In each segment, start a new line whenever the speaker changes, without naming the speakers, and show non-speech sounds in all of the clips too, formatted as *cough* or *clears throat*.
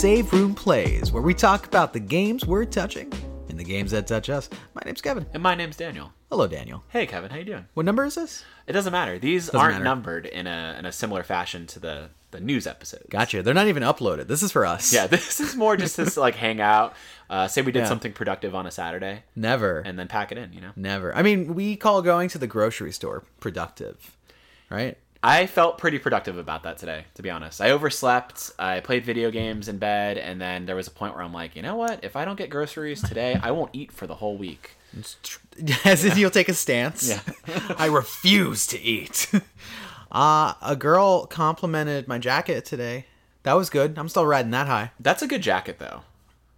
Save Room Plays, where we talk about the games we're touching and the games that touch us. Name's Kevin.
And my name's Daniel.
Hello, Daniel.
Hey, Kevin, how you doing?
What number is this?
It doesn't matter. These aren't
matter.
numbered in a in a similar fashion to the the news episodes.
Gotcha. They're not even uploaded. This is for us.
Yeah, *laughs* this is more just this like hang out. Uh, say we did
Yeah.
something productive on a Saturday,
Never.
and then pack it in. You know,
Never. I mean, we call going to the grocery store productive, right?
I felt pretty productive about that today. To be honest, I overslept. I played video games in bed, and then there was a point where I'm like, you know what? If I don't get groceries today, I won't eat for the whole week. *laughs*
As if you'll take a stance.
Yeah. *laughs*
I refuse to eat. *laughs* Uh, a girl complimented my jacket today. That was good. I'm still riding that high.
That's a good jacket, though.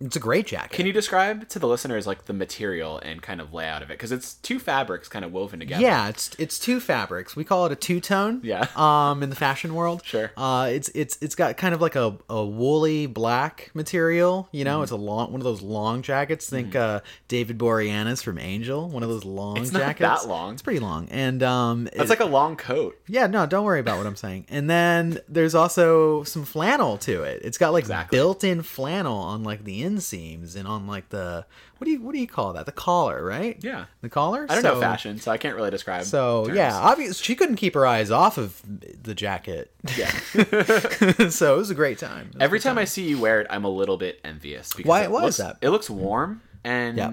It's a great jacket.
Can you describe to the listeners like the material and kind of layout of it? Because it's two fabrics kind of woven together.
Yeah, it's it's two fabrics. We call it a two tone.
Yeah. *laughs*
Um, in the fashion world.
Sure.
Uh, it's it's it's got kind of like a, a woolly black material. You know, it's a long one of those long jackets. Think uh, David Boreanaz from Angel. One of those long jackets.
It's not that long.
It's pretty long. And um,
That's
it-
like a long coat.
yeah, no, don't worry about what I'm saying. And then there's also some flannel to it. It's got like
Exactly.
built-in flannel on like the inseams and on like the what do you what do you call that? The collar, right?
Yeah.
The collar.
I don't know fashion, so I can't really describe.
so
terms.
yeah, obvious she couldn't keep her eyes off of the jacket.
yeah. *laughs*
so it was a great time. It was a
Every
good
time I see you wear it, I'm a little bit envious. Because
Why-
It
why is
looks,
that?
It looks warm, and
Yeah.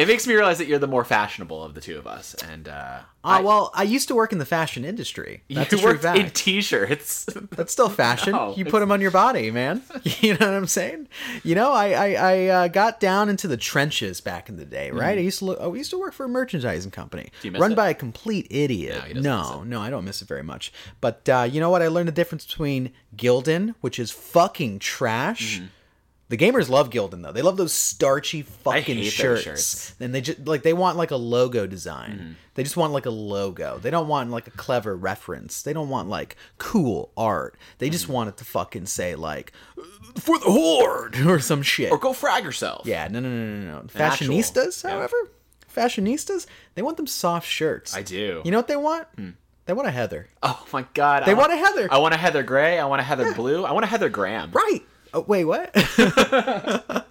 It makes me realize that you're the more fashionable of the two of us. And uh,
Uh, well, I used to work in the fashion industry. That's
you worked in t-shirts. *laughs*
That's still fashion.
No,
you put them on your body, man. *laughs* You know what I'm saying? You know, I I, I uh, got down into the trenches back in the day, right? I used to look, I used to work for a merchandising company
Mm-hmm. Do you miss
run
it?
by a complete idiot.
No,
No, no, I don't miss it very much. But uh, you know what? I learned the difference between Gildan, which is fucking trash.
Mm-hmm.
The gamers love Gildan though. They love those starchy fucking shirts.
shirts.
And they just like they want like a logo design.
Mm-hmm.
They just want like a logo. They don't want like a clever reference. They don't want like cool art. They just
Mm-hmm.
want it to fucking say like for the horde *laughs* or some shit.
or go frag yourself.
yeah, no, no, no, no, no.
actual-
Fashionistas,
yeah.
however, fashionistas, they want them soft shirts.
I do.
You know what they want? They want a heather.
Oh my god.
They
I
want a Heather.
I want a Heather Gray. I want a Heather Blue. I want a Heather Graham.
Right. Oh, wait, what? *laughs*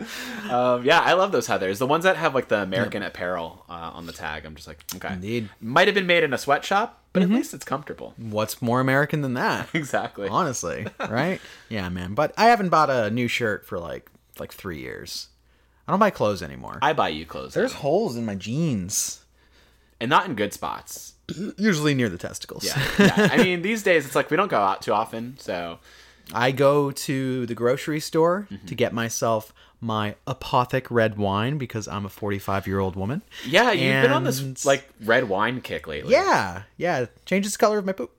Um, yeah, I love those Heathers. The ones that have like the American apparel uh, on the tag. I'm just like, okay.
Indeed.
Might have been made in a sweatshop, but at least it's comfortable.
What's more American than that? *laughs*
Exactly.
Honestly, *laughs* right? Yeah, man. But I haven't bought a new shirt for like like three years. I don't buy clothes anymore.
I buy you clothes.
There's holes in my jeans,
and not in good spots. *clears throat*
usually near the testicles.
Yeah, yeah. I mean, these days it's like we don't go out too often, so
I go to the grocery store
Mm-hmm.
to get myself my Apothic red wine because I'm a 45 year old woman.
yeah, you've been on this like red wine kick lately.
Yeah, yeah. Changes the color of my poop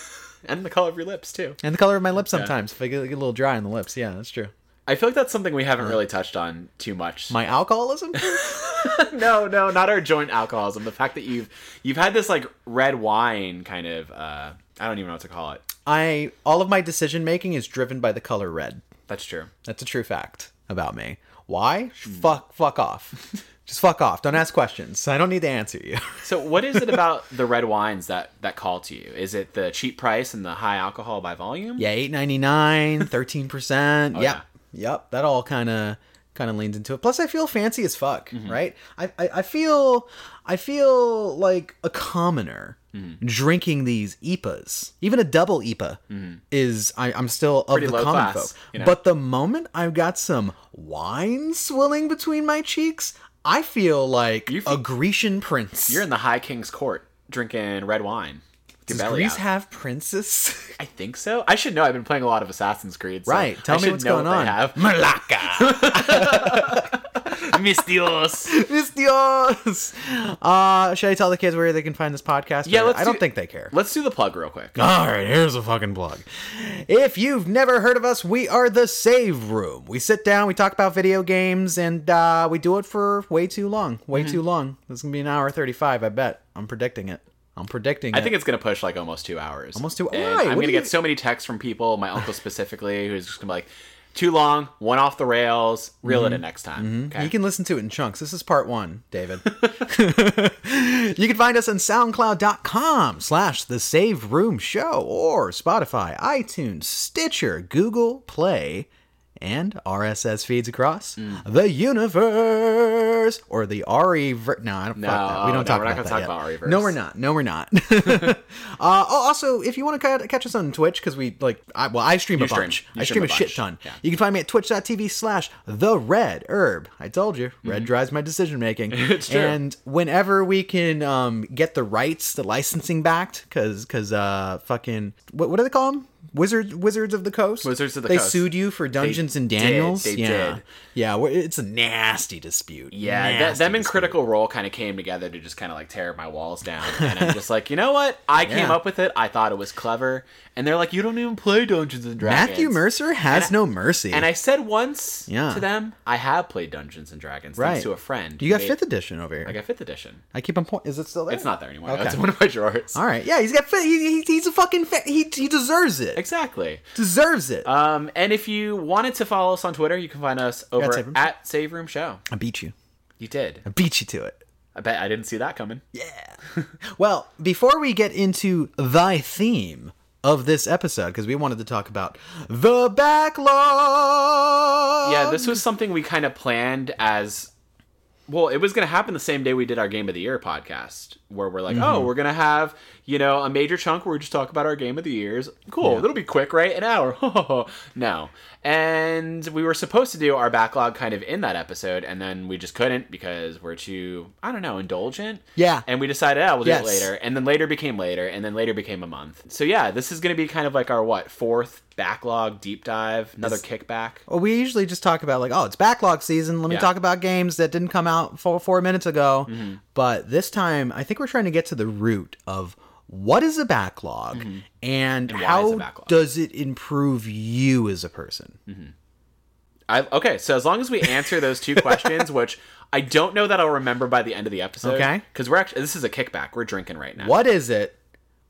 *laughs*
and the color of your lips too.
and the color of my lips sometimes. If I get, get a little dry on the lips, yeah, that's true.
I feel like that's something we haven't really touched on too much.
My alcoholism? *laughs*
no, no, not our joint alcoholism. The fact that you've you've had this like red wine kind of uh I don't even know what to call it.
I all of my decision making is driven by the color red.
That's true.
That's a true fact about me. Why? Fuck fuck off. *laughs* Just fuck off. Don't ask questions. I don't need to answer you. *laughs*
So what is it about the red wines that that call to you? Is it the cheap price and the high alcohol by volume?
yeah, 8.99, 13%. yep.
Oh, yeah.
Yep. That all kind of kind of leans into it. Plus I feel fancy as fuck,
Mm-hmm.
right? I, I I feel I feel like a commoner
Mm-hmm.
drinking these IPAs. Even a double IPA is I, I'm still of
Pretty
the common
class,
folk.
you know?
But the moment I've got some wine swilling between my cheeks, I feel like
You
a Grecian prince.
You're in the High King's Court drinking red wine. With your
Does Greece
out.
have princes? *laughs*
I think so. I should know. I've been playing a lot of Assassin's Creed. so
right. Tell
I
me what's
know
going
what
on.
They have.
Malaka. *laughs*
Misthios.
Misthios. Uh, should I tell the kids where they can find this podcast?
Yeah, let's
I don't
do-
think they care.
Let's do the plug real quick.
All right, here's a fucking plug. If you've never heard of us, we are the Save Room. We sit down, we talk about video games, and uh, we do it for way too long. Way
Mm-hmm.
too long. This is gonna be an hour thirty-five. I bet. I'm predicting it. I'm predicting.
I
it.
think it's gonna push like almost two hours.
Almost two- Why?
I'm gonna get
you-
so many texts from people, my uncle specifically, who's just gonna be like, too long, one off the rails, reel it mm-hmm. in next time. Mm-hmm. Okay.
You can listen to it in chunks. This is part one, David. *laughs* you can find us on soundcloud.com slash the save room show or Spotify, iTunes, Stitcher, Google Play, and RSS feeds across
Mm.
the universe or the RE. Ver- no, I don't.
No.
We don't talk
we're
about that
talk
yet.
about.
No, we're not. No, we're not. *laughs* uh, oh, also, if you want to catch us on Twitch, because we like, I, well, I stream
You
a
stream.
bunch.
You
I
stream
stream a, shit ton.
Yeah.
You can find me at twitch.tv slash the red herb. I told you, red drives my decision making.
Mm-hmm. *laughs* It's true.
And whenever we can um, get the rights, the licensing backed, because because uh fucking what, what do they call them? Wizards Wizards of the Coast.
Wizards of the
they
Coast.
sued you for Dungeons and
did.
Daniels.
They
yeah,
did.
yeah. It's a nasty dispute.
Yeah, that, them
dispute.
Critical Role kind of came together to just kind of like tear my walls down. And I'm just like, you know what? I *laughs* came up with it. I thought it was clever. And they're like, you don't even play Dungeons and Dragons.
Matthew Mercer has
I-
no mercy.
And I said once
Yeah.
to them, I have played Dungeons and Dragons
Right.
thanks to a friend.
you got fifth edition over here.
I got fifth edition.
I keep on point. Is it still there?
It's not there anymore.
Okay.
It's one of my drawers.
All right. Yeah, he's got. He, he, he's a fucking. He he deserves it.
Exactly.
Deserves it.
Um, and if you wanted to follow us on Twitter, you can find us over
Save Room
at Save Room Show.
I beat you.
You did.
I beat you to it.
I bet I didn't see that coming.
Yeah. *laughs* well, before we get into thy theme of this episode, because we wanted to talk about the backlog.
Yeah, this was something we kind of planned as well, it was going to happen the same day we did our Game of the Year podcast, where we're like,
Mm-hmm.
oh, we're going to have, you know, a major chunk where we just talk about our Game of the Years. Cool. It'll be quick, right? An hour. *laughs* no. And we were supposed to do our backlog kind of in that episode, and then we just couldn't because we're too, I don't know, indulgent.
Yeah.
And we decided, yeah, we'll do
Yes.
it later. And then later became later, and then later became a month. So yeah, this is going to be kind of like our, what, fourth backlog deep dive, another kickback.
Well, we usually just talk about like, oh, it's backlog season. Let me
Yeah.
talk about games that didn't come out four four minutes ago.
Mm-hmm.
But this time, I think we're trying to get to the root of what is a backlog and,
Mm-hmm. why is
how
backlog?
does it improve you as a person.
I, okay, so as long as we answer those two *laughs* questions, which I don't know that I'll remember by the end of the episode.
Okay.
Because we're actually this is a kickback. We're drinking right now.
What is it?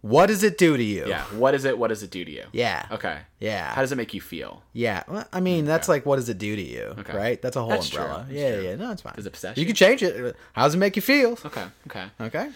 What does it do to you?
Yeah. What is it? What does it do to you?
Yeah.
Okay.
Yeah.
How does it make you feel?
Yeah, well, I mean that's like what does it do to you,
Okay.
right? That's a whole
That's
umbrella. Yeah,
true.
yeah, no, it's fine.
Does it possess
You
you?
can change it. How does it make you feel?
Okay. Okay.
Okay.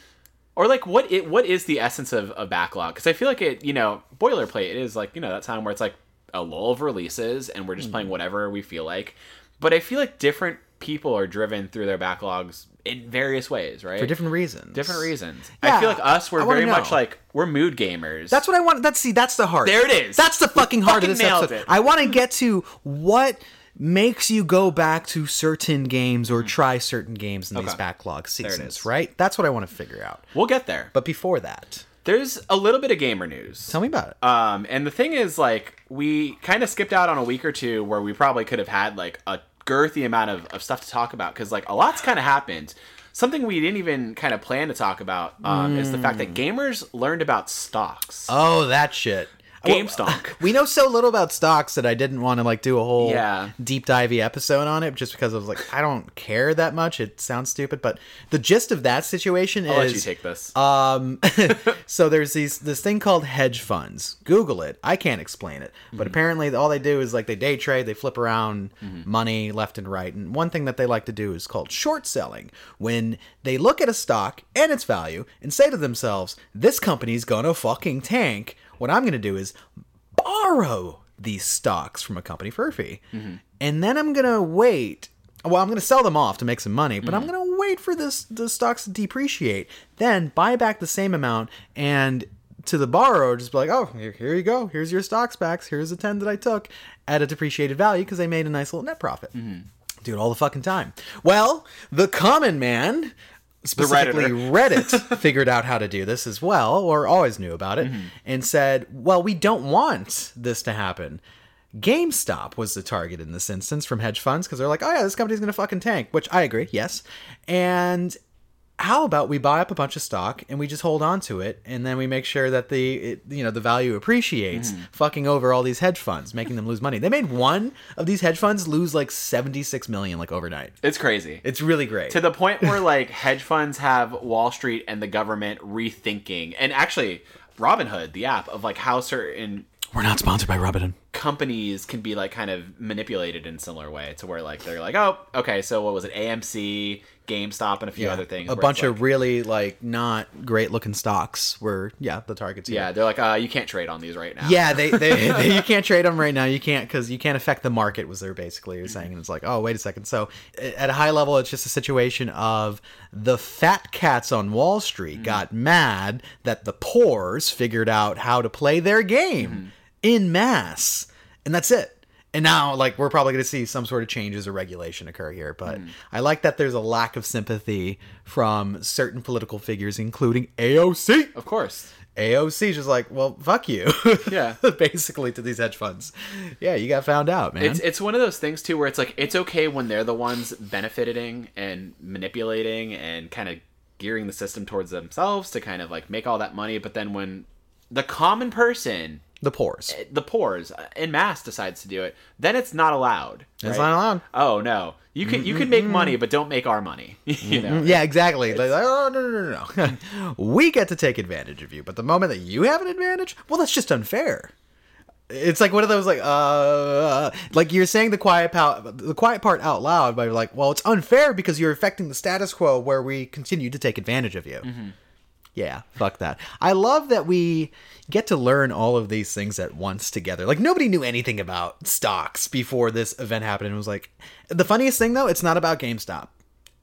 Or like what it what is the essence of a backlog? Because I feel like it, you know, boilerplate. It is like you know that time where it's like a lull of releases and we're just
Hmm.
playing whatever we feel like. But I feel like different people are driven through their backlogs in various ways, right?
For different reasons.
different reasons.
Yeah,
I feel like us, we're very much like we're mood gamers.
That's what I want. That's see. That's the heart.
There it is.
That's the fucking heart
Fucking
of this episode.
it.
I want to get to what makes you go back to certain games or try certain games in these
Mm.
Backlog seasons. Right. That's what I want to figure out.
we'll get there.
But before that,
There's a little bit of gamer news.
tell me about it.
Um, and the thing is, like, we kind of skipped out on a week or two where we probably could have had like a girthy amount of, of stuff to talk about because like a lot's kind of happened. Something we didn't even kind of plan to talk about um, is the fact that gamers learned about stocks.
oh, that shit.
GameStop. *laughs*
We know so little about stocks that I didn't want to like do a whole
Yeah.
deep divey episode on it just because I was like, I don't care that much. It sounds stupid, but the gist of that situation
I'll let
is
you take this.
Um, *laughs* so there's these this thing called hedge funds. Google it. I can't explain it, but apparently all they do is like they day trade, they flip around money left and right. And one thing that they like to do is called short selling, when they look at a stock and its value and say to themselves, "This company's gonna fucking tank." What I'm gonna do is borrow these stocks from a company for a fee, and then I'm gonna wait. Well, I'm gonna sell them off to make some money, but I'm mm. gonna wait for this the stocks to depreciate, then buy back the same amount, and to the borrower just be like, oh, here, here you go, here's your stocks backs, here's the ten that I took at a depreciated value because they made a nice little net profit. Mm-hmm. Do it all the fucking time. Well, the common man. Specifically, *laughs* Reddit figured out how to do this as well, or always knew about it, mm-hmm. and said, Well, we don't want this to happen. GameStop was the target in this instance from hedge funds because they're like, oh yeah, this company's gonna fucking tank, which I agree, yes. And how about we buy up a bunch of stock and we just hold on to it and then we make sure that the it, you know the value appreciates hmm. fucking over all these hedge funds making them lose money. They made one of these hedge funds lose like 76 million like overnight.
It's crazy.
it's really great.
To the point where like *laughs* hedge funds have Wall Street and the government rethinking, and actually Robinhood, the app of like how certain
we're not sponsored by Robinhood.
companies can be like kind of manipulated in similar way to where like they're like, oh, okay, so what was it, AMC, GameStop, and a few other things.
a bunch
like-
of really like not great looking stocks were yeah the targets here.
yeah, they're like, uh, you can't trade on these right now.
Yeah, they, they, *laughs* they you can't trade them right now. You can't because you can't affect the market. Was they're basically saying, and it's like, oh, wait a second. So at a high level, it's just a situation of the fat cats on Wall Street got mad that the poors figured out how to play their game in mass, and that's it. And now, like, we're probably going to see some sort of changes or regulation occur here. But hmm. I like that there's a lack of sympathy from certain political figures, including AOC.
of course.
AOC just like, well, fuck you.
Yeah. *laughs*
Basically to these hedge funds. Yeah, you got found out, man.
It's it's one of those things too where it's like it's okay when they're the ones benefiting and manipulating and kind of gearing the system towards themselves to kind of like make all that money, but then when the common person,
the pores.
Eh, the poors in uh, mass decides to do it, then it's not allowed.
It's
right?
not allowed.
Oh no, you can you can make money, but don't make our money. *laughs* you mm-hmm. know. Mm-hmm.
Yeah, exactly. Like, oh no, no, no, no, *laughs* we get to take advantage of you, but the moment that you have an advantage, well, that's just unfair. It's like one of those like uh like you're saying the quiet part the quiet part out loud, but you're like, well, it's unfair because you're affecting the status quo where we continue to take advantage of you. Mm-hmm. Yeah, fuck that. I love that we get to learn all of these things at once together. Like nobody knew anything about stocks before this event happened. And it was like the funniest thing though, it's not about GameStop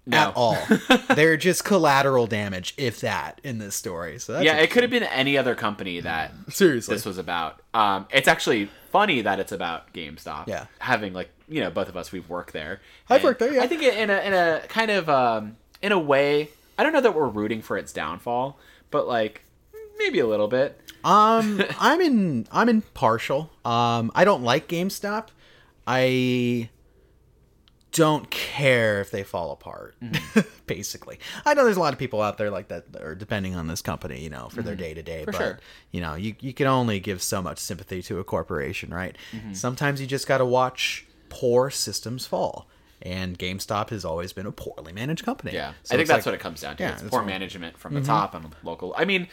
No.
at all. *laughs* They're just collateral damage, if that, in this story. So that's
Yeah, it could have been any other company that *laughs*
seriously.
this was about. Um, it's actually funny that it's about GameStop.
Yeah.
having like you know both of us we've worked there.
I've worked there, yeah.
I think in a in a kind of um, in a way, I don't know that we're rooting for its downfall, but like maybe a little bit.
um, *laughs* I'm in. I'm impartial. Um, I don't like GameStop. I don't care if they fall apart.
Mm-hmm. *laughs*
Basically, I know there's a lot of people out there like that are depending on this company, you know, for their day to day. But
sure.
you know, you you can only give so much sympathy to a corporation, right?
Mm-hmm.
Sometimes you just got to watch poor systems fall. And GameStop has always been a poorly managed company.
Yeah,
So
I think that's
like-
what it comes down to.
Yeah,
it's poor management from the top and local. I mean,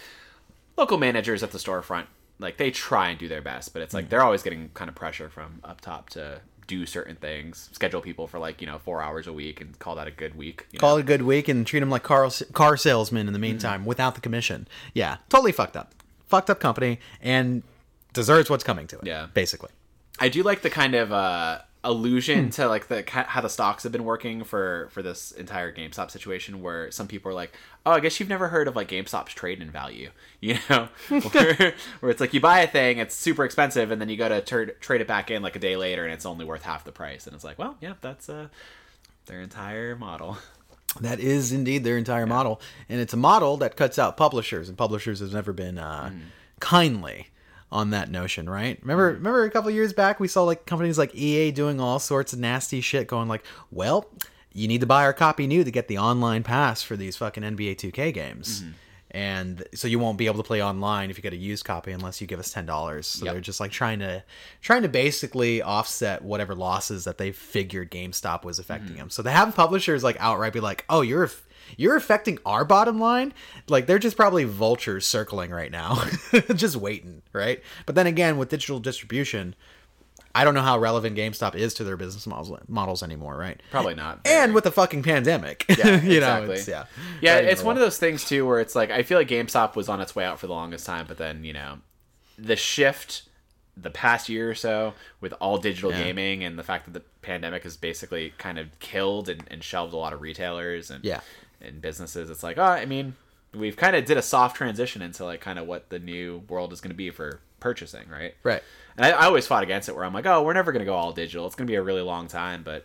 local managers at the storefront, like they try and do their best, but it's like they're always getting kind of pressure from up top to do certain things, schedule people for like you know four hours a week, and call that a good week. you know?
call it a good week and treat them like car car salesmen in the
Mm-hmm.
meantime without the commission. Yeah, totally fucked up. Fucked up company and deserves what's coming to it.
Yeah.
basically.
I do like the kind of uh. Allusion to like the how the stocks have been working for for this entire GameStop situation, where some people are like, "Oh, I guess you've never heard of like GameStop's trade in value," *laughs* you know, where, where it's like you buy a thing, it's super expensive, and then you go to tur- trade it back in like a day later, and it's only worth half the price, and it's like, well, yeah, that's uh, their entire model.
That is indeed their entire model, and it's a model that cuts out publishers, and publishers has never been uh,
Mm.
kindly on that notion, right? Remember,
Mm.
remember a couple years back we saw like companies like EA doing all sorts of nasty shit, going like, "Well, you need to buy our copy new to get the online pass for these fucking NBA 2K games."
Mm-hmm.
And so you won't be able to play online if you get a used copy unless you give us ten dollars. So
Yep.
they're just like trying to trying to basically offset whatever losses that they figured GameStop was affecting
Mm-hmm.
them. So they have publishers like outright be like, "Oh, you're you're affecting our bottom line." Like they're just probably vultures circling right now, *laughs* just waiting, right? But then again, with digital distribution, I don't know how relevant GameStop is to their business models models anymore, right?
Probably not.
And with the fucking pandemic, *laughs*
Yeah,
you know, it's, yeah,
Yeah, it's one of those things too where it's like I feel like GameStop was on its way out for the longest time, but then you know, the shift the past year or so with all digital
Yeah.
gaming and the fact that the pandemic has basically kind of killed and, and shelved a lot of retailers and
Yeah.
And businesses. It's like, oh, I mean, we've kind of did a soft transition into like kind of what the new world is going to be for purchasing, right?
right.
And I, I always fought against it where I'm like, oh, we're never going to go all digital. It's going to be a really long time. But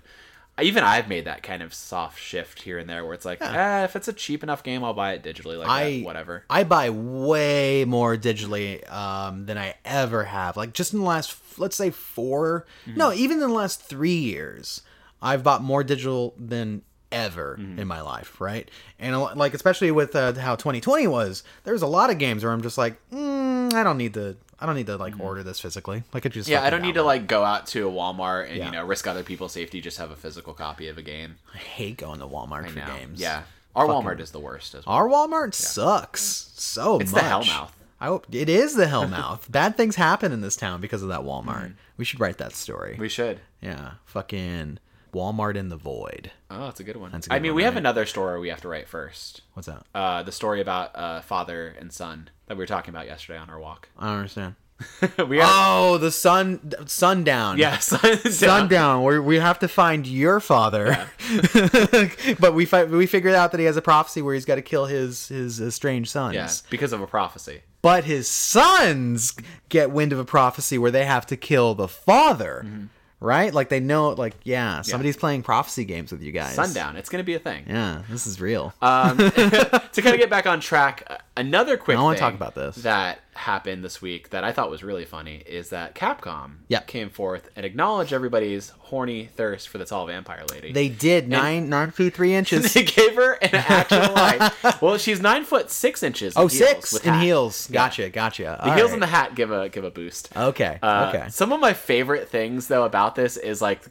even I've made that kind of soft shift here and there where it's like, eh, if it's a cheap enough game, I'll buy it digitally. Like
I
that, whatever.
I buy way more digitally um, than I ever have. Like just in the last, let's say 4
Mm-hmm.
No, even in the last three years, I've bought more digital than ever
Mm-hmm.
in my life. Right, and like especially with uh, how 2020 was, there's a lot of games where I'm just like, mm, I don't need to. I don't need to like order this physically. Like it just
Mm-hmm. Yeah, I don't need to like go out to a Walmart and
Yeah.
you know risk other people's safety. Just have a physical copy of a game.
I hate going to Walmart
I
for
know.
games.
Yeah, our
Fucking-
Walmart is the worst as well.
Our Walmart sucks so
It's the. Hellmouth.
I hope it is the *laughs* Hellmouth. Bad things happen in this town because of that Walmart. We should write that story.
Mm-hmm. We should.
yeah, fucking Walmart in the void.
Oh, that's a good one.
A
I
good
mean,
one,
we have
right?
another story we have to write first.
What's that?
Uh, the story about uh, father and son that we were talking about yesterday on our walk.
I don't understand. *laughs*
we
Oh, the sun sundown.
yeah, *laughs* sun,
Sundown. We we have to find your father, *laughs* but we fi- we figured out that he has a prophecy where he's got to kill his his estranged sons.
Yeah, because of a prophecy.
But his sons get wind of a prophecy where they have to kill the father.
Mm-hmm.
Right? Like they know like yeah, somebody's playing prophecy games with you guys.
Sundown. It's going to be a thing.
Yeah, this is real.
Um, *laughs* to kind of get back on track, uh, another quick
I wanna talk about this.
that happened this week that I thought was really funny is that Capcom
Yep.
came forth and acknowledged everybody's horny thirst for the tall vampire lady.
they did nine nine feet three inches. *laughs*
they gave her an actual *laughs* height. Well, she's nine foot six inches. In
oh,
heels
six
with
in
hat.
heels. Gotcha, gotcha.
The heels and the hat give a give a boost.
Okay,
Uh,
okay.
Some of my favorite things though about this is like,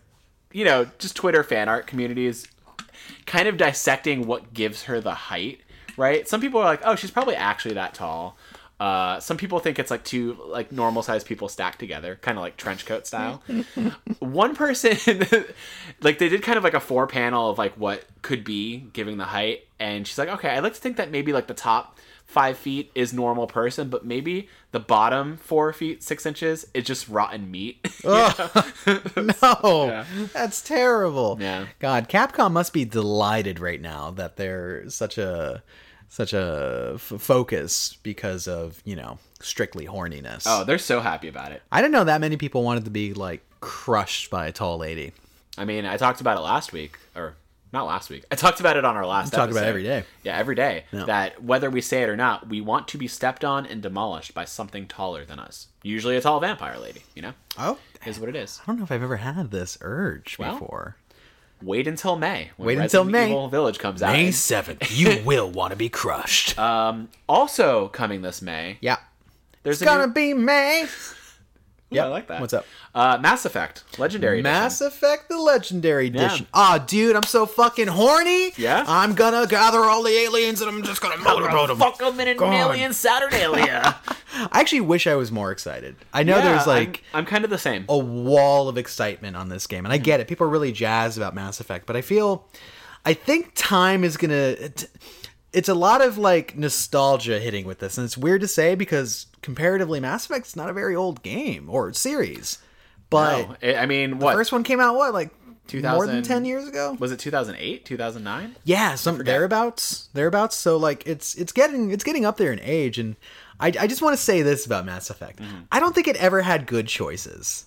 you know, just Twitter fan art communities kind of dissecting what gives her the height, right? Some people are like, oh, she's probably actually that tall. Uh, some people think it's like two like normal sized people stacked together, kind of like trench coat style. *laughs* One person, *laughs* like they did kind of like a four panel of like what could be giving the height, and she's like, okay, I like to think that maybe like the top five feet is normal person, but maybe the bottom four feet six inches is just rotten meat. *laughs*
no,
Yeah.
that's terrible.
Yeah.
God, Capcom must be delighted right now that they're such a such a f- focus because of you know strictly horniness.
oh, they're so happy about it.
I didn't know that many people wanted to be like crushed by a tall lady.
I mean, I talked about it last week, or not last week. I talked about it on our last.
talk about it every day.
Yeah, every day. That whether we say it or not, we want to be stepped on and demolished by something taller than us. Usually, a tall vampire lady. You know,
Oh,
is what it is.
I don't know if I've ever had this urge
Well,
before.
Wait until May. When
Wait until May.
Evil Village comes out.
May seventh, you *laughs* will want to be crushed.
Um, also coming this May.
yeah,
There's
it's gonna
new,
be May.
Yeah, I like that.
What's up?
Uh, Mass Effect Legendary
Mass
Edition.
Effect: The Legendary Edition. Ah, dude, I'm so fucking horny.
Yeah?
I'm gonna gather all the aliens and I'm just gonna motorboat them.
Fuck them in an
God.
alien Saturnalia. *laughs*
I actually wish I was more excited. I know
Yeah,
there's like
I'm, I'm kind of the same.
a wall of excitement on this game, and I get it. People are really jazzed about Mass Effect, but I feel, I think time is gonna. It, it's a lot of like nostalgia hitting with this, and it's weird to say because comparatively, Mass Effect's not a very old game or series, but
No, I mean, what
first one came out what like 2000, more than ten years ago.
was it? 2008, 2009?
Yeah, some thereabouts, thereabouts. So like, it's it's getting it's getting up there in age, and I, I just want to say this about Mass Effect.
Mm-hmm.
I don't think it ever had good choices,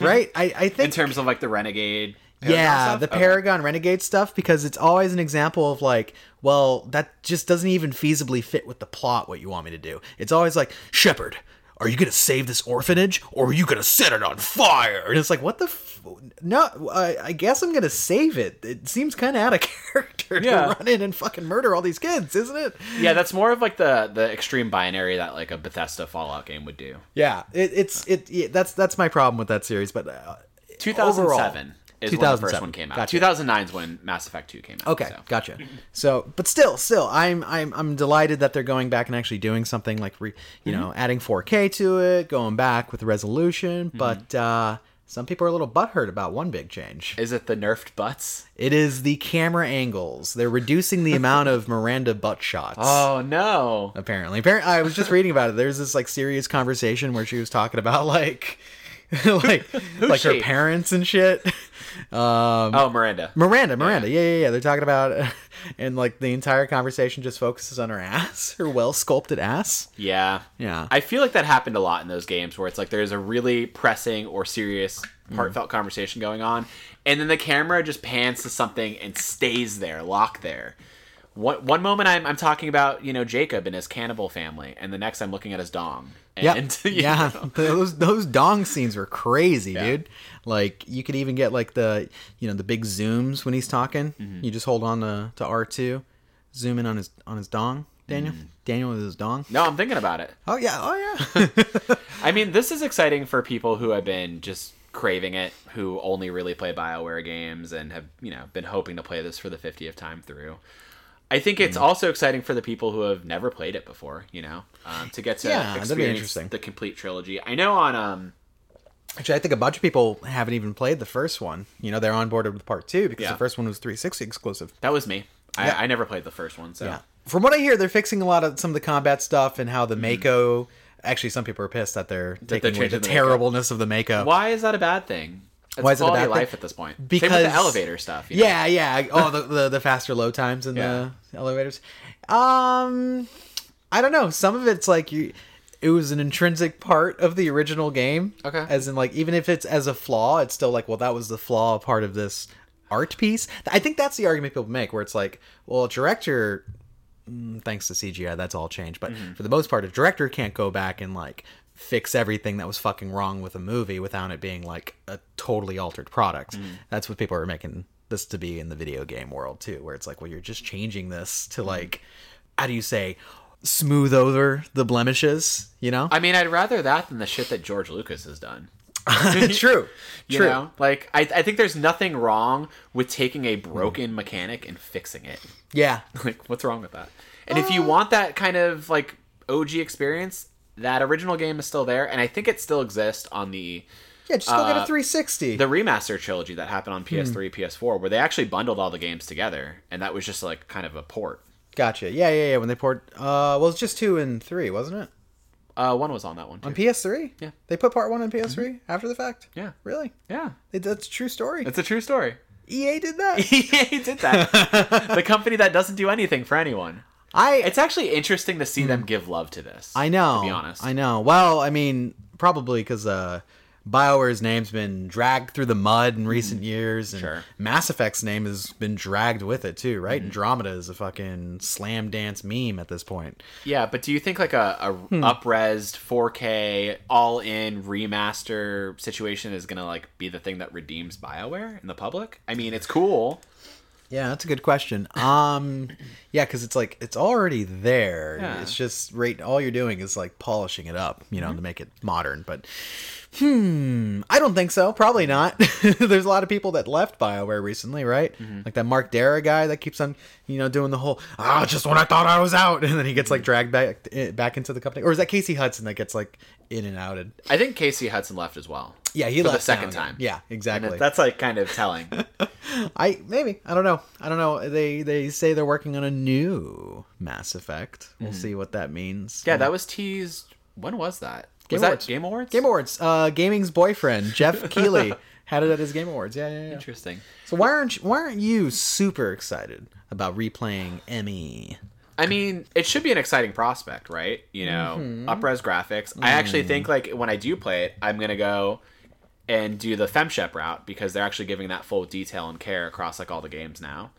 right? I I think In
terms of like the Renegade. Paragon
yeah,
stuff?
the
Okay.
Paragon Renegade stuff because it's always an example of like, well, that just doesn't even feasibly fit with the plot. What you want me to do? It's always like, Shepard, are you gonna save this orphanage or are you gonna set it on fire? And it's like, what the? F- no, I, I guess I'm gonna save it. It seems kind of out of *laughs* character to
Yeah.
run in and fucking murder all these kids, isn't it?
Yeah, that's more of like the the extreme binary that like a Bethesda Fallout game would do.
Yeah, it, it's it. Yeah, that's that's my problem with that series. But uh,
2007 is when the first
2007.
one came out.
Gotcha.
2009 is when Mass Effect 2 came out.
Okay,
so.
gotcha. *laughs* So, but still, still, I'm I'm I'm delighted that they're going back and actually doing something like, re, you
Mm-hmm.
know, adding 4K to it, going back with resolution.
Mm-hmm.
But uh, some people are a little butthurt about one big change.
Is it the nerfed butts?
It is the camera angles. They're reducing the amount of Miranda butt shots.
Oh no.
Apparently, apparently, I was just reading about it. There's this like serious conversation where she was talking about like, *laughs* like, *laughs* like her parents and shit. *laughs* Um,
Oh, Miranda.
Miranda, Miranda, yeah. yeah, yeah, They're talking about, and like the entire conversation just focuses on her ass, her well sculpted ass.
Yeah.
Yeah.
I feel like that happened a lot in those games where it's like there's a really pressing or serious heartfelt conversation going on, and then the camera just pans to something and stays there, locked there. One, one moment I'm, I'm talking about you know Jacob and his cannibal family, and the next I'm looking at his dong. *laughs*
Yeah,
And, *laughs*
yeah. those those dong scenes were crazy,
Yeah.
dude. Like you could even get like the you know the big zooms when he's talking.
Mm-hmm.
You just hold on to, to R two, zoom in on his on his dong. Daniel,
Mm-hmm.
Daniel with his dong.
no, I'm thinking about it.
Oh yeah, oh yeah. *laughs*
I mean, this is exciting for people who have been just craving it, who only really play BioWare games and have, you know, been hoping to play this for the 50th time through. I think
Mm.
it's also exciting for the people who have never played it before, you know, um, to get to
Yeah,
experience the complete trilogy. I know on um
Actually, I think a bunch of people haven't even played the first one. You know, they're on board with part two because
Yeah.
the first one was 360 exclusive.
that was me.
Yeah.
I, I never played the first one, so
Yeah. From what I hear, they're fixing a lot of some of the combat stuff and how
Mm-hmm.
the Mako. Actually, some people are pissed that they're
they're
taking away the,
the
terribleness of the Mako.
why is that a bad thing? It's
Why is it a bad
of
thing?
life at this point.
Because-
the elevator stuff. you know?
Yeah, yeah. Oh, the, the the faster load times in
Yeah.
the elevators. Um, I don't know. Some of it's like you. It was an intrinsic part of the original game.
Okay.
As in, like, even if it's as a flaw, it's still like, well, that was the flaw part of this art piece. I think that's the argument people make, where it's like, well, a director, mm, thanks to CGI, that's all changed. But
Mm-hmm.
for the most part, a director can't go back and like fix everything that was fucking wrong with a movie without it being like a totally altered product.
Mm-hmm.
That's what people are making this to be in the video game world too, where it's like, well, you're just changing this to
Mm-hmm.
like, how do you say, smooth over the blemishes, you know?
I mean, I'd rather that than the shit that George Lucas has done.
True. *laughs* *laughs*
You
True.
know, like I, I think there's nothing wrong with taking a broken mechanic and fixing it.
Yeah. *laughs*
Like, what's wrong with that? And if you want that kind of like OG experience, that original game is still there, and I think it still exists on the
Yeah, just go get a
Uh,
360.
the remaster trilogy that happened on
Hmm.
PS3, PS4, where they actually bundled all the games together, and that was just like kind of a port.
Gotcha. Yeah, yeah, yeah. When they poured, uh, well, it's just two and three, wasn't it?
Uh, one was on that one too.
On PS3.
Yeah.
They put part one on PS3 after the fact.
Yeah.
Really?
yeah,
They, that's a true story.
it's a true story.
EA did that. *laughs*
EA did that. *laughs* the company that doesn't do anything for anyone.
I
It's actually interesting to see them give love to this.
I know.
To be honest.
I know. Well, I mean, probably because uh, BioWare's name's been dragged through the mud in recent years, and.
Sure.
Mass Effect's name has been dragged with it too, right?
Mm-hmm.
Andromeda is a fucking slam dance meme at this point.
Yeah, but do you think like a, a
Hmm.
upresed 4K all in remaster situation is gonna like be the thing that redeems Bioware in the public? I mean, it's cool.
Yeah, that's a good question. Um, yeah, because it's like it's already there.
Yeah.
It's just right. All you're doing is like polishing it up, you
Mm-hmm.
know, to make it modern. But hmm, I don't think so. Probably not. *laughs* There's a lot of people that left Bioware recently, right?
Mm-hmm.
Like that Mark Darrah guy that keeps on, you know, doing the whole ah, just when I thought I was out, *laughs* and then he gets like dragged back eh, back into the company, or is that Casey Hudson that gets like in and outed?
I think Casey Hudson left as well.
Yeah, he
For the
left
second
now.
time.
Yeah, exactly.
And that's like kind of telling. *laughs*
I maybe I don't know. I don't know. They they say they're working on a new Mass Effect. We'll see what that means.
yeah, that was teased. When was that?
Game
was
Awards.
that Game Awards?
Game Awards. Uh, gaming's boyfriend Geoff *laughs* Keighley had it at his Game Awards. Yeah, yeah, yeah.
Interesting.
So why aren't you, why aren't you super excited about replaying? Emmy?
I mean, it should be an exciting prospect, right? You know,
Mm-hmm.
up-res graphics. I actually think like when I do play it, I'm gonna go and do the FemShep route because they're actually giving that full detail and care across like all the games now,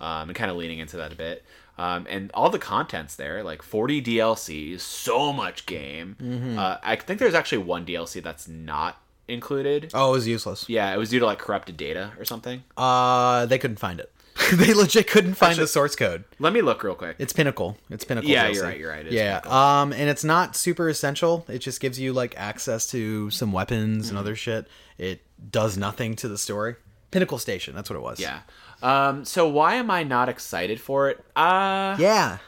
um, and kind of leaning into that a bit. Um, and all the content's there, like 40 DLCs, so much game.
Mm-hmm.
Uh, I think there's actually one DLC that's not included.
Oh, it was useless.
Yeah, it was due to like corrupted data or something.
Uh, they couldn't find it. *laughs* they legit couldn't find
Actually-
the source code.
Let me look real quick.
It's Pinnacle. It's Pinnacle.
Yeah,
DLC.
you're right, you're right,
yeah,
Pinnacle.
um, and it's not super essential. It just gives you like access to some weapons
Mm-hmm.
and other shit. It does nothing to the story. Pinnacle Station. That's what it was.
Yeah. Um, so why am I not excited for it? Uh,
Yeah.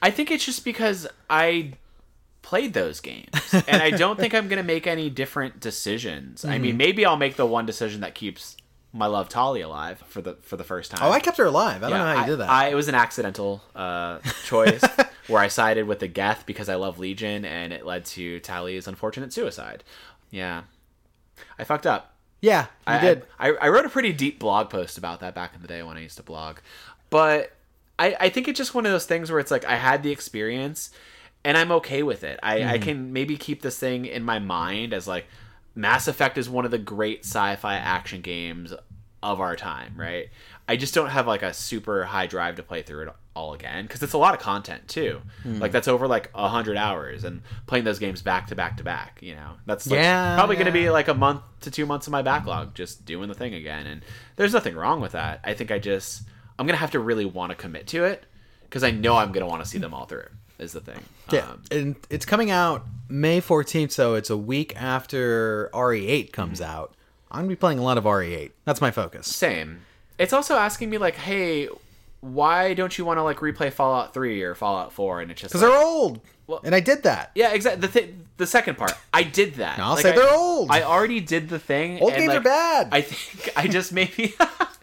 I think it's just because I played those games *laughs* and I don't think I'm going to make any different decisions. I
Mm-hmm.
mean, maybe I'll make the one decision that keeps my love Tali alive for the for the first time.
Oh, I kept her alive. I don't know how you
I,
did that.
I, it was an accidental uh, choice *laughs* where I sided with the Geth because I love Legion and it led to Tali's unfortunate suicide. Yeah. I fucked up.
Yeah, you
I
did.
I, I wrote a pretty deep blog post about that back in the day when I used to blog. But I, I think it's just one of those things where it's like I had the experience and I'm okay with it. I,
Mm-hmm.
I can maybe keep this thing in my mind as like Mass Effect is one of the great sci-fi action games of our time, right? I just don't have like a super high drive to play through it all again because it's a lot of content too.
Hmm.
Like that's over like a hundred hours and playing those games back to back to back. You know, that's like,
Yeah,
probably going to be like a month to two months of my backlog just doing the thing again. And there's nothing wrong with that. I think I just I'm gonna have to really want to commit to it because I know I'm gonna want to see them all through. Is the thing.
Yeah,
Um,
and it's coming out May 14th, so it's a week after RE8 comes
Mm-hmm.
out. I'm gonna be playing a lot of RE8. That's my focus.
Same. It's also asking me like, hey, why don't you want to like replay Fallout Three or Fallout Four? And it's just
Because
like,
they're old,
Well-
and I did that.
yeah, exactly. The th- the second part, I did that.
I'll
Like,
say
I-
they're old.
I already did the thing.
Old
and,
games
like,
are bad.
I think I just maybe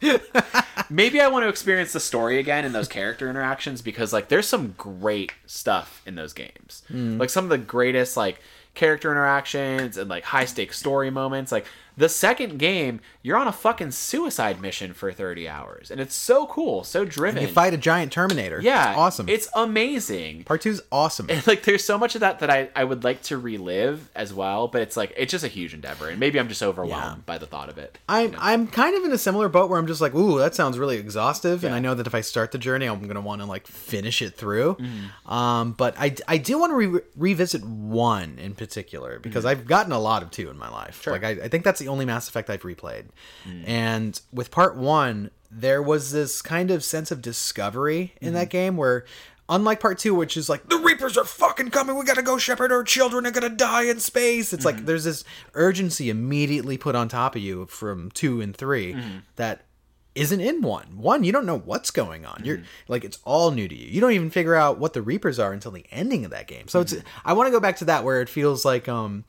*laughs* maybe I want to experience the story again and those character interactions because like there's some great stuff in those games.
Hmm.
Like some of the greatest like character interactions and like high stakes story moments. Like the second game, you're on a fucking suicide mission for 30 hours and it's so cool, so driven.
you fight a giant Terminator.
yeah,
It's awesome.
It's amazing.
Part two's awesome.
And, *laughs* like there's so much of that that I, I would like to relive as well, but it's like it's just a huge endeavor, and maybe I'm just overwhelmed
Yeah.
by the thought of it.
I'm I'm kind of in a similar boat where I'm just like, ooh, that sounds really exhaustive, and I know that if I start the journey, I'm gonna want to like finish it through. Um, but I, I do want to re- revisit one in particular because I've gotten a lot of two in my life. Like I, I think that's the only Mass Effect I've replayed, hmm. and with part one, there was this kind of sense of discovery in that hmm. game where. Unlike part two, which is like the Reapers are fucking coming, we gotta go Shepard our children are gonna die in space. It's like hmm. there's this urgency immediately put on top of you from two and 3 that isn't in one. One, you don't know what's going on. You're like it's all new to you. You don't even figure out what the Reapers are until the ending of that game. So it's I want to go back to that where it feels like um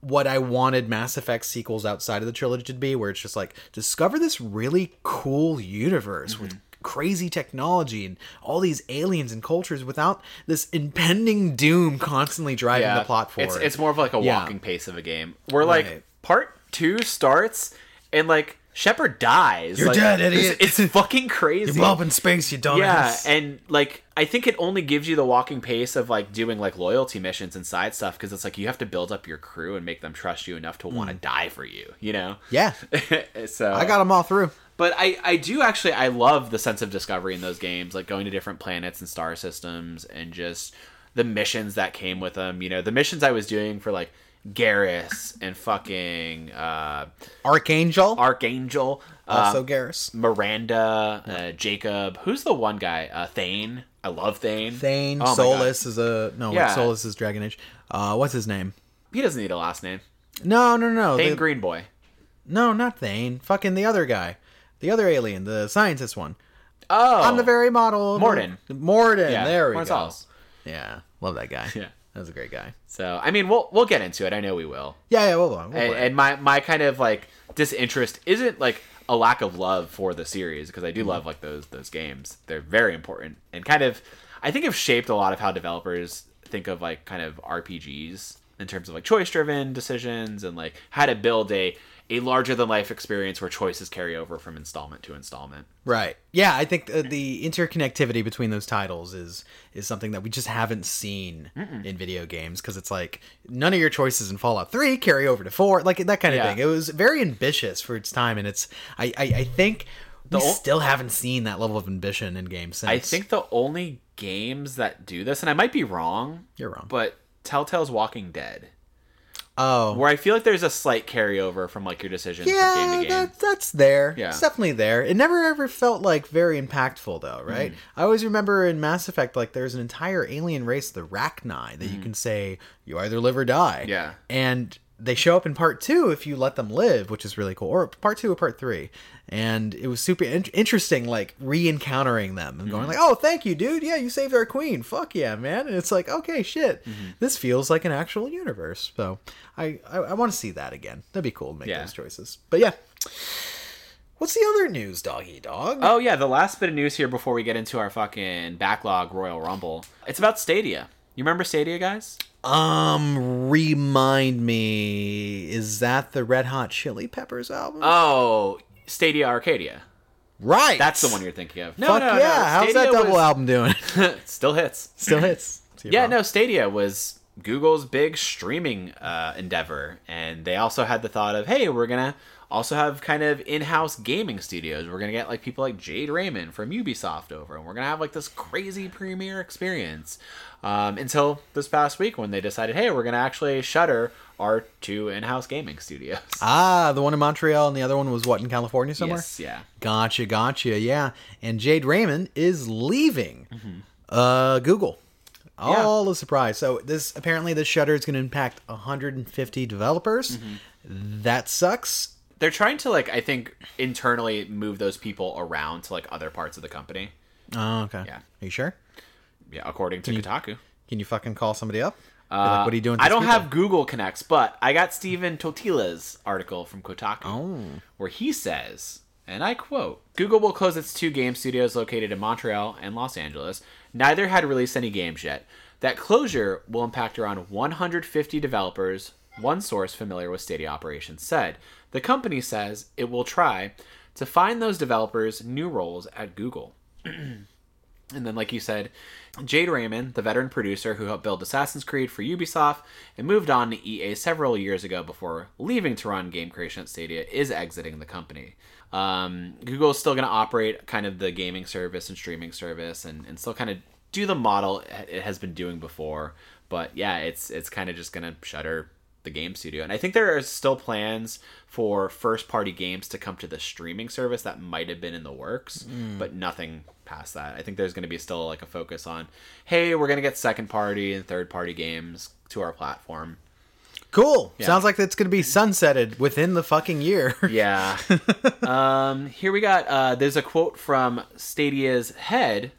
what I wanted Mass Effect sequels outside of the trilogy to be, where it's just like discover this really cool universe with mm-hmm. crazy technology and all these aliens and cultures without this impending doom constantly driving the plot forward.
It's it's more of like a
Yeah.
walking pace of a game. Where like
Right.
part two starts and like Shepard dies.
You're
Like,
dead,
it's-
idiot.
It's, *laughs* fucking crazy.
You blow up in space, you dumbass.
yeah, and like I think it only gives you the walking pace of like doing like loyalty missions and side stuff because it's like you have to build up your crew and make them trust you enough to want to mm. die for you. You know.
yeah. *laughs*
so
I got them all through.
but I, I do actually I love the sense of discovery in those games, like going to different planets and star systems, and just the missions that came with them. You know, the missions I was doing for like Garrus and fucking uh,
Archangel,
Archangel,
also
uh,
Garrus.
Miranda, uh, Jacob. Who's the one guy? Uh, Thane. I love Thane.
Thane,
Oh.
Solus is a no.
Yeah.
Solus is Dragon Age. Uh, what's his name?
He doesn't need a last name.
No, no, no.
Thane
the-
Green Boy.
no, not Thane. Fucking the other guy, the other alien, the scientist one.
Oh,
I'm the very model.
Mordin.
Mordin.
yeah,
there we
Mordin
go. Yeah, love that guy. *laughs*
Yeah.
that was a great guy.
So I mean, we'll we'll get into it. I know we will.
Yeah, yeah. We'll, we'll
and, and my my kind of like disinterest isn't like a lack of love for the series because I do mm-hmm. love like those those games. They're very important and kind of I think have shaped a lot of how developers think of like kind of RPGs in terms of like choice driven decisions and like how to build a a larger than life experience where choices carry over from installment to installment.
Right. Yeah, I think uh, the interconnectivity between those titles is is something that we just haven't seen in video games because it's like none of your choices in Fallout 3 carry over to 4, like that kind of
Yeah.
thing. It was very ambitious for its time and it's I I, I think we
ol-
still haven't seen that level of ambition in games since.
I think the only games that do this, and I might be wrong,
You're wrong.
but Telltale's Walking Dead,
oh.
where I feel like there's a slight carryover from like your decisions from
Yeah,
game to game.
that, that's there.
Yeah.
It's definitely there. It never ever felt like very impactful though, right?
Mm-hmm.
I always remember in Mass Effect, like there's an entire alien race, the Rachni, that you can say you either live or die.
Yeah.
And they show up in part two if you let them live, which is really cool. Or part two or part three. And it was super in- interesting, like re-encountering them and
Mm-hmm.
going like, "Oh, thank you, dude. Yeah, you saved our queen. Fuck yeah, man." And it's like, okay, shit,
Mm-hmm.
this feels like an actual universe. So I I, I want to see that again. That'd be cool to make
Yeah.
those choices. But yeah, what's the other news, doggy dog?
Oh yeah, the last bit of news here before we get into our fucking backlog Royal Rumble. It's about Stadia. You remember Stadia, guys?
Um, remind me, is that the Red Hot Chili Peppers album?
Oh, Stadia Arcadia.
right,
That's the one you're thinking of. No,
Fuck
no,
yeah!
no.
How's that double
was-
album doing? *laughs*
Still hits.
Still hits.
Yeah, no, Stadia was Google's big streaming uh, endeavor, and they also had the thought of, hey, we're gonna also have kind of in-house gaming studios. We're gonna get like people like Jade Raymond from Ubisoft over, and we're gonna have like this crazy premiere experience. Um, until this past week when they decided, hey, we're gonna actually shutter our two in-house gaming studios. *laughs*
Ah, the one in Montreal and the other one was what in California somewhere.
Yes, yeah.
Gotcha, gotcha. Yeah, and Jade Raymond is leaving
Mm-hmm.
uh, Google. All a surprise. So this apparently this shutter is going to impact 150 developers.
Mm-hmm.
That sucks.
They're trying to like I think internally move those people around to like other parts of the company.
Oh, okay.
Yeah.
Are you sure?
Yeah, according to Kotaku.
Can you fucking call somebody up?
Uh,
like, what are you doing?
I don't
people?"
have Google Connects, but I got Stephen Totilo's article from Kotaku,
Oh.
where he says, and I quote: "Google will close its two game studios located in Montreal and Los Angeles. Neither had released any games yet. That closure will impact around 150 developers." One source familiar with Stadia operations said. The company says it will try to find those developers new roles at Google. *clears throat* And then, like you said, Jade Raymond, the veteran producer who helped build Assassin's Creed for Ubisoft and moved on to EA several years ago before leaving to run game creation at Stadia, is exiting the company. Um, Google is still going to operate kind of the gaming service and streaming service and, and still kind of do the model it has been doing before. But yeah, it's it's kind of just going to shutter the game studio. And I think there are still plans for first party games to come to the streaming service that might have been in the works, but nothing past that. I think there's going to be still like a focus on, hey, we're going to get second party and third party games to our platform.
Cool. Sounds like it's going to be sunsetted within the fucking year. *laughs*
Yeah. um, here we got, uh, there's a quote from Stadia's head,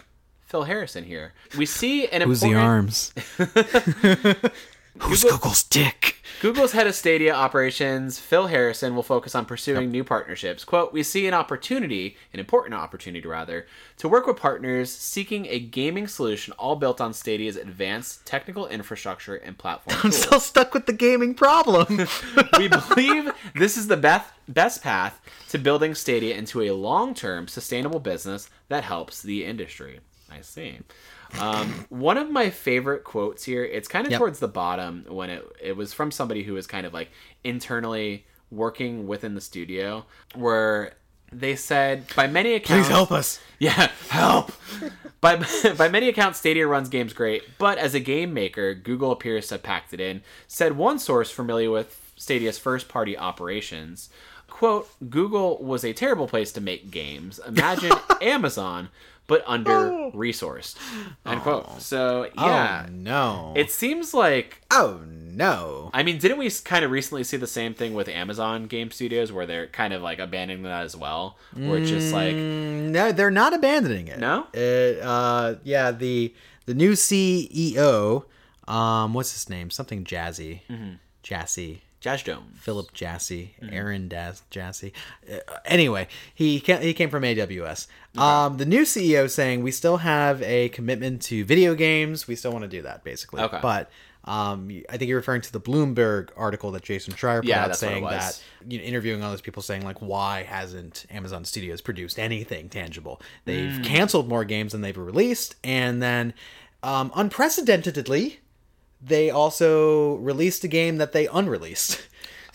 Phil Harrison here. We see an
Who's the arms? *laughs* *laughs* Who's
Google-
Google's dick?
Google's head of Stadia operations, Phil Harrison, will focus on pursuing new partnerships. Quote, We see an opportunity, an important opportunity rather, to work with partners seeking a gaming solution all built on Stadia's advanced technical infrastructure and platform
I'm
tools.
still stuck with the gaming problem. *laughs*
we believe this is the best, best path to building Stadia into a long term sustainable business that helps the industry. I see. Um, one of my favorite quotes here, it's kind of
Yep.
towards the bottom when it, it was from somebody who was kind of like internally working within the studio, where they said, by many accounts,
Please help us.
yeah, help. by *laughs* by many accounts, Stadia runs games great, but as a game maker, Google appears to have packed it in. Said one source familiar with Stadia's first-party operations. "Quote: Google was a terrible place to make games. Imagine *laughs* Amazon, but under resourced." End quote. So yeah,
Oh no.
it seems like
oh no.
I mean, didn't we kind of recently see the same thing with Amazon Game Studios, where they're kind of like abandoning that as well, where it's just like
Mm, no, they're not abandoning it.
No?
It, uh, yeah, the the new CEO, um, what's his name? Something Jazzy,
Mm-hmm.
Jassy,
Jazz Jones.
Philip Jassy,
Mm-hmm.
Aaron Daz Jassy. Uh, anyway, he came, he came from AWS. Um, the new CEO saying we still have a commitment to video games. We still want to do that, basically.
Okay.
But um, I think you're referring to the Bloomberg article that Jason Schreier put
Yeah,
out
that's what it
saying that you know, interviewing all those people saying like, why hasn't Amazon Studios produced anything tangible? They've
Hmm.
canceled more games than they've released, and then um, unprecedentedly, they also released a game that they unreleased.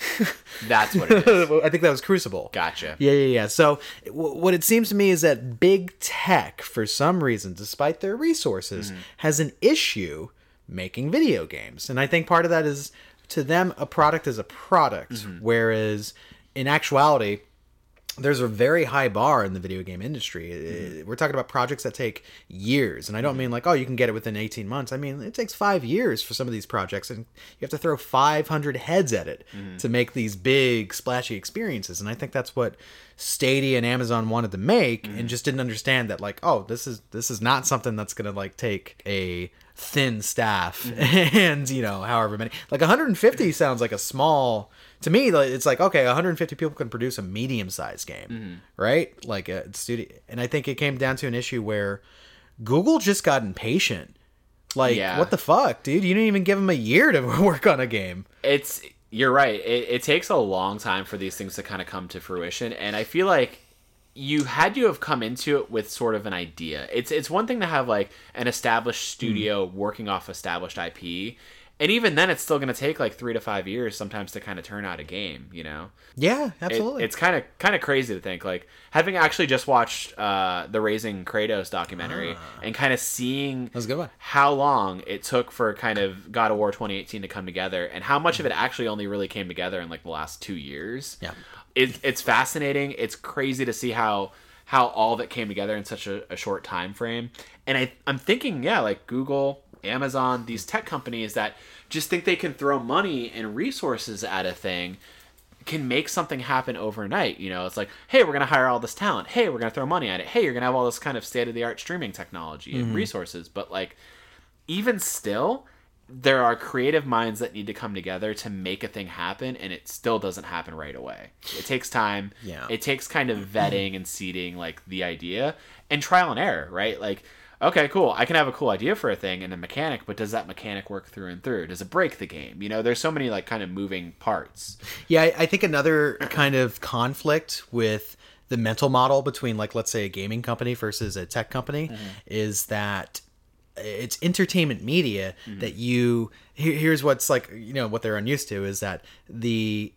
*laughs*
That's what it is. *laughs*
I think that was Crucible.
Gotcha.
Yeah, yeah, yeah. So w- what it seems to me is that big tech, for some reason, despite their resources, mm-hmm. has an issue making video games, and I think part of that is to them a product is a product, mm-hmm. whereas in actuality. There's a very high bar in the video game industry. Uh, We're talking about projects that take years, and I don't mm-hmm. mean like, oh, you can get it within 18 months. I mean, it takes five years for some of these projects, and you have to throw 500 heads at it mm-hmm. to make these big, splashy experiences. And I think that's what Stadia and Amazon wanted to make, and mm-hmm. just didn't understand that, like, oh, this is this is not something that's gonna like take a thin staff *laughs* and you know however many like 150 sounds like a small to me it's like okay 150 people can produce a medium sized game mm-hmm. right like a studio and i think it came down to an issue where google just got impatient like
Yeah.
what the fuck dude you didn't even give them a year to *laughs* work on a game
It's you're right. It, it takes a long time for these things to kind of come to fruition, and I feel like you had to have come into it with sort of an idea. It's it's one thing to have like an established hmm. studio working off established IP, and even then it's still going to take like three to five years sometimes to kind of turn out a game you know
Yeah,
It-
absolutely.
it's kind of kind of crazy to think like having actually just watched uh the raising kratos documentary
Ah.
and kind of seeing
was a good one.
how long it took for kind of god of war 2018 to come together and how much of it actually only really came together in like the last two years
Yeah.
it, it's fascinating it's crazy to see how how all of it came together in such a, a short time frame and I, i'm thinking yeah like google amazon these tech companies that just think they can throw money and resources at a thing can make something happen overnight you know? It's like hey we're going to hire all this talent. Hey we're going to throw money at it. Hey you're going to have all this kind of state of the art streaming technology and mm-hmm. resources. But like even still there are creative minds that need to come together to make a thing happen and it still doesn't happen right away. It takes time.
Yeah.
it takes kind of vetting and seeding like the idea and trial and error right? Like okay cool i can have a cool idea for a thing and a mechanic but does that mechanic work through and through does it break the game you know there's so many like kind of moving parts
Yeah, I, think another kind of conflict with the mental model between, like, let's say a gaming company versus a tech company mm-hmm. is that it's entertainment media mm-hmm. that you. Here's what's like, you know, what they're unused to is that the.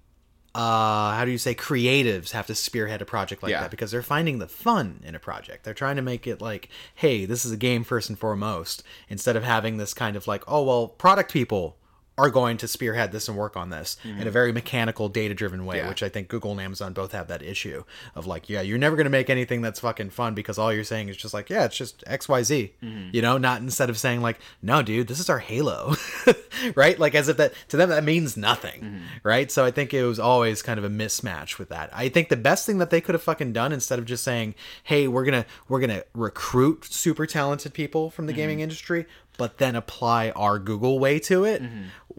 Uh, how do you say creatives have to spearhead a project like
Yeah.
that because they're finding the fun in a project. They're trying to make it like, hey, this is a game first and foremost, instead of having this kind of like, oh well, product people are going to spearhead this and work on this in a mhm. very mechanical, data driven way,
Yeah.
which I think Google and Amazon both have that issue of like, yeah, you're never going to make anything that's fucking fun because all you're saying is just like, yeah, it's just XYZ, mm-hmm. you know, not instead of saying like, no, dude, this is our Halo, *laughs* right? Like, as if that to them that means nothing, mm-hmm. right? So I think it was always kind of a mismatch with that. I think the best thing that they could have fucking done instead of just saying, hey, we're gonna we're gonna recruit super talented people from the gaming mm-hmm. industry, but then apply our Google way to it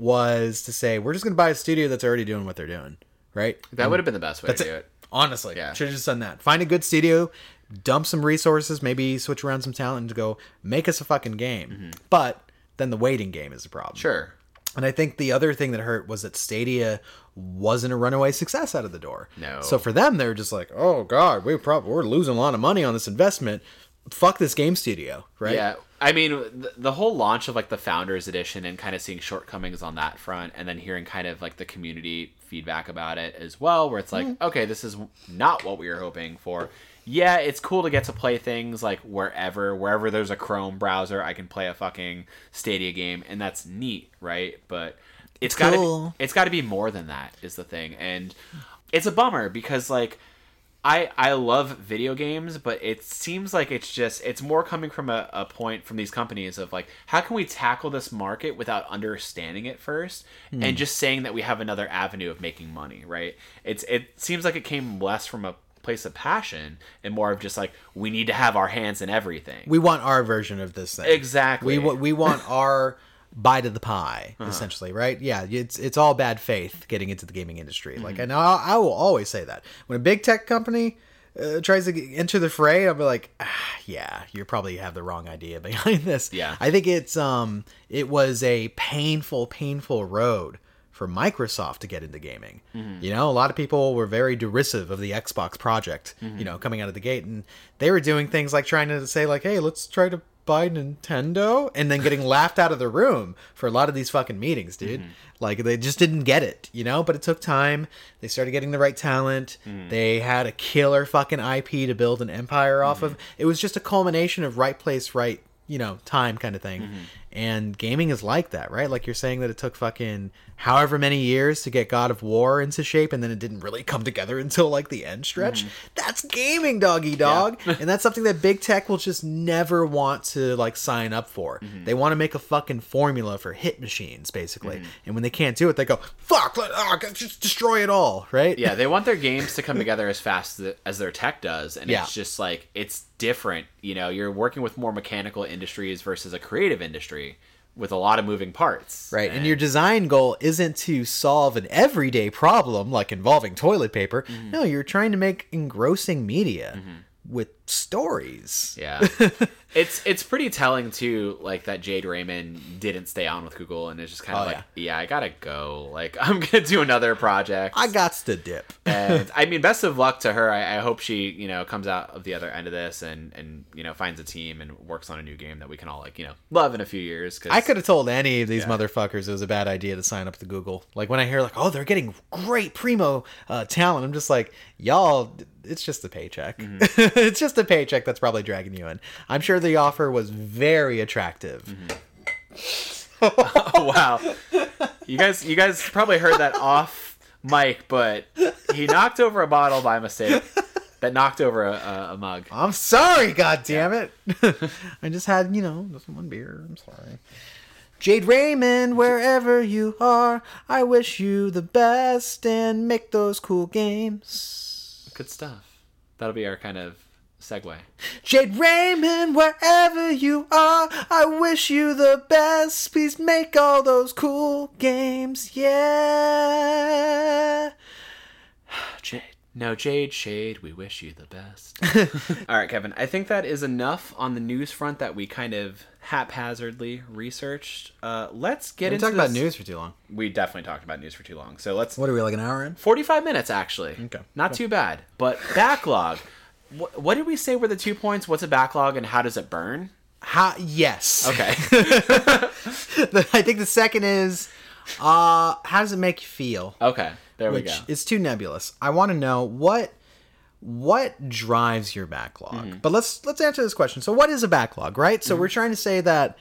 was to say we're just going to buy a studio that's already doing what they're doing, right?
that would have been the best way to do
it.
it
Honestly,
Yeah.
should have just done that. Find a good studio, dump some resources, maybe switch around some talent, and to go make us a fucking game. Mm-hmm. But then the waiting game is a problem.
sure
And I think the other thing that hurt was that Stadia wasn't a runaway success out of the door.
No.
So for them, they're just like, oh god, we probably we're losing a lot of money on this investment. Fuck this game studio, right?
Yeah, I mean the, the whole launch of like the Founders Edition and kind of seeing shortcomings on that front, and then hearing kind of like the community feedback about it as well, where it's like, okay, this is not what we were hoping for. Yeah, it's cool to get to play things like wherever, wherever there's a Chrome browser, I can play a fucking Stadia game, and that's neat, right? But it's got to it's got to be more than that is the thing, and it's a bummer because like I I love video games, but it seems like it's just it's more coming from a, a point from these companies of like how can we tackle this market without understanding it first and hmm. just saying that we have another avenue of making money, right? It's it seems like it came less from a place of passion and more of just like we need to have our hands in everything.
We want our version of this thing.
Exactly.
We we want *laughs* our bite of the pie, essentially, right? Yeah, it's it's all bad faith getting into the gaming industry. Like, and I, I will always say that when a big tech company uh, tries to get- enter the fray, I'll be like, ah, yeah, you probably have the wrong idea *laughs* behind this.
Yeah.
I think it's um, it was a painful, painful road for Microsoft to get into gaming. You know, a lot of people were very derisive of the Xbox project, you know, coming out of the gate and they were doing things like trying to say like, "Hey, let's try to buy Nintendo," and then getting *laughs* laughed out of the room for a lot of these fucking meetings, dude. Mm-hmm. Like they just didn't get it, you know, but it took time. They started getting the right talent. Mm. They had a killer fucking IP to build an empire off mm-hmm. of. It was just a culmination of right place, right you know, time kind of thing. Mm-hmm. And gaming is like that, right? Like you're saying that it took fucking however many years to get God of War into shape and then it didn't really come together *laughs* until like the end stretch. Mm. That's gaming, doggy dog. *laughs* and that's something that big tech will just never want to like sign up for. Mm-hmm. They want to make a fucking formula for hit machines, basically. Mm-hmm. And when they can't do it, they go, fuck, let, oh, just destroy it all, right?
yeah, they want their *laughs* games to come together as fast as, as their tech does, and
Yeah.
it's just like it's different. You know, you're working with more mechanical industries versus a creative industry with a lot of moving parts.
Right. And your design goal isn't to solve an everyday problem like involving toilet paper.
Mm-hmm.
No, you're trying to make engrossing media with stories.
Yeah. *laughs* it's it's pretty telling too, like that Jade Raymond didn't stay on with Google and it's just kind of
Oh,
like, yeah. I gotta go. Like *laughs* I'm gonna do another project.
I got to dip.
and *laughs* I mean, best of luck to her. I, I hope she, you know, comes out of the other end of this and and you know finds a team and works on a new game that we can all like, you know, love in a few years. Cause,
I could have told any of these motherfuckers it was a bad idea to sign up to Google. Like when I hear like, oh, they're getting great primo uh, talent, I'm just like, y'all, it's just a paycheck.
Mm-hmm.
it's just a paycheck that's probably dragging you in. I'm sure the offer was very attractive.
Oh, *laughs* wow. You guys, you guys probably heard that off mic, but he knocked over a bottle by mistake. That knocked over a, a, a mug.
I'm sorry, god damn it. *laughs* I just had, you know, just one beer. I'm sorry. Jade Raymond, wherever you are, I wish you the best and make those cool games.
Good stuff. That'll be our kind of segue.
Jade Raymond, wherever you are, I wish you the best. Please make all those cool games. Yeah. *sighs*
Jade. No, Jade, Shade, we wish you the best. *laughs* All right, Kevin, I think that is enough on the news front that we kind of haphazardly researched. Uh, let's get
We
into
talked about news for too long.
We definitely talked about news for too long. So let's
What are we, like an hour in?
45 minutes actually.
Okay,
Not too bad. But backlog. What, what did we say were the two points? What's a backlog and how does it burn?
How, yes.
Okay. *laughs* *laughs*
I think the second is, uh, how does it make you feel?
okay. There we go.
It's too nebulous. I want to know what what drives your backlog.
Mm-hmm.
But let's let's answer this question. So what is a backlog, right? So we're trying to say that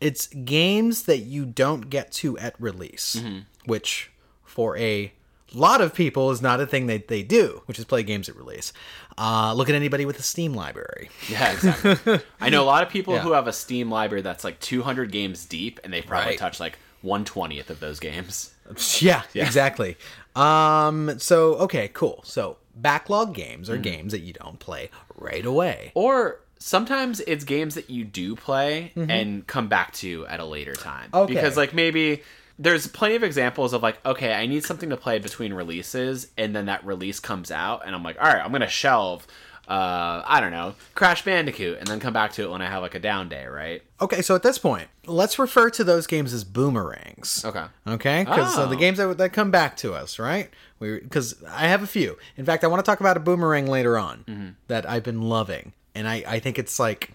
it's games that you don't get to at release,
Mm-hmm.
which for a lot of people is not a thing that they do, which is play games at release. Uh, look at anybody with a Steam library. *laughs*
Yeah, exactly. I know a lot of people
Yeah.
who have a Steam library that's like 200 games deep and they probably
Right.
touch like 120th of those games. *laughs*
Yeah, exactly. Um, so okay, cool. So backlog games
Mm-hmm.
are games that you don't play right away.
Or sometimes it's games that you do play and come back to at a later time.
Mm-hmm. Okay.
Because like maybe there's plenty of examples of like, okay, I need something to play between releases, and then that release comes out, and I'm like, all right, I'm gonna shelve. Uh, I don't know, Crash Bandicoot, and then come back to it when I have like a down day, right?
Okay, so at this point, let's refer to those games as boomerangs.
Okay.
Okay, because
Oh.
the games that, that come back to us, right? We because I have a few. In fact, I want to talk about a boomerang later on
Mm-hmm.
that I've been loving, and I I think it's like,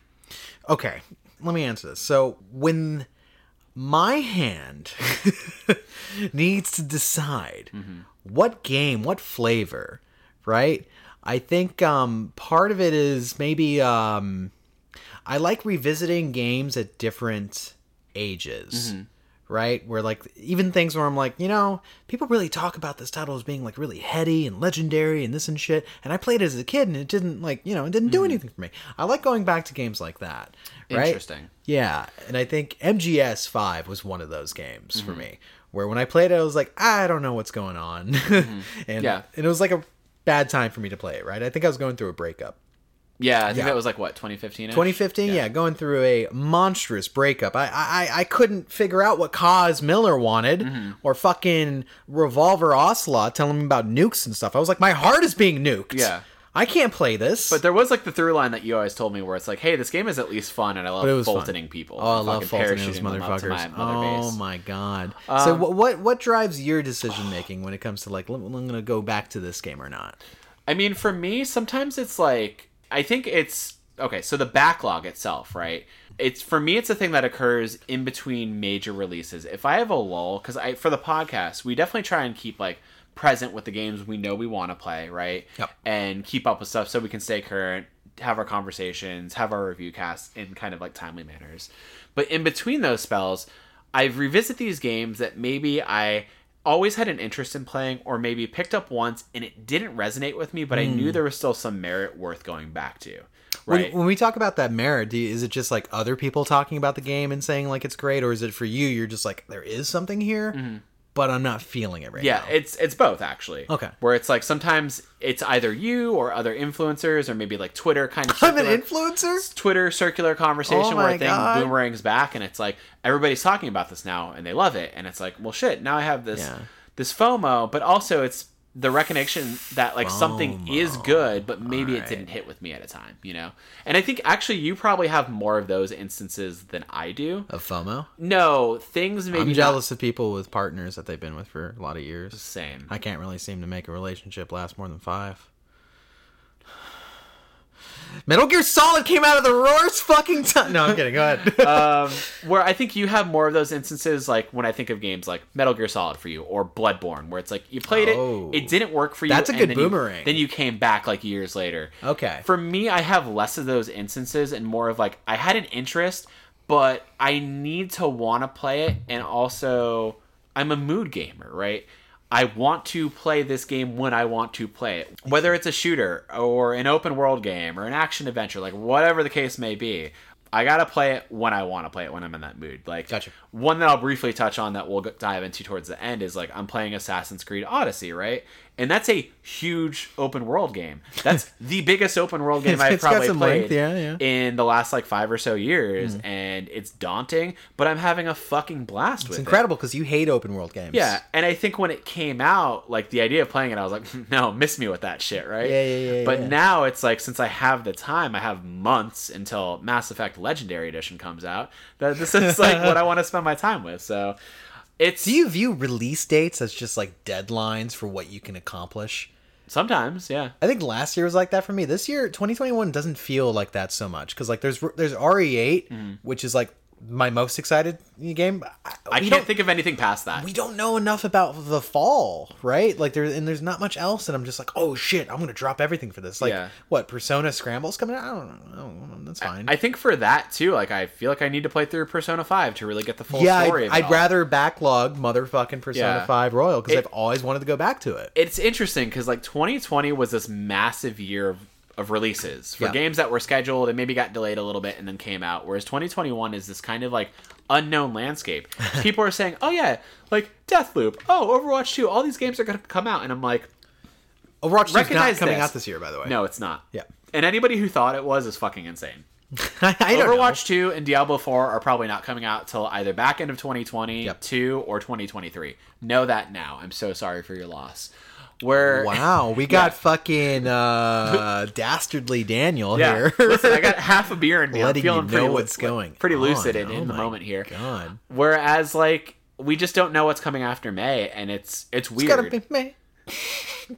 okay, let me answer this. So when my hand *laughs* needs to decide
Mm-hmm.
what game, what flavor, right? I think um, part of it is maybe um, I like revisiting games at different ages.
Mm-hmm.
Right? Where like even things where I'm like, you know, people really talk about this title as being like really heady and legendary and this and shit. And I played it as a kid and it didn't like, you know, it didn't do anything for me. I like going back to games like that. Right?
Mm-hmm. Interesting.
Yeah, and I think MGS Five was one of those games
Mm-hmm.
for me, where when I played it, I was like, I don't know what's going on, *laughs* and
Mm-hmm. Yeah.
and it was like a bad time for me to play it. Right, I think I was going through a breakup.
Yeah, I think
Yeah.
that was like what 2015.
2015, yeah. going through a monstrous breakup. I, I I couldn't figure out what Kaz Miller wanted,
Mm-hmm.
or fucking Revolver Ocelot telling me about nukes and stuff. I was like, my heart is being nuked.
Yeah.
I can't play this.
But there was like the through line that you always told me where it's like, hey, this game is at least fun, and I love
fun.
people.
Oh, I love
fucking
those
parachuting them up to
motherfuckers.
my
Oh
base. Um,
my god! so what, what what drives your decision making when it comes to like, I'm gonna go back to this game or not?
I mean, for me, sometimes it's like I think it's okay. So the backlog itself, right? It's for me, it's a thing that occurs in between major releases. If I have a lull, because I for the podcast, we definitely try and keep like present with the games we know we want to play, right?
Yep.
And keep up with stuff so we can stay current, have our conversations, have our review casts in kind of like timely manners. But in between those spells, I revisit these games that maybe I always had an interest in playing or maybe picked up once and it didn't resonate with me, but I knew hmm. there was still some merit worth going back to.
When,
Right.
when we talk about that merit, do you, is it just like other people talking about the game and saying like it's great, or is it for you? You're just like there is something here, mm-hmm. But I'm not feeling it right
yeah,
now.
it's it's both actually.
Okay.
Where it's like sometimes it's either you or other influencers or maybe like Twitter kind of
I'm an influencer.
Twitter circular conversation
Oh
where
my
I think
God.
boomerang's back and it's like everybody's talking about this now and they love it and it's like well shit now I have this
Yeah.
this FOMO but also it's the recognition that like something is good, but maybe it didn't hit with me at a time, you know? And I think actually you probably have more of those instances than I do.
Of FOMO.
No, things maybe
I'm
not
jealous of people with partners that they've been with for a lot of years.
same.
I can't really seem to make a relationship last more than five. Metal Gear Solid came out of the roars fucking time. No, I'm kidding. Go ahead. *laughs* *laughs*
um, where I think you have more of those instances, like when I think of games like Metal Gear Solid for you or Bloodborne, where it's like you played
Oh.
it, it didn't work for you.
That's a
and
good
then you-
boomerang.
then you came back like years later.
okay.
For me, I have less of those instances and more of like I had an interest, but I need to want to play it, and also I'm a mood gamer, right? I want to play this game when I want to play it. Whether it's a shooter or an open world game or an action adventure, like whatever the case may be, I gotta play it when I want to play it when I'm in that mood. Like,
Gotcha.
one that I'll briefly touch on that we'll dive into towards the end is like I'm playing Assassin's Creed Odyssey, right? And that's a huge open world game. That's *laughs* the biggest open world game I've probably played
length, yeah, yeah.
in the last like five or so years,
Mm-hmm.
and it's daunting. But I'm having a fucking blast with
It's
it.
incredible because you hate open world games.
Yeah, and I think when it came out, like the idea of playing it, I was like, *laughs* no, miss me with that shit, right?
Yeah, yeah, yeah,
But
yeah.
now it's like, since I have the time, I have months until Mass Effect Legendary Edition comes out. That this is like what I *laughs* want to spend my time with. So it's
Do you view release dates as just like deadlines for what you can accomplish?
sometimes, yeah.
I think last year was like that for me. This year, 2021 doesn't feel like that so much because like there's there's RE8, mm. which is like my most excited game.
I
we
can't think of anything past that.
we don't know enough about the fall, right? Like there and there's not much else, and I'm just like, oh shit, I'm gonna drop everything for this. Like
Yeah.
what Persona Scrambles coming out? I don't know. I. That's fine.
I think for that too, like I feel like I need to play through Persona Five to really get the full
yeah,
story.
I'd, I'd rather backlog motherfucking Persona
Yeah.
5 Royal because I've always wanted to go back to it.
it's interesting because like 2020 was this massive year of, of releases for
Yeah.
games that were scheduled and maybe got delayed a little bit and then came out whereas 2021 is this kind of like unknown landscape *laughs* people are saying oh yeah like deathloop oh overwatch 2 all these games are going to come out and i'm like
Overwatch 2 is not coming
this.
out this year, by the way.
no it's not
Yeah.
and anybody who thought it was is fucking insane *laughs* overwatch 2 and diablo 4 are probably not coming out till either back end of 2020
Yep.
or 2023 know that now i'm so sorry for your loss where.
Wow, we *laughs* got
Yeah.
fucking uh, dastardly Daniel
Yeah,
here. *laughs*
listen, I got half a beer in me. I'm
letting you know
pretty,
what's going
pretty lucid in,
Oh
in the moment here.
God.
Whereas, like, we just don't know what's coming after May, and it's it's
It's
weird.
gotta be me. *laughs*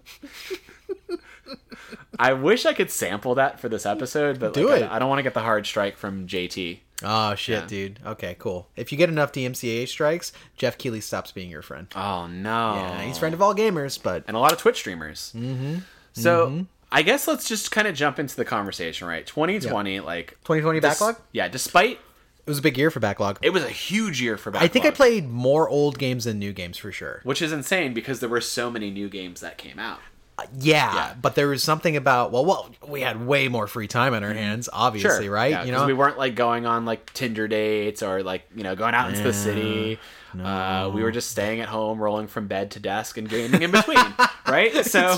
I wish I could sample that for this episode, but
Do
like,
it.
I, I don't want to get the hard strike from JT.
Oh shit,
Yeah.
dude. Okay, cool. If you get enough DMCA strikes, Geoff Keighley stops being your friend.
Oh no,
Yeah, he's friend of all gamers, but
and a lot of Twitch streamers. Mm-hmm. So I guess let's just kind of jump into the conversation, right? 2020, like
2020
dis-
backlog.
Yeah, despite
It was a big year for backlog.
it was a huge year for backlog.
I think I played more old games than new games for sure.
which is insane because there were so many new games that came out.
Yeah,
Yeah.
but there was something about well, well, we had way more free time on our mm-hmm. hands, obviously, right?
Yeah,
you know,
we weren't like going on like Tinder dates or like you know going out into the city. Uh, we were just staying at home, rolling from bed to desk, and gaming in between, *laughs* right? So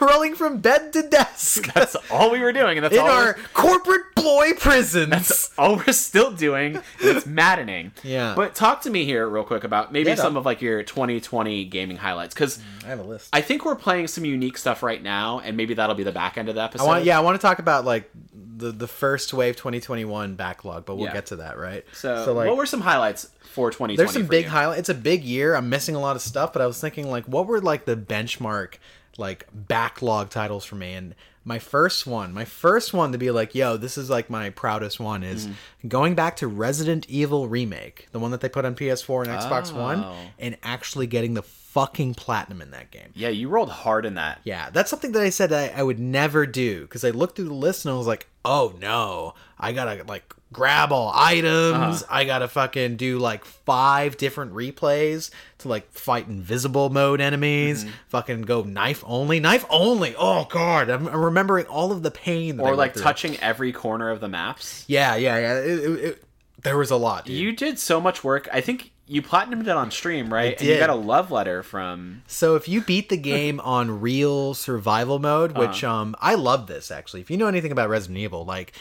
rolling from bed to desk
that's all we were doing, and that's
in
all
our corporate ploy prisons.
that's all we're still doing. It's maddening.
Yeah.
But talk to me here real quick about maybe
Yeah, no.
some of like your 2020 gaming highlights because
I have a list.
I think we're playing some unique stuff right now, and maybe that'll be the back end of the episode.
I want, yeah, I want to talk about like the the first wave 2021 backlog, but we'll
Yeah.
get to that, right?
So,
like,
what were some highlights for 2020?
there's some big
you?
highlight. It's a big year. I'm missing a lot of stuff, but I was thinking like, what were like the benchmark like backlog titles for me? And my first one, my first one to be like, yo, this is like my proudest one is
Mm.
going back to Resident Evil remake, the one that they put on PS4 and Xbox One,
Oh.
and actually getting the fucking platinum in that game.
Yeah, you rolled hard in that.
Yeah, that's something that I said I, I would never do because I looked through the list and I was like, oh no, I gotta like grab all items. Uh-huh. I gotta fucking do like five different replays to like fight invisible mode enemies. Mm-hmm. Fucking go knife only, knife only. Oh god, I'm, I'm remembering all of the pain. That
or like touching every corner of the maps.
Yeah, yeah, yeah. It, it, it, there was a lot. Dude.
You did so much work. I think you platinumed it on stream, right? And you got a love letter from.
So if you beat the game *laughs* on real survival mode, which uh-huh. um I love this actually. If you know anything about Resident Evil, like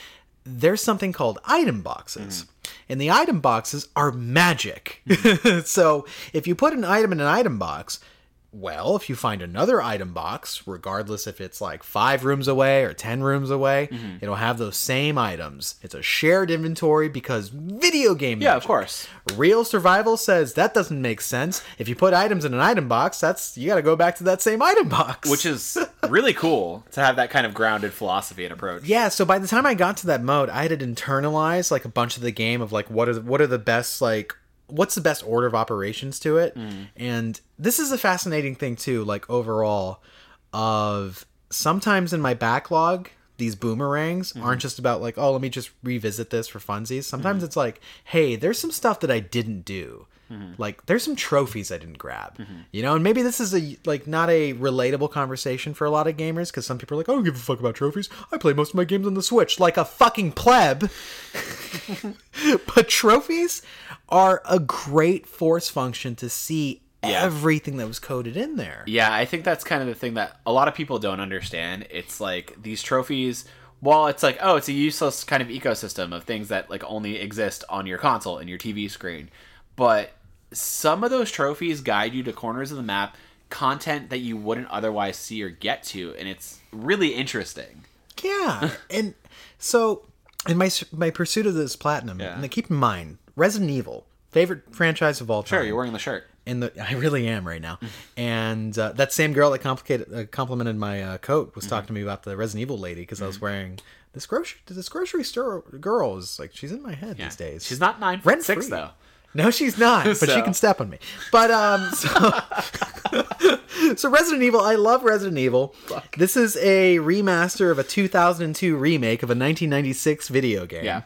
there's something called item boxes. Mm. And the item boxes are magic. Mm. *laughs* so if you put an item in an item box, well, if you find another item box, regardless if it's like five rooms away or 10 rooms away,
Mm-hmm.
it'll have those same items. It's a shared inventory because video game.
Yeah, of course.
Real survival says that doesn't make sense. If you put items in an item box, that's you got to go back to that same item box.
Which is really cool to have that kind of grounded philosophy and approach.
yeah, so by the time I got to that mode, I had internalized like a bunch of the game of like what are the, what are the best like what's the best order of operations to it. Hmm. And this is a fascinating thing too, like overall of sometimes in my backlog these boomerangs hmm. aren't just about like oh let me just revisit this for funsies. Sometimes hmm. it's like hey there's some stuff that i didn't do Mm-hmm. like there's some trophies i didn't grab mm-hmm. you know and maybe this is a like not a relatable conversation for a lot of gamers because some people are like i don't give a fuck about trophies i play most of my games on the switch like a fucking pleb *laughs* but trophies are a great force function to see
Yeah.
everything that was coded in there
Yeah, I think that's kind of the thing that a lot of people don't understand. It's like these trophies, while it's like, oh, it's a useless kind of ecosystem of things that like only exist on your console and your TV screen. But some of those trophies guide you to corners of the map, content that you wouldn't otherwise see or get to, and it's really interesting.
Yeah, *laughs* and so in my my pursuit of this platinum,
Yeah.
and keep in mind, Resident Evil, favorite franchise of all time.
Sure, you're wearing the shirt.
and the I really am right now. *laughs* and uh, that same girl that complicated uh, complimented my uh, coat was talking to me about the Resident Evil lady because I was wearing this grocery this grocery store girl is like she's in my head these days.
She's not nine
Rent
six
free.
though.
No, she's not, but she can step on me. But um, so, *laughs* so Resident Evil, I love Resident Evil. Fuck. This is a remaster of a 2002 remake of a 1996 video game.
Yeah.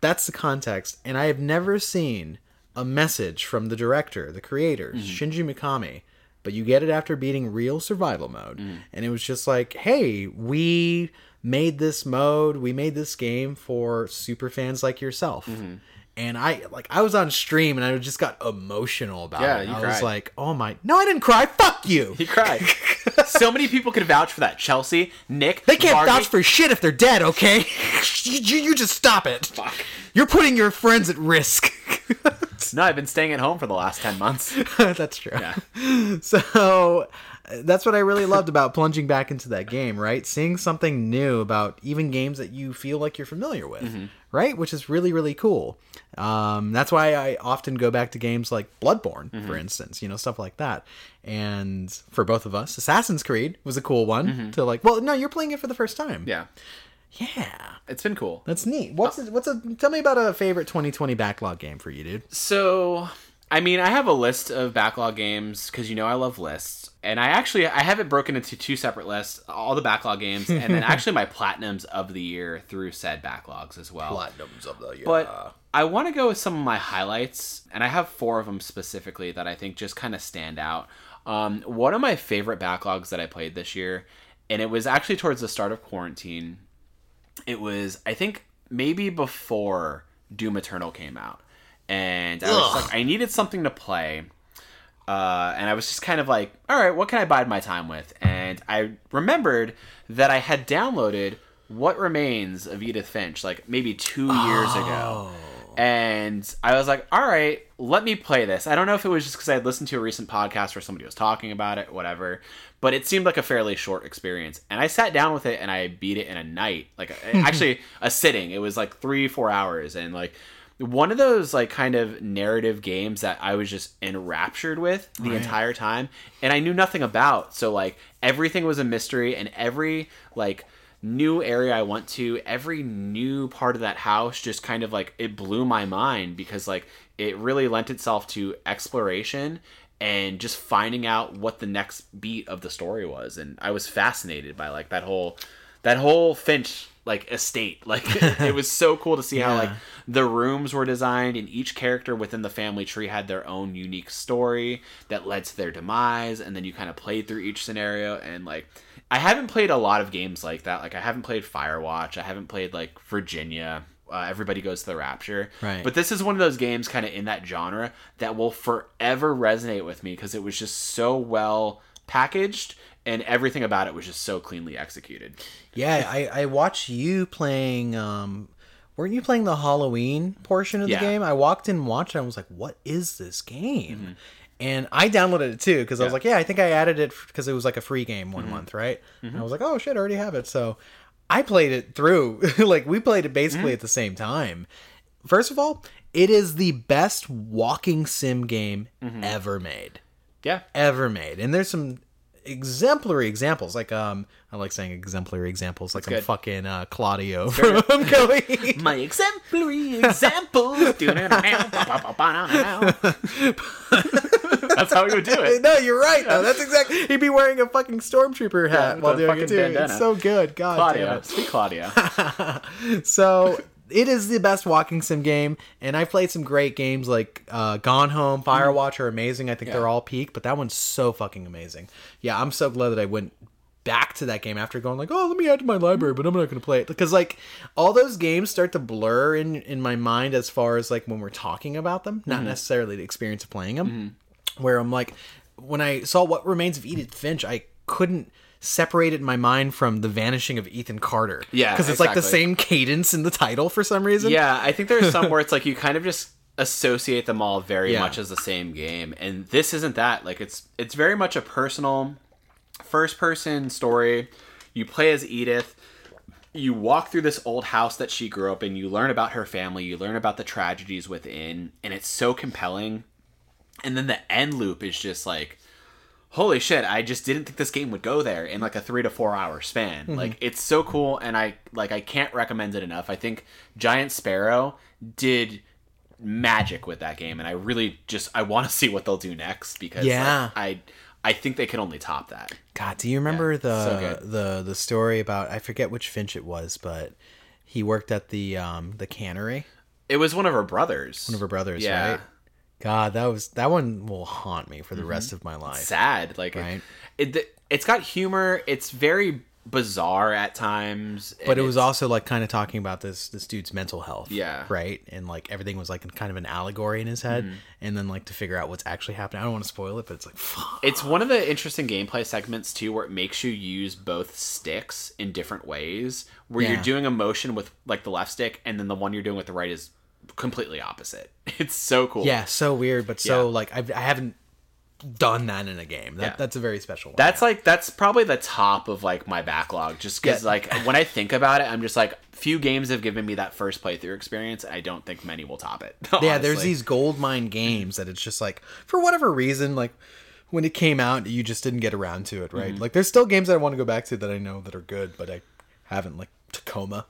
That's the context, and I have never seen a message from the director, the creator, mm-hmm. Shinji Mikami. But you get it after beating real survival mode, mm. and it was just like, hey, we made this mode, we made this game for super fans like yourself. Mm-hmm. And I like I was on stream and I just got emotional about
Yeah,
it. I was like, "Oh my, no, I didn't cry. Fuck you."
He cried. *laughs* so many people could vouch for that. Chelsea, Nick,
They can't vouch for shit if they're dead, okay? *laughs* you, you, you just stop it.
Fuck.
You're putting your friends at risk. *laughs*
No, I've been staying at home for the last ten months.
that's true. Yeah. So that's what I really loved about plunging back into that game, right? Seeing something new about even games that you feel like you're familiar with, mm-hmm. Right? Which is really, really cool. Um, that's why I often go back to games like Bloodborne, for mm-hmm. instance, you know, stuff like that. And for both of us, Assassin's Creed was a cool one mm-hmm. to like, well, no, you're playing it for the first time.
Yeah,
Yeah.
it's been cool.
That's neat. What's uh, a, what's a tell me about a favorite 2020 backlog game for you, dude?
So, I mean, I have a list of backlog games because you know I love lists, and I actually I have it broken into two separate lists: all the backlog games, and then *laughs* actually my platinums of the year through said backlogs as well.
Platinums of the year.
But I want to go with some of my highlights, and I have four of them specifically that I think just kind of stand out. Um, one of my favorite backlogs that I played this year, and it was actually towards the start of quarantine. It was, I think, maybe before Doom Eternal came out, and I was
Ugh.
like, I needed something to play. Uh, and I was just kind of like, all right, what can I bide my time with? And I remembered that I had downloaded What Remains of Edith Finch, like maybe two years ago. And I was like, all right, let me play this. I don't know if it was just because I had listened to a recent podcast where somebody was talking about it, whatever, but it seemed like a fairly short experience. And I sat down with it and I beat it in a night, like *laughs* actually a sitting. It was like three, four hours. And like, one of those like kind of narrative games that I was just enraptured with the
Right.
entire time and I knew nothing about. So like everything was a mystery and every like new area I went to, every new part of that house just kind of like it blew my mind because like it really lent itself to exploration and just finding out what the next beat of the story was and I was fascinated by like that whole that whole Finch like estate like *laughs* it was so cool to see how like the rooms were designed and each character within the family tree had their own unique story that led to their demise and then you kind of played through each scenario and like i haven't played a lot of games like that. Like i haven't played firewatch. I haven't played like virginia. Uh, everybody goes to the rapture.
Right.
but this is one of those games kind of in that genre that will forever resonate with me because it was just so well packaged and everything about it was just so cleanly executed
Yeah, I, I watched you playing. Um, weren't you playing the Halloween portion of the
Yeah.
game? I walked in, and watched, it, and I was like, "What is this game?" and I downloaded it too because I was like, yeah, I think I added it because it was like a free game
Mm-hmm.
one month, right? And I was like, oh shit, I already have it. So I played it through. *laughs* like we played it basically
Mm-hmm.
at the same time. First of all, it is the best walking sim game
Mm-hmm.
ever made
Yeah.
ever made. And there's some exemplary examples. Like um I like saying exemplary examples like I'm
good.
fucking uh Claudio from Cody. *laughs* *laughs*
My exemplary example. *laughs* That's how we would do it.
no, you're right though. That's exactly he'd be wearing a fucking stormtrooper hat
with
while doing it too.
bandana.
It's so good. God damn
Claudio.
it.
Speak Claudio.
So it is the best walking sim game, and I've played some great games like uh, Gone Home, Firewatch are amazing. I think
Mm-hmm. Yeah.
they're all peak, but that one's so fucking amazing. Yeah, I'm so glad that I went back to that game after going like, oh, let me add to my library, but I'm not going to play it because like all those games start to blur in in my mind as far as like when we're talking about them,
Mm-hmm.
not necessarily the experience of playing them. Where I'm like, when I saw What Remains of Edith Finch, I couldn't separate it in my mind from the vanishing of Ethan Carter.
Yeah,
because it's like the same cadence in the title for some reason.
Yeah, I think there's some where *laughs* it's like you kind of just associate them all very
Yeah.
much as the same game, and this isn't that. Like it's it's very much a personal, first person story. You play as Edith. You walk through this old house that she grew up in. You learn about her family. You learn about the tragedies within, and it's so compelling. And then the end loop is just like, holy shit! I just didn't think this game would go there in like a three to four hour span. Like it's so cool, and I like I can't recommend it enough. I think Giant Sparrow did magic with that game, and I really just I want to see what they'll do next because like,
Yeah.
I I think they can only top that.
God, do you remember
Yeah,
the
so
the the story about I forget which Finch it was, but he worked at the um the cannery.
It was one of her brothers.
One of her brothers,
Yeah.
right? God, that was that one will haunt me
Mm-hmm.
for the rest of my life.
sad. Like
Right.
it, it, it's got humor. It's very bizarre at times.
But it was also like kind of talking about this this dude's mental health.
Yeah.
Right? And like everything was like kind of an allegory in his head.
Mm-hmm.
And then like to figure out what's actually happening. I don't want to spoil it, but it's like fuck.
It's one of the interesting gameplay segments too, where it makes you use both sticks in different ways. Where
Yeah.
you're doing a motion with like the left stick, and then the one you're doing with the right is completely opposite. *laughs* It's so cool.
Yeah, so weird, but so
Yeah.
like I've, I haven't done that in a game. That,
Yeah.
That's a very special one.
That's like that's probably the top of like my backlog. Just because
Yeah.
like when I think about it, I'm just like few games have given me that first playthrough experience. And I don't think many will top it. *laughs*
yeah there's these gold mine games that it's just like for whatever reason like when it came out you just didn't get around to it right
Mm-hmm.
like there's still games that i want to go back to that i know that are good but i haven't like tacoma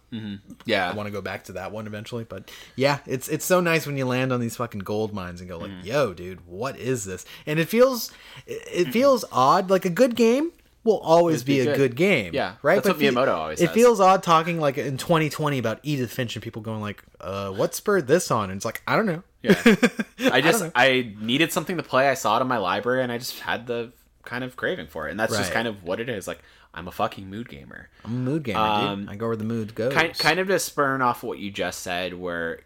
yeah.
i want to go back to that one eventually but yeah it's it's so nice when you land on these fucking gold mines and go like
Mm.
yo dude what is this and it feels it it feels odd like a good game will always be,
be
a
good.
good game
Yeah,
right
that's what
fe-
Miyamoto always
it
says.
feels odd talking like in 2020 about edith finch and people going like uh what spurred this on and it's like i don't know
Yeah. *laughs* I just
know.
I, needed something to play. I saw it in my library and I just had the kind of craving for it. And that's just kind of what it is. Like I'm a fucking mood gamer.
I'm a mood gamer,
Um,
dude. I go where the mood goes.
Kind kind of to spurn off what you just said where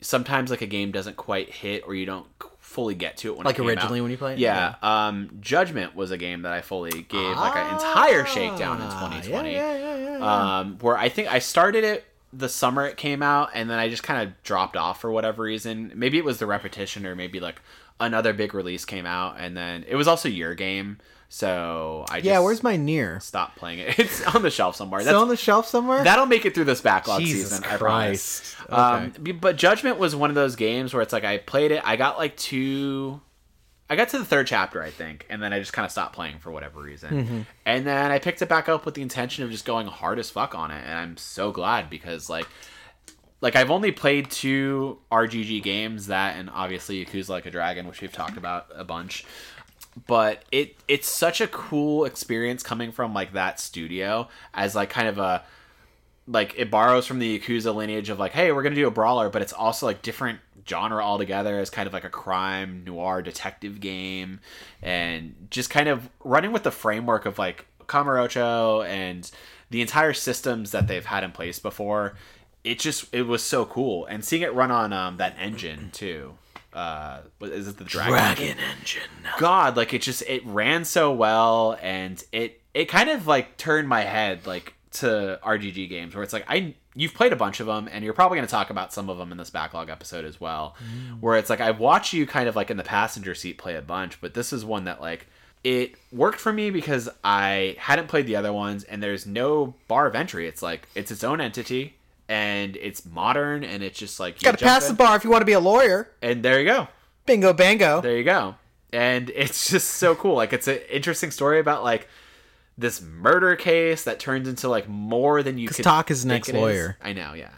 sometimes like a game doesn't quite hit or you don't fully get to it when
Like
it
originally
out.
when you play it?
Yeah. Um Judgment was a game that I fully gave like an entire shakedown in
Ah,
2020.
Yeah, yeah, yeah, yeah, yeah.
um, where I think I started it the summer it came out, and then I just kind of dropped off for whatever reason. Maybe it was the repetition, or maybe like another big release came out, and then it was also your game, so I just
yeah, where's my near?
Stop playing it. *laughs* It's on the shelf somewhere. That's,
Still on the shelf somewhere?
that'll make it through this backlog
Jesus
season. I
Christ.
promise.
Okay.
Um, but Judgment was one of those games where it's like I played it, I got like two. I got to the third chapter, I think, and then I just kind of stopped playing for whatever reason.
Mm-hmm.
And then I picked it back up with the intention of just going hard as fuck on it, and I'm so glad because like, like I've only played two RGG games, that and obviously Yakuza Like a Dragon, which we've talked about a bunch. But it it's such a cool experience coming from like that studio as like kind of a like it borrows from the Yakuza lineage of like, hey, we're gonna do a brawler, but it's also like different genre altogether as kind of like a crime noir detective game, and just kind of running with the framework of like Kamurocho and the entire systems that they've had in place before. It just it was so cool, and seeing it run on um, that engine too. Uh, is it the Dragon?
Dragon Engine.
god like it just it ran so well and it it kind of like turned my head like to rgg games where it's like i you've played a bunch of them, and you're probably going to talk about some of them in this backlog episode as well. Where it's like I've watched you kind of like in the passenger seat play a bunch, but this is one that like it worked for me because I hadn't played the other ones, and there's no bar of entry. It's like it's its own entity. And it's modern, and it's just like you
Got to pass the bar if you want to be a lawyer.
and there you go.
Bingo, bango.
There you go. And *laughs* it's just so cool. Like it's an interesting story about like this murder case that turns into like more than you could.
Tak is an
think it
ex-lawyer.
I know. Yeah.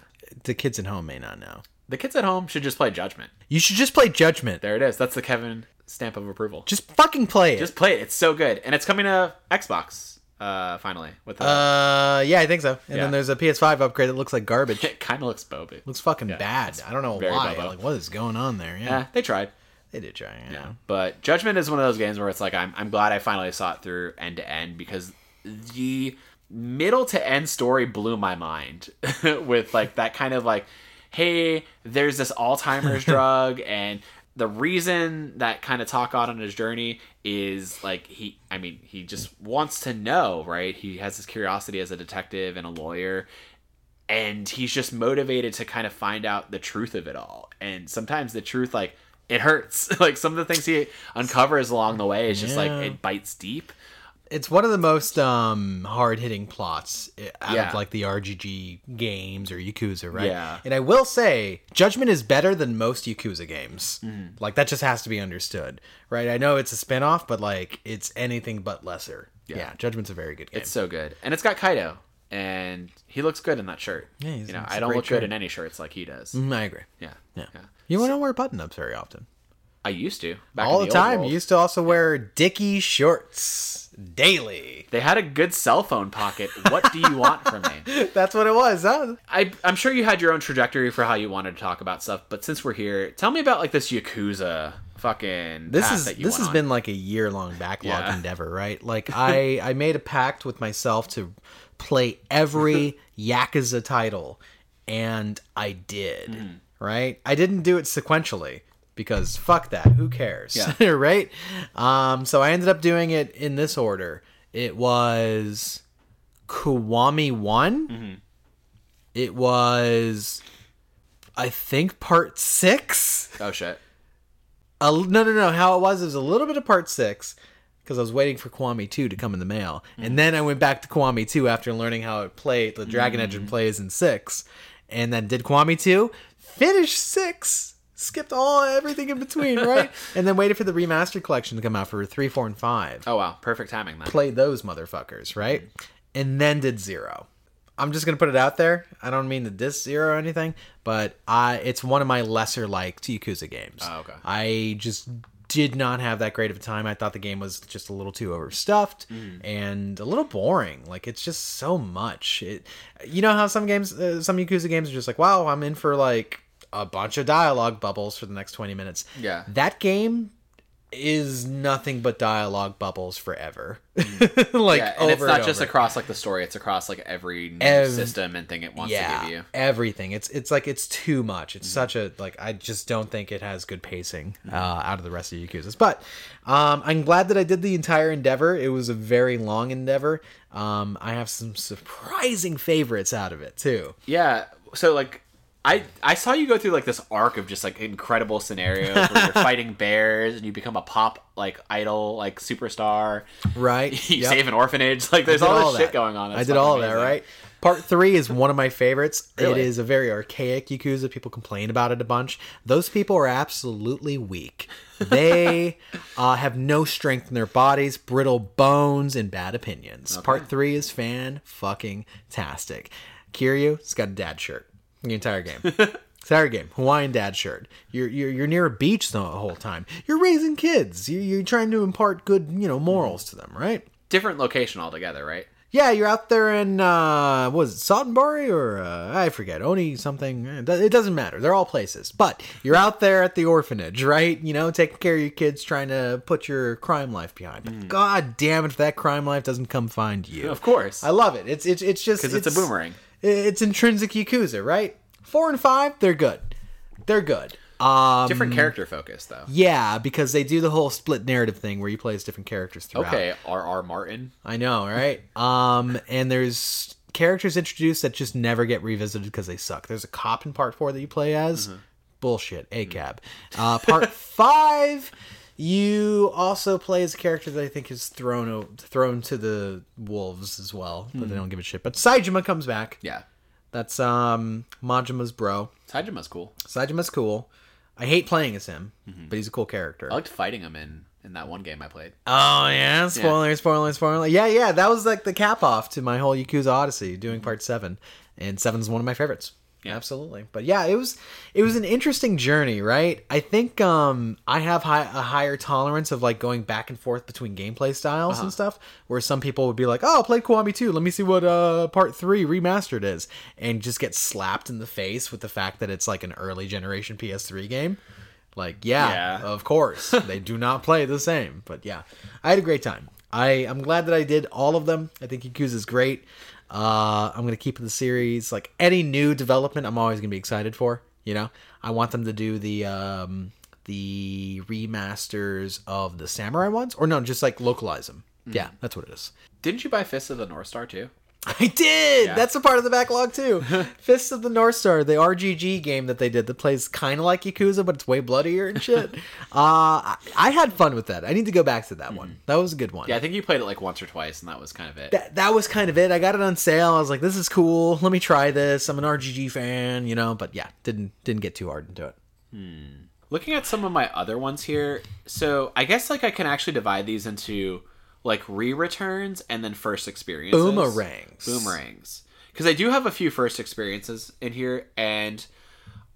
The kids at home may not know.
The kids at home should just play Judgment.
You should just play Judgment.
There it is. That's the Kevin stamp of approval.
Just fucking play it.
Just play it. It's so good, and it's coming to Xbox uh finally with the.
uh, yeah, I think so. And
Yeah.
then there's a PS5 upgrade that looks like garbage. *laughs*
it kind of looks boby.
looks fucking bad. I don't know why.
Bobo.
Like, what is going on there? Yeah,
Yeah, they tried.
they did try. Yeah.
But Judgment is one of those games where it's like I'm I'm glad I finally saw it through end to end because the middle to end story blew my mind *laughs* with like that kind of like hey there's this Alzheimer's *laughs* drug and the reason that kind of Tak got on his journey is like he I mean he just wants to know right? He has this curiosity as a detective and a lawyer and he's just motivated to kind of find out the truth of it all. And sometimes the truth like it hurts. *laughs* Like some of the things he uncovers along the way is just
Yeah.
like it bites deep
It's one of the most um, hard hitting plots out
Yeah.
of like the RGG games or Yakuza, right?
Yeah.
And I will say, Judgment is better than most Yakuza games.
Mm-hmm.
Like that just has to be understood, right? I know it's a spin off, but like it's anything but lesser. Yeah. Judgment's a very good game.
it's so good and it's got Kaito and he looks good in that shirt
Yeah, he's-
you know i don't look
shirt.
good in any shirts like he does
Mm, I agree.
yeah
Yeah.
yeah
You don't wear button ups very often.
I used to back
All
in
the,
old
time. You used to also wear Dickie shorts daily.
they had a good cell phone pocket what do you want from me *laughs*
That's what it was, huh?
I, i'm sure you had your own trajectory for how you wanted to talk about stuff but since we're here tell me about like this yakuza fucking
this is this has
on.
been like a year long backlog
Yeah.
endeavor, right? *laughs* Like I I made a pact with myself to play every *laughs* Yakuza title, and I did.
Mm-hmm.
Right? I didn't do it sequentially because fuck that. Who cares?
Yeah. *laughs*
right? Um, so I ended up doing it in this order. It was Kiwami one.
Mm-hmm.
It was, I think, part six.
oh shit
A, no, no, no. How it was is a little bit of part six because I was waiting for Kiwami 2 to come in the mail. And then I went back to Kiwami 2 after learning how it played, the Dragon Engine plays in 6. And then did Kiwami 2, finished 6, skipped all everything in between, right? *laughs* and then waited for the remastered collection to come out for 3, 4, and 5.
oh wow perfect timing then
Played those motherfuckers, right? And then did 0. I'm just gonna put it out there. I don't mean to diss zero or anything, but I it's one of my lesser like Yakuza games.
Oh, okay.
I just did not have that great of a time. I thought the game was just a little too overstuffed
Mm.
and a little boring. Like it's just so much. It, you know how some games, uh, some Yakuza games are just like, wow, I'm in for like a bunch of dialogue bubbles for the next 20 minutes.
Yeah.
That game is nothing but dialogue bubbles forever. *laughs* like
yeah, and it's not
and
just across like the story; it's across like every new
Ev-
system and thing it wants
yeah,
to give you.
everything. It's it's like it's too much.
Mm-hmm.
It's such a like I just don't think it has good pacing uh, out of the rest of Yakuza's. But um, I'm glad that I did the entire endeavor. It was a very long endeavor. Um, I have some surprising favorites out of it too.
Yeah. So like I I saw you go through like this arc of just like incredible scenarios where you're *laughs* fighting bears and you become a pop like idol like superstar.
Right? *laughs*
You
Yep.
save an orphanage. Like there's all this
all
shit going on.
I did all of that, right? Part three is one of my favorites. It
Really?
is a very archaic Yakuza. People complain about it a bunch. Those people are absolutely weak. They *laughs* uh, have no strength in their bodies, brittle bones, and bad opinions. Part three is fan fucking tastic. Kiryu's got a dad shirt the entire game. *laughs* Entire game, Hawaiian dad shirt. You're, you're you're near a beach the whole time. You're raising kids. You, you're trying to impart good, you know, morals to them, right?
Different location altogether, right?
Yeah, you're out there in uh what is it, Saltonbury or uh, I forget, Oni something. Eh, It doesn't matter. They're all places. But you're out there at the orphanage, right? You know, taking care of your kids, trying to put your crime life behind. But God damn it, if that crime life doesn't come find you.
Of course.
I love it. It's it's it's just
Because it's, a boomerang.
It's intrinsic Yakuza, right? Four and five, they're good. They're good. Um,
Different character focus though.
yeah, because they do the whole split narrative thing where you play as different characters throughout.
Okay, R. R. Martin.
I know, right? *laughs* Um, and there's characters introduced that just never get revisited because they suck. There's a cop in part four that you play as. Bullshit. A cab. Uh, part *laughs* five, you also play as a character that I think is thrown o- thrown to the wolves as well, but they hmm. don't give a shit. But Saejima comes back.
Yeah.
That's um Majima's bro.
Saejima's cool.
Saejima's cool. I hate playing as him, mm-hmm. but he's a cool character.
I liked fighting him in in that one game I played.
Oh yeah, spoiler, spoiler, spoiler. Yeah, yeah, that was like the cap off to my whole Yakuza Odyssey, doing mm-hmm. part seven, and seven's one of my favorites.
Yeah.
absolutely. But yeah, it was it was an interesting journey, right? I think um I have high, a higher tolerance of like going back and forth between gameplay styles and stuff, where some people would be like, "Oh, play Kiwami 2. Let me see what uh part three remastered is," and just get slapped in the face with the fact that it's like an early generation PS3 game. Like, yeah,
Yeah.
of course. *laughs* they do not play the same. But yeah, I had a great time. I, I'm glad that I did all of them. I think Yakuza is great. Uh, I'm going to keep the series. Like, any new development, I'm always going to be excited for. You know, I want them to do the. Um, the remasters of the samurai ones or no just like localize them yeah that's what it is
Didn't you buy Fist of the North Star too?
I did.
Yeah.
That's a part of the backlog too. *laughs* Fists of the North Star, the RGG game that they did that plays kind of like Yakuza, but it's way bloodier and shit. *laughs* uh, I, I had fun with that. I need to go back to that one. That was a good one.
Yeah, I think you played it like once or twice, and that was kind of it.
That, that was kind of it. I got it on sale. I was like, "This is cool. Let me try this." I'm an RGG fan, you know. But yeah, didn't didn't get too hard into it.
Looking at some of my other ones here, so I guess like I can actually divide these into like re-returns and then first experiences.
Boomerangs.
Boomerangs. Because I do have a few first experiences in here, and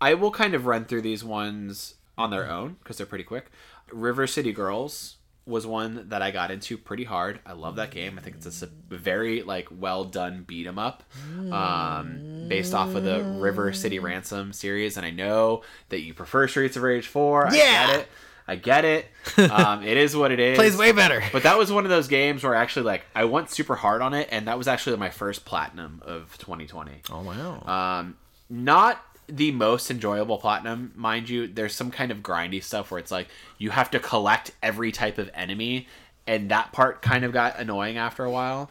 I will kind of run through these ones on their own because they're pretty quick. River City Girls was one that I got into pretty hard. I love that game. I think it's a very like well done beat 'em up, um, based off of the River City Ransom series. And I know that you prefer Streets of Rage Four. I
Yeah.
get it. I get it. *laughs* Um, it is what it is.
Plays way better.
But that was one of those games where actually like I went super hard on it, and that was actually my first platinum of 2020.
Oh wow.
Um, not the most enjoyable platinum, mind you. There's some kind of grindy stuff where it's like you have to collect every type of enemy, and that part kind of got annoying after a while.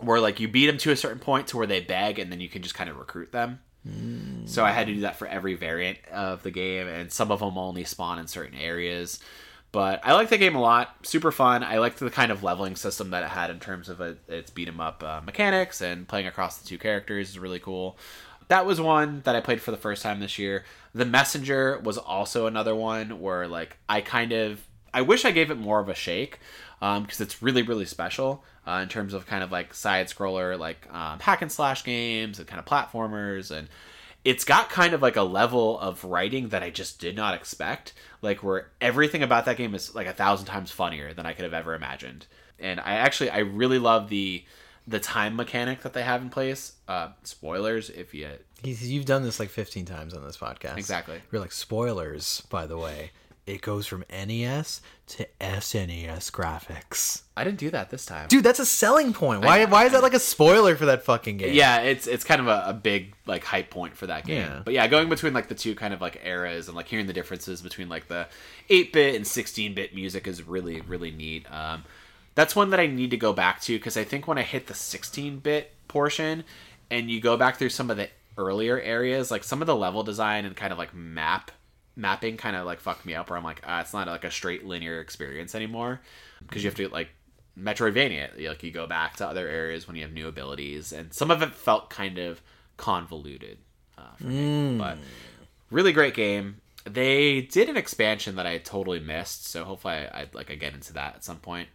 Where like you beat them to a certain point to where they beg, and then you can just kind of recruit them. So I had to do that for every variant of the game, and some of them only spawn in certain areas. But I like the game a lot. Super fun. I liked the kind of leveling system that it had in terms of a, its beat 'em up uh, mechanics and playing across the two characters is really cool. That was one that I played for the first time this year. The Messenger was also another one where like I kind of I wish I gave it more of a shake because it's really really special uh, in terms of kind of like side scroller like um, hack and slash games and kind of platformers and it's got kind of like a level of writing that I just did not expect. Like where everything about that game is like a thousand times funnier than I could have ever imagined. And I actually I really love the the time mechanic that they have in place. Uh, spoilers if you
He's, you've done this like 15 times on this podcast.
Exactly.
You're like, spoilers, by the way. It goes from NES to SNES graphics.
I didn't do that this time.
Dude, that's a selling point. Why, why is that like a spoiler for that fucking game?
Yeah, it's it's kind of a, a big like hype point for that game.
Yeah.
But yeah, going between like the two kind of like eras and like hearing the differences between like the 8-bit and 16-bit music is really really neat. Um, that's one that I need to go back to because I think when I hit the 16-bit portion and you go back through some of the earlier areas, like some of the level design and kind of like map mapping kind of like fucked me up where I'm like, ah, it's not like a straight linear experience anymore because you have to like Metroidvania. Like you go back to other areas when you have new abilities, and some of it felt kind of convoluted uh, for me. But really great game. They did an expansion that I totally missed, so hopefully I, I'd like I get into that at some point.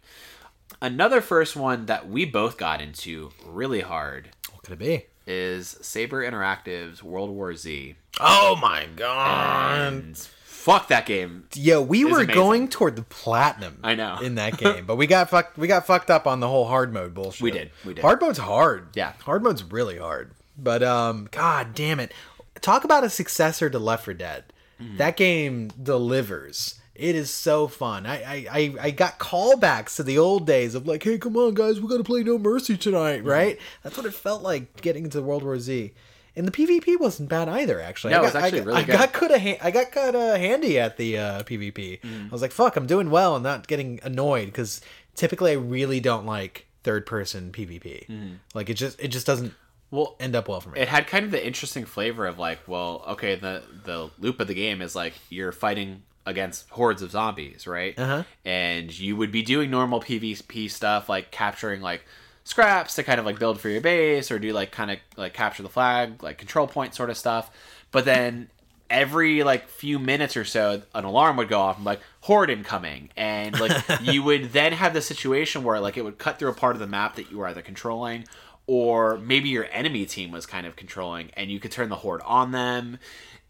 Another first one that we both got into really hard
What could it be?
Is Saber Interactive's World War Z.
Oh my god.
And fuck that game.
Yo, we were
amazing.
going toward the platinum.
I know.
in that game, but we got fucked. We got fucked up on the whole hard mode bullshit.
We did, we did.
Hard mode's hard.
Yeah.
hard mode's really hard. But um, god damn it! Talk about a successor to Left 4 Dead.
Mm-hmm.
That game delivers. It is so fun. I, I I got callbacks to the old days of like, hey, come on, guys, we gotta play No Mercy tonight,
Mm-hmm.
right? That's what it felt like getting into World War Z. And the PvP wasn't bad either, actually.
No,
I
it was
got,
actually
I, got-
really
I
good.
got good a ha- I got kind of handy at the uh, PvP.
Mm.
I was like, "Fuck, I'm doing well and not getting annoyed." Because typically, I really don't like third person PvP.
Mm.
Like it just it just doesn't
Well,
end up well for me.
it had kind of the interesting flavor of like, well, okay, the the loop of the game is like you're fighting against hordes of zombies, right?
Uh-huh.
And you would be doing normal PvP stuff like capturing like scraps to kind of like build for your base or do like kind of like capture the flag, like control point sort of stuff. But then every like few minutes or so an alarm would go off and like horde incoming and like *laughs* you would then have the situation where like it would cut through a part of the map that you were either controlling or maybe your enemy team was kind of controlling and you could turn the horde on them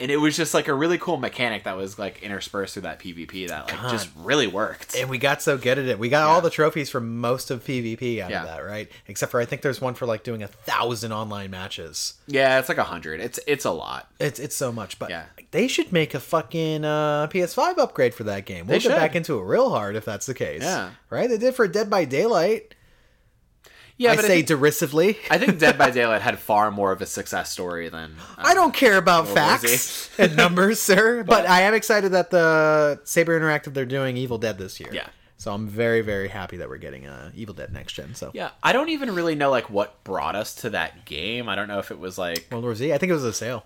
and it was just like a really cool mechanic that was like interspersed through that pvp that like just really worked
and we got so good at it. We got all the trophies for most of PvP out
Yeah.
of that, right? Except for I think there's one for like doing a thousand online matches.
yeah it's like a hundred it's it's a lot
It's it's so much, but
Yeah.
they should make a fucking uh, PS5 upgrade for that game. We'll
They
get
should.
back into it real hard if that's the case.
Yeah.
right. They did for Dead by Daylight.
Yeah
I
but
say
I think,
derisively.
I think dead by *laughs* daylight had far more of a success story than uh,
I don't care about facts *laughs* and numbers, sir. But, I am excited that the Saber Interactive they're doing Evil Dead this year.
Yeah.
So I'm very very happy that we're getting uh, Evil Dead next gen. So
Yeah, I don't even really know like what brought us to that game. I don't know if it was like
World War Z. I think it was a sale.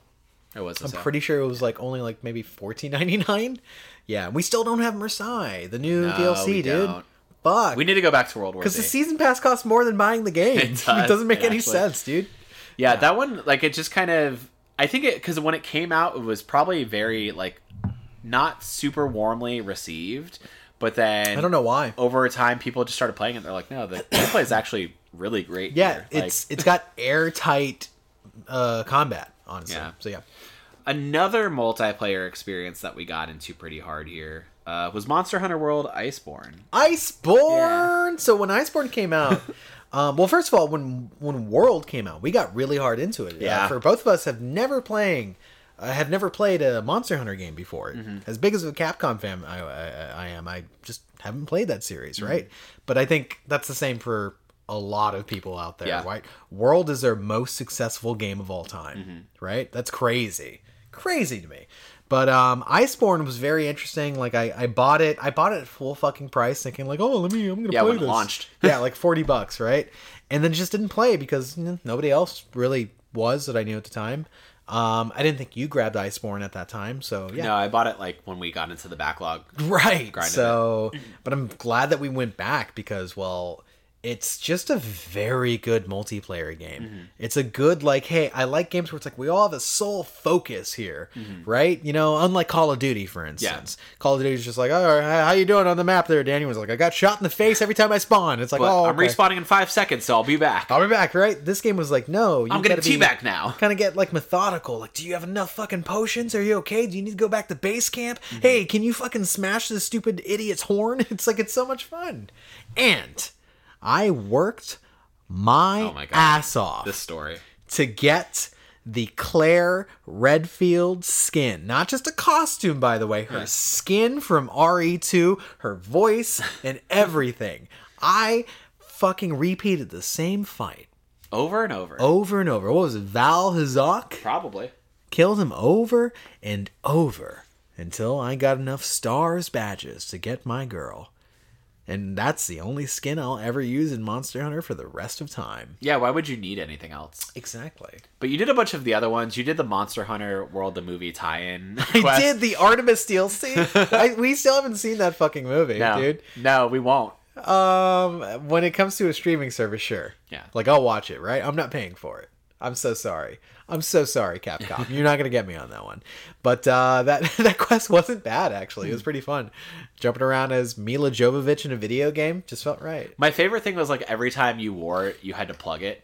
it was.
I'm pretty sure it was like only like maybe fourteen ninety nine. *laughs* Yeah, we still don't have Marseille, the new
No,
DLC, dude.
don't.
Fuck.
We need to go back to World War
because the season pass costs more than buying the game. *laughs*
It *laughs*
It,
does,
doesn't make
it
any
actually-
sense, dude.
yeah, that one like it just kind of. I think it because when it came out, it was probably very like not super warmly received. But then
I don't know why.
Over time, people just started playing it. They're like, no, the *clears throat* gameplay is actually really great.
Yeah.
Like,
it's it's got airtight uh, combat, honestly.
Yeah.
So yeah.
another multiplayer experience that we got into pretty hard here uh, was Monster Hunter World Iceborne.
Iceborne. So when Iceborne came out, *laughs* um, well, first of all, when when World came out, we got really hard into it. Uh,
Yeah.
for both of us, have never playing, uh, have never played a Monster Hunter game before.
Mm-hmm.
As big as a Capcom fan I, I, I am, I just haven't played that series,
Mm-hmm.
right? But I think that's the same for a lot of people out there.
Yeah.
Right? World is their most successful game of all time.
Mm-hmm.
Right? That's crazy, crazy to me. But um, Iceborne was very interesting. Like I, I bought it. I bought it at full fucking price, thinking like, oh, let me, I'm gonna
Yeah,
play
when
this.
launched. *laughs*
yeah, like forty bucks, right? And then just didn't play because you know, nobody else really was that I knew at the time. Um, I didn't think you grabbed Iceborne at that time, so yeah,
No, I bought it like when we got into the backlog.
right. So, but I'm glad that we went back because, well, it's just a very good multiplayer game.
Mm-hmm.
It's a good like, hey, I like games where it's like we all have a sole focus here, right? You know, unlike Call of Duty, for instance. Call of Duty is just like, oh, how you doing on the map there? Danny was like, I got shot in the face every time I spawn. It's like,
But
oh,
I'm
okay.
respawning in five seconds, so I'll be back.
I'll be back, right? This game was like, no, you
I'm gonna
be-
teabag now.
Kind of get like methodical. Like, do you have enough fucking potions? Are you okay? Do you need to go back to base camp?
Mm-hmm.
Hey, can you fucking smash this stupid idiot's horn? *laughs* It's like it's so much fun. And I worked my,
Oh my
ass off
This story.
to get the Claire Redfield skin. Not just a costume, by the way, her skin from RE2, her voice, *laughs* and everything. I fucking repeated the same fight
Over and over.
over and over. What was it? Vaal Hazak
Probably.
killed him over and over until I got enough stars badges to get my girl. And that's the only skin I'll ever use in Monster Hunter for the rest of time.
Yeah, why would you need anything else?
Exactly.
But you did a bunch of the other ones. You did the Monster Hunter World the movie tie-in. *laughs*
I
quest.
did the Artemis DLC. *laughs* I, we still haven't seen that fucking movie,
No,
dude.
no, we won't.
Um, when it comes to a streaming service, sure.
Yeah.
Like I'll watch it, right? I'm not paying for it. I'm so sorry. I'm so sorry, Capcom. You're not gonna get me on that one. But uh, that *laughs* that quest wasn't bad actually. It was pretty fun. Jumping around as Milla Jovovich in a video game just felt right.
My favorite thing was like every time you wore it, you had to plug it.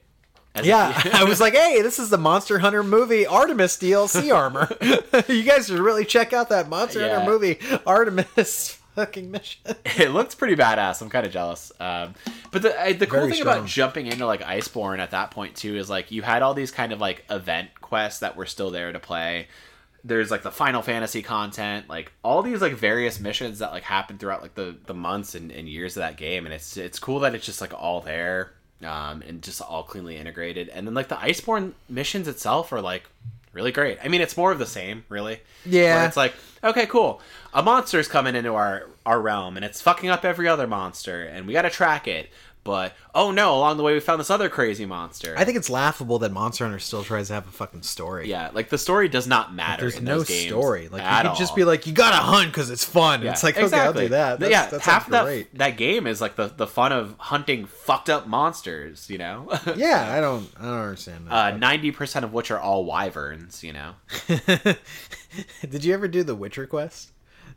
As
Yeah,
you- *laughs*
I was like, "Hey, this is the Monster Hunter movie Artemis DLC armor. *laughs* you guys should really check out that Monster
Yeah.
Hunter movie Artemis mission." *laughs*
it looks pretty badass. I'm kind of jealous. Um, but the I, the cool
Very
thing
strong.
about jumping into like Iceborne at that point too is like you had all these kind of like event quests that were still there to play. There's like the Final Fantasy content, like all these like various missions that like happen throughout like the the months and, and years of that game, and it's it's cool that it's just like all there. Um, and just all cleanly integrated, and then like the Iceborne missions itself are like really great. I mean, it's more of the same, really.
Yeah.
Where it's like, okay, cool. A monster's coming into our our realm and it's fucking up every other monster and we got to track it. But oh no, along the way we found this other crazy monster.
I think it's laughable that Monster Hunter still tries to have a fucking story.
yeah, like the story does not matter.
There's
in
no story. Like you could just be like, you gotta hunt because it's fun.
Yeah,
it's like, okay, I'll do that. That's,
yeah,
that
half that that game is like the the fun of hunting fucked up monsters. You know. *laughs*
Yeah, I don't, I don't understand that.
Uh, Ninety percent of which are all wyverns, you know. *laughs*
Did you ever do the Witcher quest?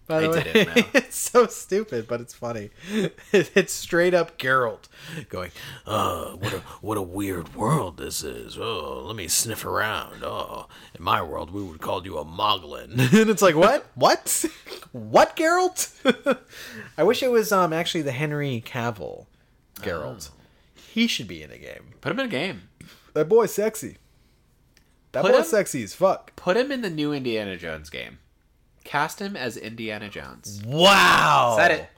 By the
I
way,
no. *laughs*
it's so stupid, but it's funny. *laughs* It's straight up Geralt going, "Oh, what a what a weird world this is. Oh, let me sniff around. Oh, in my world, we would call you a Moglin." *laughs* and it's like, what? What? what, Geralt? I wish it was um actually the Henry Cavill Geralt. He should be in a game.
Put him in a game.
That boy's sexy. That
Put
boy's
him-
sexy as fuck.
Put him in the new Indiana Jones game. Cast him as Indiana Jones.
Wow.
Said it.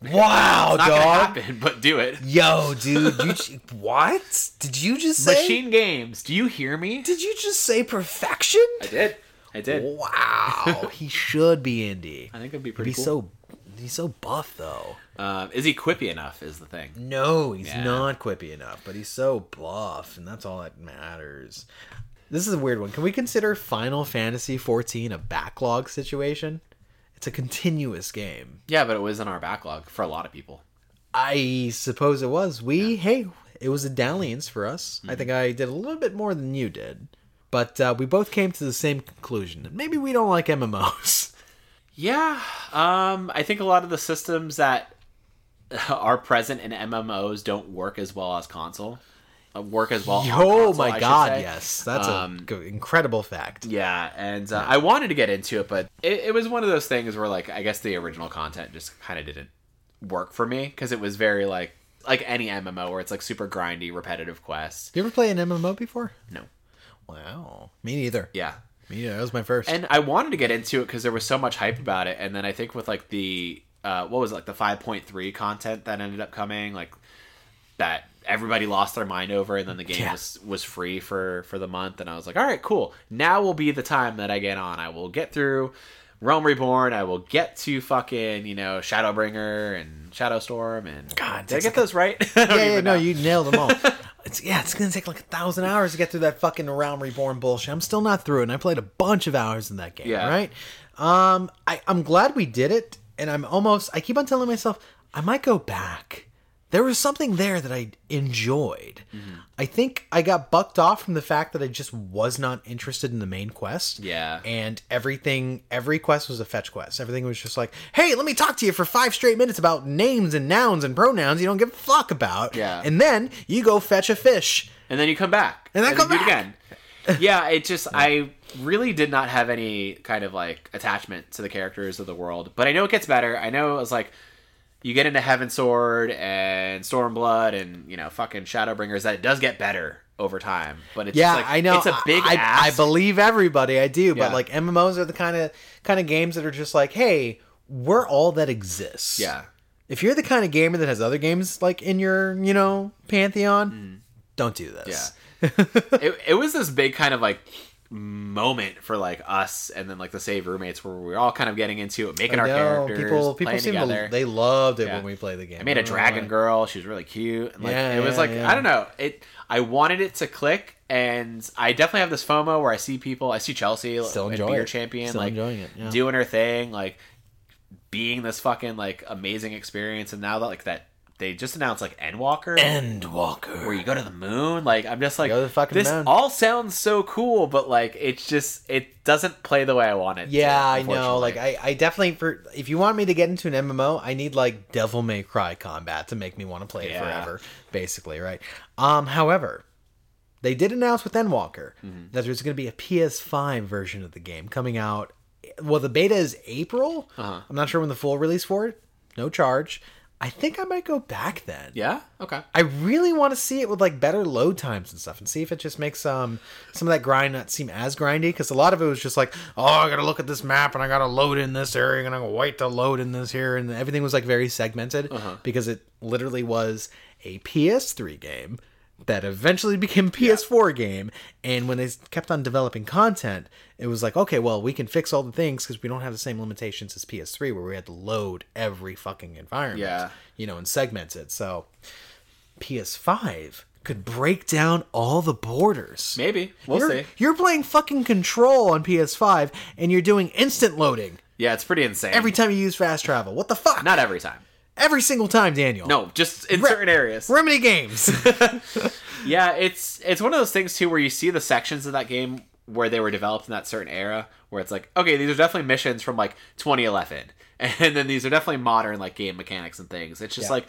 Wow,
Not gonna happen, but do it.
Yo, dude, you what? Did you just say?
MachineGames. Do you hear me?
Did you just say perfection?
I did. I did.
Wow, *laughs* he should be indie.
I think it'd be
He'd
pretty
be
cool.
so he's so buff though.
Um, is he quippy enough? Is the thing.
No, he's
Yeah.
not quippy enough, but he's so buff, and that's all that matters. This is a weird one. Can we consider Final Fantasy XIV a backlog situation? It's a continuous game.
Yeah, but it was in our backlog for a lot of people.
I suppose it was. We hey, it was a dalliance for us. I think I did a little bit more than you did, but uh, we both came to the same conclusion. that Maybe we don't like MMOs. *laughs*
Yeah, um, I think a lot of the systems that *laughs* are present in MMOs don't work as well as console. Work as well.
oh
console,
my god, yes, that's
Um,
a g- incredible fact.
Yeah, and uh, I wanted to get into it, but it, it was one of those things where, like, I guess the original content just kind of didn't work for me because it was very like like any MMO where it's like super grindy, repetitive quests.
You ever play an MMO before?
No,
Wow, me neither.
yeah,
Me neither. That was my first.
and I wanted to get into it because there was so much hype about it, and then I think with like the uh, what was it, like the five point three content that ended up coming, like that everybody lost their mind over, and then the game
Yeah.
was was free for for the month, and I was like, all right, cool. Now will be the time that I get on. I will get through Realm Reborn. I will get to fucking you know Shadowbringer and Shadowstorm and
God,
did I get
like
those right? *laughs* I don't
yeah, yeah, no,
know.
you nailed them all. *laughs* it's yeah, it's gonna take like a thousand hours to get through that fucking Realm Reborn bullshit. I'm still not through it, and I played a bunch of hours in that game.
Yeah.
Right. Um, I I'm glad we did it, and I'm almost. I keep on telling myself I might go back. There was something there that I enjoyed.
Mm-hmm.
I think I got bucked off from the fact that I just was not interested in the main quest.
Yeah.
And everything, every quest was a fetch quest. Everything was just like, hey, let me talk to you for five straight minutes about names and nouns and pronouns you don't give a fuck about.
Yeah.
And then you go fetch a fish.
and then you come back
And then come
do it
back.
again *laughs* yeah it just *laughs* i really did not have any kind of like attachment to the characters of the world but i know it gets better i know it was like you get into Heavensward and stormblood and you know fucking shadowbringers that it does get better over time but it's
Yeah,
just like,
I know.
it's a big
I, I, believe everybody. I do, but
Yeah.
like MMOs are the kind of kind of games that are just like, hey, we're all that exists.
yeah
If you're the kind of gamer that has other games like in your, you know, pantheon, don't do this.
Mm. yeah *laughs* it, it was this big kind of like moment for like us and then like the save roommates where we are all kind of getting into it making our characters
people people seem
together
to they loved it
Yeah.
when we played the game.
I made a dragon
why.
girl. She was really cute. And, like,
Yeah,
it was
yeah,
like. I don't know. It. I wanted it to click, and I definitely have this FOMO where I see people. I see Chelsea,
Still enjoying
beer
it.
champion,
Still
like
enjoying it,
doing her thing, like being this fucking like amazing experience. And now that like that they just announced like Endwalker,
Endwalker.
where you go to the moon. Like I'm just like
Go to the fucking
this
moon.
all sounds so cool, but like it's just it doesn't play the way I want it. to,
Yeah, I know. Like. I, I definitely for if you want me to get into an MMO, I need like Devil May Cry combat to make me want to play it forever, basically, right? Um, however, they did announce with Endwalker
Mm-hmm.
that there's going to be a PS5 version of the game coming out. Well, the beta is April.
Uh-huh.
I'm not sure when the full release for it. No charge. I think I might go back then.
yeah, okay.
I really want to see it with like better load times and stuff, and see if it just makes um some of that grind not seem as grindy. Because a lot of it was just like, oh, I gotta look at this map and I gotta load in this area and I gotta wait to load in this here, and everything was like very segmented because it literally was a PS3 game that eventually became a PS4 game. And when they kept on developing content, it was like, okay, well, we can fix all the things because we don't have the same limitations as PS3 where we had to load every fucking environment
Yeah.
you know, and segment it. So PS5 could break down all the borders.
Maybe we'll
you're,
see.
You're playing fucking Control on PS5 and you're doing instant loading
Yeah, it's pretty insane.
every time you use fast travel. What the fuck?
not every time.
Every single time, Daniel.
No, just in
Re-
certain areas.
Remedy Games. *laughs* *laughs*
Yeah, it's it's one of those things too where you see the sections of that game where they were developed in that certain era where it's like, okay, these are definitely missions from like 2011, *laughs* and then these are definitely modern like game mechanics and things. It's just
Yeah.
like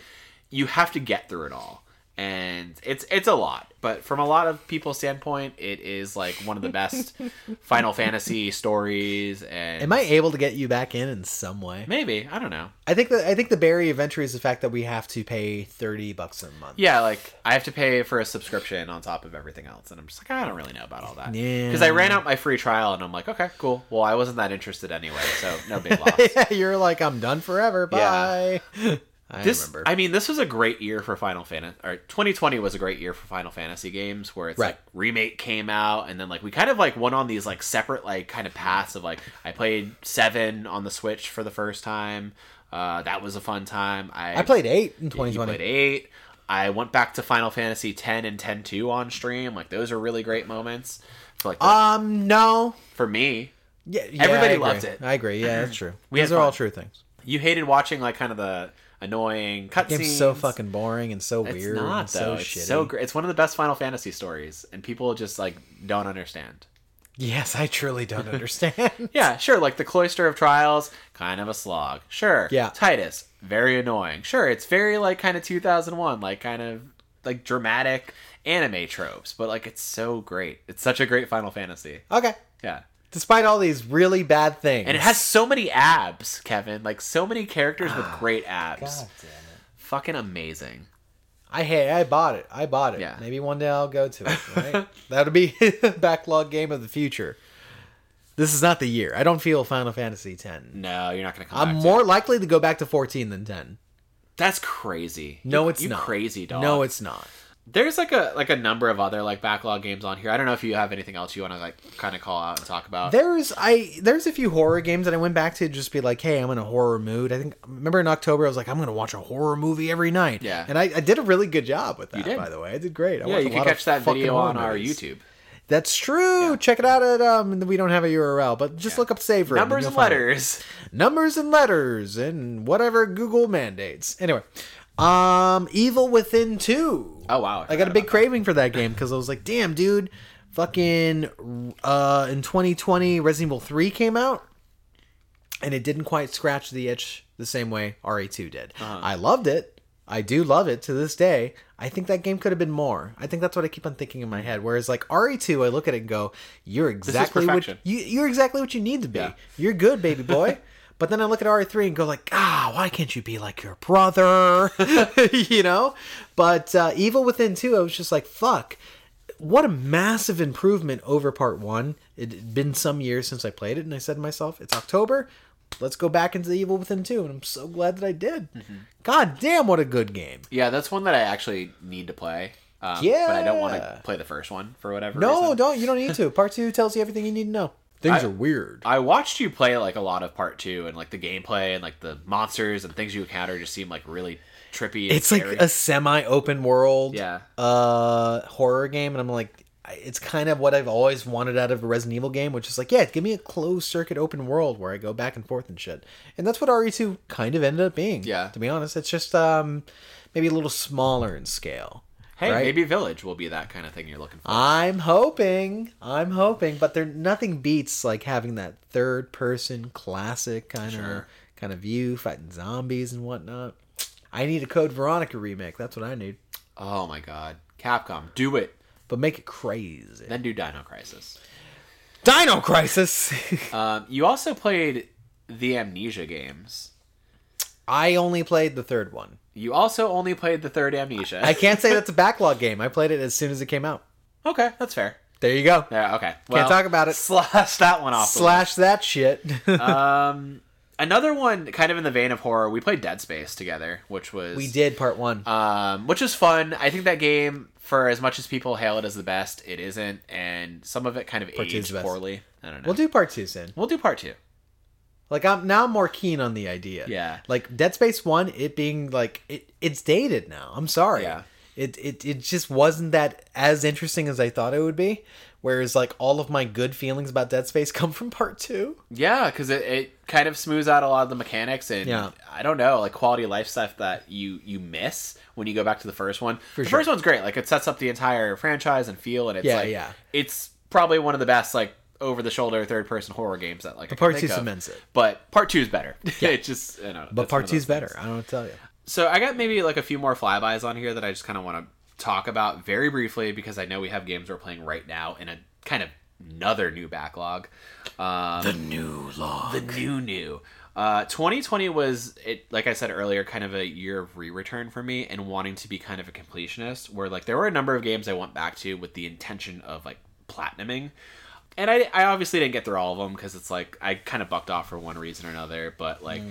you have to get through it all. And it's it's a lot, but from a lot of people's standpoint, it is like one of the best *laughs* Final Fantasy stories. And
Am I able to get you back in in some way?
maybe I don't know.
I think that I think the barrier of entry is the fact that we have to pay thirty bucks a month.
Yeah, like I have to pay for a subscription on top of everything else, and I'm just like, I don't really know about all that.
Yeah.
Because I ran out my free trial, and I'm like, okay, cool. Well, I wasn't that interested anyway, so no big *laughs* loss.
yeah, you're like I'm done forever. Bye. *laughs* I
This,
remember.
I mean, this was a great year for Final Fantasy. Or 2020 was a great year for Final Fantasy games, where it's
Right.
like remake came out, and then like we kind of like went on these like separate like kind of paths of like I played seven on the Switch for the first time. Uh, that was a fun time. I
I played eight in
You
2020.
played eight. I went back to Final Fantasy 10 and 10 2 on stream. Like those are really great moments. For like the-
Um, no.
for me,
Yeah, yeah,
Everybody loved it.
I agree. Yeah, that's true. *clears throat*
We
These are all true things.
you hated watching like kind of the annoying cutscenes.
So fucking boring and so
It's
weird
not
and
though.
so
it's
shitty.
so great. It's one of the best Final Fantasy stories, and people just like don't understand.
Yes, I truly don't *laughs* understand.
Yeah, sure. Like the Cloister of Trials, kind of a slog. Sure.
Yeah.
Tidus, very annoying. Sure, it's very like kind of 2001, like kind of like dramatic anime tropes, but like it's so great. It's such a great Final Fantasy.
okay.
Yeah.
Despite all these really bad things.
And it has so many abs, Kevin. Like so many characters with ah, great abs.
God damn it.
Fucking amazing.
I hey, I bought it. I bought it.
Yeah.
Maybe one day I'll go to it. *laughs* Right? That'll be *laughs* backlog game of the future. This is not the year. I don't feel Final Fantasy X.
No, you're not gonna come
I'm more likely to go back to 14 than 10.
That's crazy.
No,
You-
it's
you
not.
crazy dog.
No, it's not.
There's like a like a number of other like backlog games on here. I don't know if you have anything else you want to like kind of call out and talk about.
There's I there's a few horror games that I went back to just be like, hey, I'm in a horror mood. I think remember in October I was like, I'm gonna watch a horror movie every night.
Yeah.
and I, I did a really good job with that. By the way, I did great. I
yeah, you can catch that video on our
movies.
YouTube.
That's true.
Yeah.
Check it out at um. We don't have a URL, but just look up Save
Numbers
you'll
and letters.
numbers and letters, and whatever Google mandates. Anyway, um, Evil Within two.
Oh wow,
I got a big craving for that game because I was like, damn, dude, fucking uh, in 2020, Resident Evil 3 came out, and it didn't quite scratch the itch the same way RE2 did.
Uh-huh.
I loved it. I do love it to this day. I think that game could have been more. I think that's what I keep on thinking in my head. Whereas like RE2, I look at it and go, "You're exactly what you, you're exactly what you need to be.
Yeah.
You're good, baby boy." *laughs* But then I look at RE3 and go like, ah, why can't you be like your brother? *laughs* you know? But uh, Evil Within 2, I was just like, fuck. What a massive improvement over part one. It had been some years since I played it, and I said to myself, it's October. Let's go back into Evil Within 2. And I'm so glad that I did.
Mm-hmm.
God damn, what a good game.
Yeah, that's one that I actually need to play. Um, but I don't want to play the first one for whatever
No,
reason.
don't. You don't need to. Part two tells you everything you need to know. Things
I-
are weird.
I watched you play like a lot of part two, and like the gameplay and like the monsters and things you encounter just seem like really trippy. And
it's like a semi-open world
Yeah.
uh horror game and i'm like it's kind of what i've always wanted out of a resident evil game which is like yeah give me a closed circuit open world where i go back and forth and shit and that's what re2 kind of ended up being
Yeah.
to be honest it's just um maybe a little smaller in scale
hey,
right?
maybe Village will be that kind of thing you're looking for.
i'm hoping i'm hoping but there nothing beats like having that third person classic kind of
Sure.
kind of view fighting zombies and whatnot i need a code veronica remake that's what i need
oh my god, Capcom, do it.
but make it crazy.
Then do Dino Crisis.
Dino Crisis. *laughs*
Um, you also played the Amnesia games.
I only played the third one.
You also only played the third Amnesia.
I can't say that's a *laughs* backlog game. I played it as soon as it came out.
okay, that's fair.
There you go.
Yeah, okay.
Can't talk about it.
Slash that one off.
Slash that shit. *laughs*
Um, another one, kind of in the vein of horror, we played Dead Space together, which was
we did part one.
um, which is fun. I think that game, for as much as people hail it as the best, it isn't, and some of it kind of
Part
aged poorly. I don't know.
we'll do part two soon.
We'll do part two.
Like I'm now I'm more keen on the idea.
Yeah.
Like Dead Space One, it being like it, it's dated now. I'm sorry.
Yeah.
It, it it just wasn't that as interesting as I thought it would be. Whereas like all of my good feelings about Dead Space *laughs* come from part two.
Yeah, because it, it kind of smooths out a lot of the mechanics and
Yeah.
I don't know, like quality of life stuff that you you miss when you go back to the first one. the
sure.
first one's great. Like it sets up the entire franchise and feel, and it's
Yeah,
like
yeah.
it's probably one of the best like over the shoulder third person horror games that like I can
part
think
two
of.
cements it.
But part two is better. Yeah. *laughs* it just you know.
But part
of
two's
those
better. I don't know to tell you.
So I got maybe like a few more flybys on here that I just kind of want to talk about very briefly because I know we have games we're playing right now in a kind of another new backlog. Um,
The new law.
the new new. Uh, 2020 was it like I said earlier, kind of a year of re-return for me and wanting to be kind of a completionist. Where like there were a number of games I went back to with the intention of like platinuming, and I, I obviously didn't get through all of them because it's like I kind of bucked off for one reason or another. But like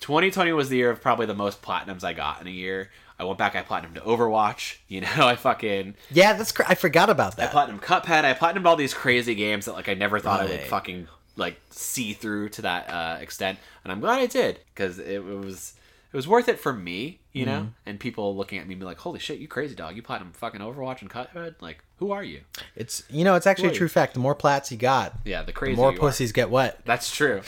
2020 was the year of probably the most platinums I got in a year. I went back, I platinumed to Overwatch. *laughs* You know, I fucking
Yeah, that's cra- I forgot about that.
I platinum Cuphead. I platinumed all these crazy games that like I never thought I would fucking like see through to that uh, extent, and I'm glad I did because it, was it was worth it for me, you know.
Mm-hmm.
And people looking at me and be like, "Holy shit, you crazy dog! You platinum fucking Overwatch and Cuphead? Like, who are you?"
It's you know, it's actually a true fact. The more plats you got,
Yeah, the
the
crazy
more
you are.
pussies get wet.
That's true.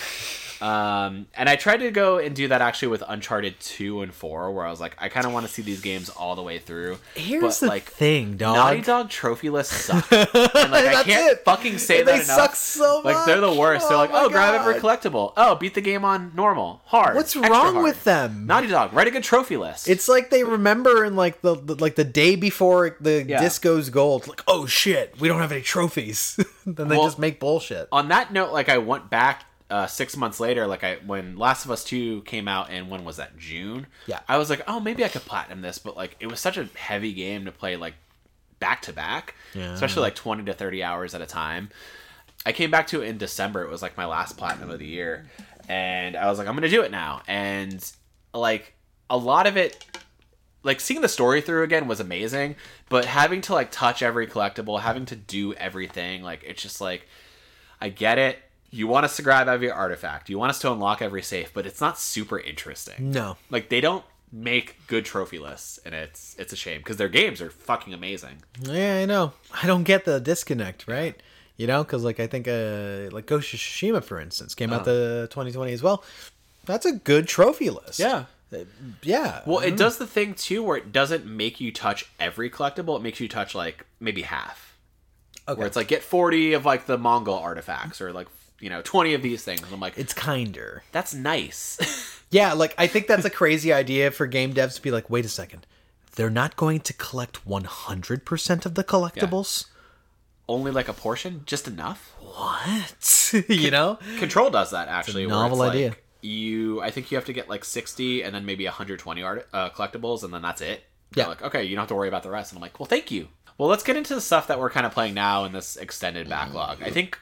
Um, and I tried to go and do that actually with Uncharted 2 and 4, where I was like, I kind of want to see these games all the way through.
Here's
but,
the
like,
thing, dog.
Naughty Dog trophy list suck. *laughs* and like I can't
it.
fucking say
They
that enough.
suck so much.
Like they're the worst. They're
Oh
like,
my
oh, grab every
God.
collectible. Oh, beat the game on normal, hard.
What's wrong
hard.
with them?
Naughty Dog, write a good trophy list.
It's like they remember in like the, the like the day before the
Yeah.
disc goes gold. Like, oh shit, we don't have any trophies. *laughs* then they
Well,
just make bullshit.
on that note, like I went back uh, six months later, like I when Last of Us Two came out, and when was that? June.
Yeah.
I was like, oh, maybe I could platinum this, but like it was such a heavy game to play like back to back,
Yeah.
especially like twenty to thirty hours at a time. I came back to it in December. It was like my last platinum of the year, and I was like, I'm gonna do it now. And like a lot of it, like seeing the story through again was amazing, but having to like touch every collectible, having to do everything, like it's just like I get it. You want us to grab every artifact. You want us to unlock every safe, but it's not super interesting.
No.
Like they don't make good trophy lists, and it's it's a shame because their games are fucking amazing.
Yeah, I know. I don't get the disconnect, right? You know, because like I think uh like Ghost of Tsushima, for instance, came out the 2020 as well. That's a good trophy list.
Yeah.
Yeah.
Well, it mm-hmm. does the thing too where it doesn't make you touch every collectible. It makes you touch like maybe half.
okay.
Where it's like get forty of like the Mongol artifacts or like you know twenty of these things. I'm like,
it's kinder.
that's nice. *laughs*
Yeah, like I think that's a crazy idea for game devs to be like, wait a second, they're not going to collect 100% of the collectibles.
Only like a portion, just enough.
What? *laughs* you know?
Control does that actually.
novel idea.
Like you, I think you have to get like sixty and then maybe 120 art uh, collectibles, and then that's it.
Yeah.
Like okay, you don't have to worry about the rest. And I'm like, well, thank you. Well, let's get into the stuff that we're kind of playing now in this extended backlog. I think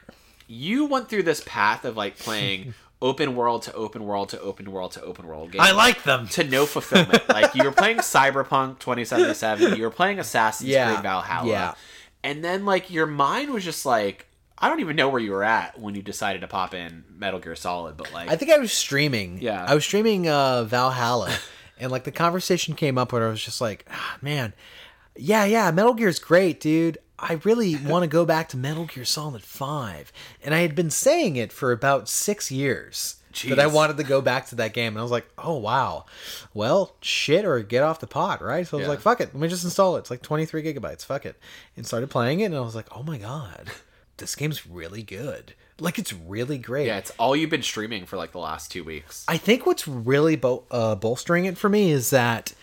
you went through this path of like playing *laughs* open world to open world to open world to open world games.
I like them.
to no fulfillment. *laughs* like you were playing Cyberpunk 2077, you were playing Assassin's
Yeah,
Creed Valhalla,
yeah.
and then like your mind was just like, I don't even know where you were at when you decided to pop in Metal Gear Solid, but like,
I think I was streaming.
Yeah.
I was streaming uh, Valhalla, *laughs* and like the conversation came up where I was just like, ah, man, yeah, yeah, Metal Gear's great, dude. I really *laughs* want to go back to Metal Gear Solid 5. And I had been saying it for about six years that I wanted to go back to that game. And I was like, oh, wow. Well, shit, or get off the pot, right? So I was
Yeah.
like, fuck it. Let me just install it. It's like 23 gigabytes. Fuck it. And started playing it. And I was like, oh my God, this game's really good. Like, it's really great.
yeah, it's all you've been streaming for like the last two weeks.
I think what's really bo- uh, bolstering it for me is that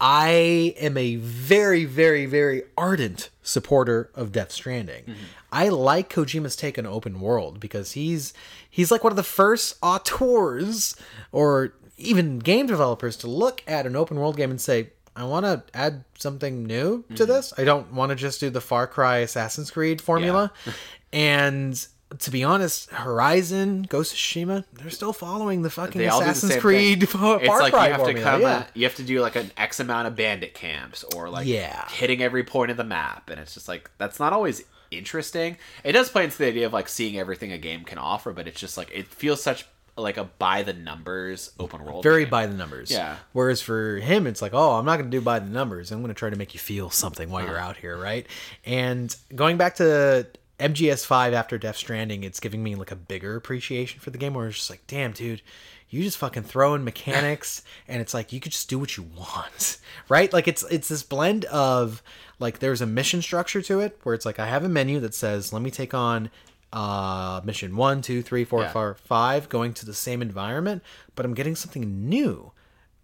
I am a very, very, very ardent supporter of Death Stranding. I like Kojima's take on open world because he's he's like one of the first auteurs or even game developers to look at an open world game and say, I want to add something new to mm-hmm. this. I don't want to just do the Far Cry Assassin's Creed formula. *laughs* and to be honest, Horizon, Ghost of Tsushima, they're still following the fucking
the
Assassin's
same
Creed
thing. *laughs*
Far
It's like
Cry
you have
formula.
to come,
yeah.
you have to do like an X amount of bandit camps or like
Yeah.
hitting every point of the map, and it's just like that's not always interesting. It does play into the idea of like seeing everything a game can offer, but it's just like it feels such like a by the numbers open world.
very
game.
by the numbers.
Yeah.
Whereas for him, it's like, oh, I'm not going to do by the numbers. I'm going to try to make you feel something while
Uh-huh.
you're out here, right? And going back to MGS5 after Death Stranding, it's giving me like a bigger appreciation for the game where it's just like, damn, dude, you just fucking throw in mechanics *laughs* and it's like you could just do what you want, *laughs* right? Like it's it's this blend of like there's a mission structure to it where it's like I have a menu that says, let me take on uh mission one, two, three, four,
Yeah.
four, five, going to the same environment, but I'm getting something new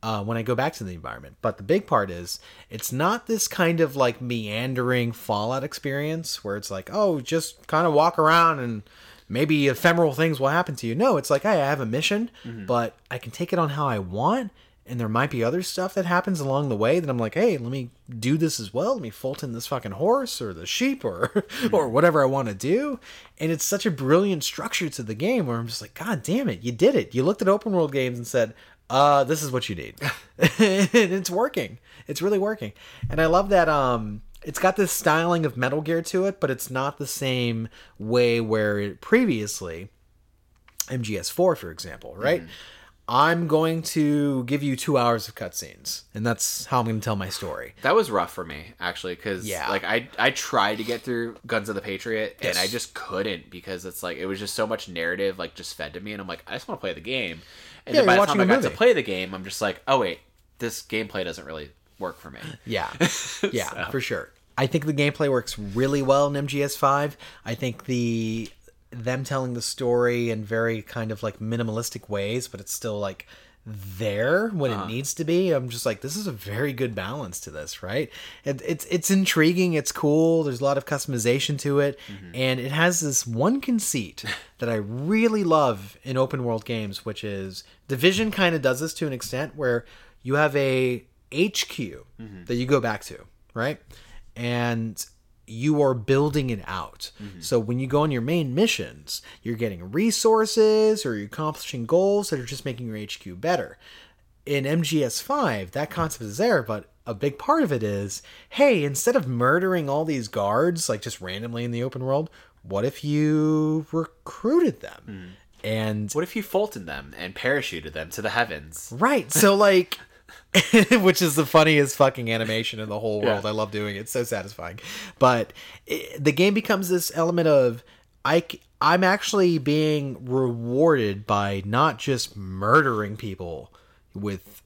uh, when I go back to the environment. But the big part is it's not this kind of like meandering Fallout experience where it's like, oh, just kind of walk around and maybe ephemeral things will happen to you. No, it's like, hey, I have a mission, but I can take it on how I want. And there might be other stuff that happens along the way that I'm like, hey, let me do this as well. Let me fold in this fucking horse or the sheep or *laughs* or whatever I want to do. And it's such a brilliant structure to the game where I'm just like, God damn it, you did it. You looked at open world games and said, uh, this is what you need. *laughs* *laughs* and it's working. It's really working. And I love that um it's got this styling of Metal Gear to it, but it's not the same way where it previously MGS4, for example, right? I'm going to give you two hours of cutscenes, and that's how I'm going to tell my story.
That was rough for me actually because
Yeah.
like I I tried to get through Guns of the Patriot and I just couldn't because it's like it was just so much narrative like just fed to me and I'm like I just want to play the game and
Yeah,
then by the time I got to play the game I'm just like oh wait this gameplay doesn't really work for me.
Yeah. *laughs* Yeah,
So.
for sure. I think the gameplay works really well in MGS5. I think the them telling the story in very kind of like minimalistic ways, but it's still like there when
Uh-huh.
it needs to be. I'm just like, this is a very good balance to this, right? It, it's it's intriguing. It's cool. There's a lot of customization to it,
Mm-hmm.
and it has this one conceit *laughs* that I really love in open world games, which is Division kind of does this to an extent where you have a HQ
Mm-hmm.
that you go back to, right? And you are building it out.
Mm-hmm.
So when you go on your main missions, you're getting resources or you're accomplishing goals that are just making your HQ better. In MGS5, that concept is there, but a big part of it is hey, instead of murdering all these guards, like just randomly in the open world, what if you recruited them? And
What if you Fulton them and parachuted them to the heavens?
Right. So like *laughs* *laughs* which is the funniest fucking animation in the whole world.
Yeah.
I love doing it. It's so satisfying. But it, the game becomes this element of I I'm actually being rewarded by not just murdering people with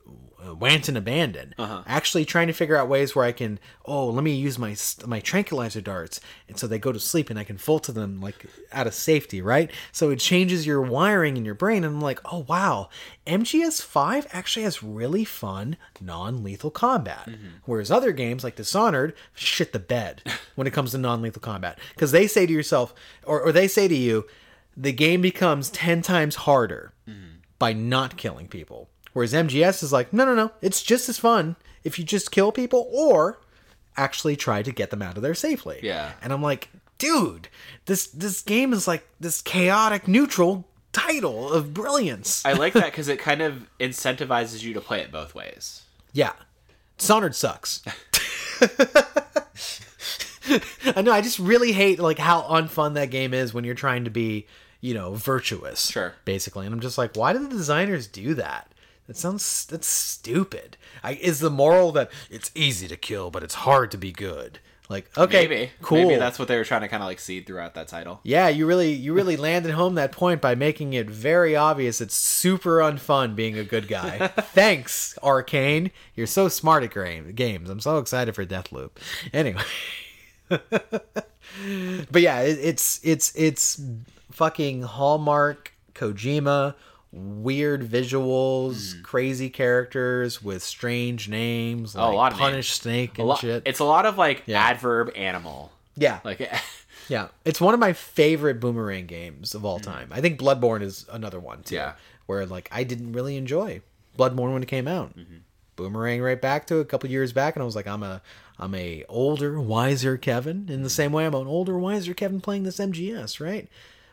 Uh, wanton abandon. Uh-huh. Actually trying to figure out ways where I can oh, let me use my my tranquilizer darts and so they go to sleep and I can Fulton them like out of safety, right? So it changes your wiring in your brain and I'm like, "Oh wow, MGS5 actually has really fun non-lethal combat." Mm-hmm. Whereas other games like Dishonored shit the bed *laughs* when it comes to non-lethal combat because they say to yourself or, or they say to you the game becomes 10 times harder mm-hmm. by not killing people. Whereas MGS is like, no, no, no, it's just as fun if you just kill people or actually try to get them out of there safely.
Yeah.
And I'm like, dude, this this game is like this chaotic neutral title of brilliance.
I like that *laughs* because it kind of incentivizes you to play it both ways.
yeah. Dishonored sucks. *laughs* I know, I just really hate like how unfun that game is when you're trying to be, you know, virtuous.
Sure.
Basically. And I'm just like, why did the designers do that? That sounds that's stupid. I, is the moral that it's easy to kill, but it's hard to be good? Like, okay,
Maybe,
cool.
Maybe that's what they were trying to kind of like seed throughout that title.
yeah, you really you really landed home that point by making it very obvious it's super unfun being a good guy. *laughs* Thanks, Arcane. You're so smart at games. I'm so excited for Deathloop. Anyway. *laughs* but yeah, it, it's it's it's fucking Hallmark Kojima weird visuals, hmm. crazy characters with strange names, like
Hmm. Oh, a lot of
Punish. Snake and
lot,
shit.
it's a lot of like
Yeah.
adverb animal.
yeah,
Like *laughs*
Yeah, it's one of my favorite boomerang games of all hmm. time. I think Bloodborne is another one too.
Yeah.
where like I didn't really enjoy Bloodborne when it came out. Mm-hmm. Boomerang right back to a couple years back, and I was like, I'm a I'm a older, wiser Kevin. In the hmm. same way, I'm an older, wiser Kevin playing this MGS. Right.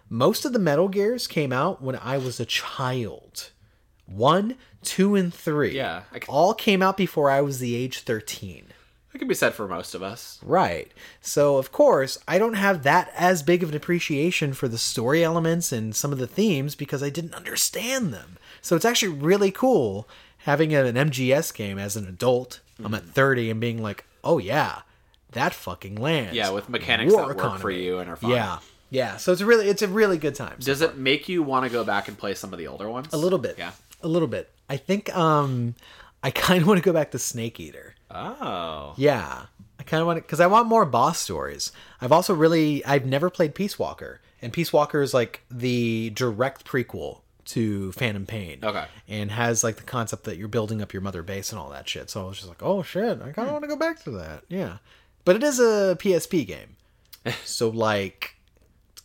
Most of the Metal Gears came out when I was a child. One, two, and three.
Yeah,
all came out before I was the age thirteen.
That could be said for most of us.
Right. So, of course, I don't have that as big of an appreciation for the story elements and some of the themes because I didn't understand them. So, it's actually really cool having an MGS game as an adult. I'm at 30 and being like, oh, yeah, that fucking lands.
Yeah, with mechanics that work for you and are fun.
Yeah. Yeah. So, it's a really, it's a really good time.
Does it make you want to go back and play some of the older ones?
a little bit.
Yeah.
A little bit. I think um I *laughs* kind of want to go back to Snake Eater.
Oh.
Yeah. I kind of want to because I want more boss stories. I've also really I've never played Peace Walker, and Peace Walker is like the direct prequel to Phantom Pain.
Okay.
And has like the concept that you're building up your mother base and all that shit. So I was just like, oh shit, I kind of want to go back to that. Yeah. But it is a PSP game, *laughs* so like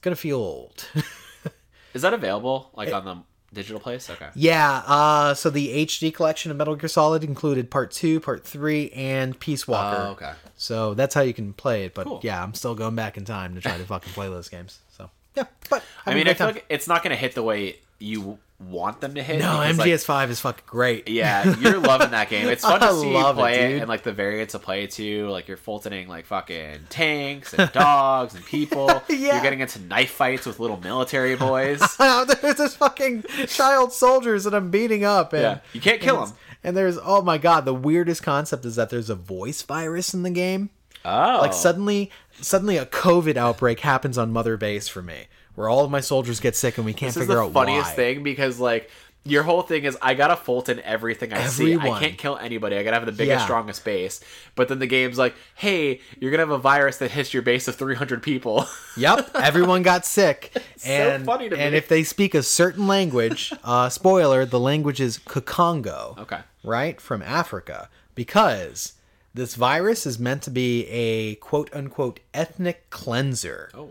gonna feel old. *laughs*
Is that available like on the digital place? Okay.
Yeah, uh, so the HD collection of Metal Gear Solid included part two, part three, and Peace Walker.
Oh, okay.
So that's how you can play it. But
Cool.
yeah, I'm still going back in time to try to *laughs* fucking play those games. So yeah, but
I mean, I feel like it's not going to hit the way you want them to hit.
no,
because,
MGS5 is fucking great.
Yeah, you're loving that game. It's fun *laughs* to see you
love it,
play it,
dude.
and like the variants to play it to. Like you're Fultoning like fucking tanks and dogs and people. *laughs*
Yeah.
You're getting into knife fights with little military boys. *laughs*
there's this fucking child soldiers that I'm beating up. And,
Yeah, you can't kill
them. And there's oh my god, the weirdest concept is that there's a voice virus in the game.
oh,
Like suddenly, suddenly a COVID outbreak happens on Mother Base for me, where all of my soldiers get sick and we can't
this is
figure
the
out
funniest
why.
thing because like. Your whole thing is I gotta Fulton everything I see. I can't kill anybody. I gotta have the biggest,
Yeah.
strongest base. But then the game's like, hey, you're gonna have a virus that hits your base of 300 people. *laughs*
Yep, everyone got sick. *laughs*
so
and
funny to
and
me.
if they speak a certain language, *laughs* uh, spoiler, the language is Kikongo.
Okay.
Right? From Africa. Because this virus is meant to be a quote unquote ethnic cleanser.
oh.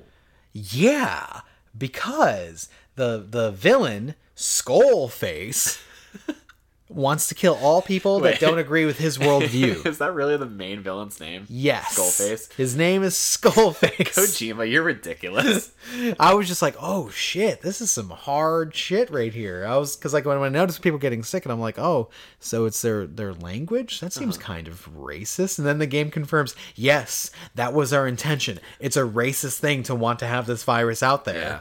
Yeah, because the the villain Skullface *laughs* wants to kill all people
Wait.
that don't agree with his worldview. *laughs*
is that really the main villain's name?
yes,
Skullface?
His name is Skullface.
Kojima, you're ridiculous. *laughs*
I was just like, oh shit, this is some hard shit right here. I was because like when, when I noticed people getting sick, and I'm like, oh, so it's their their language. That seems
Uh-huh.
kind of racist. And then the game confirms, yes, that was our intention. It's a racist thing to want to have this virus out there.
Yeah.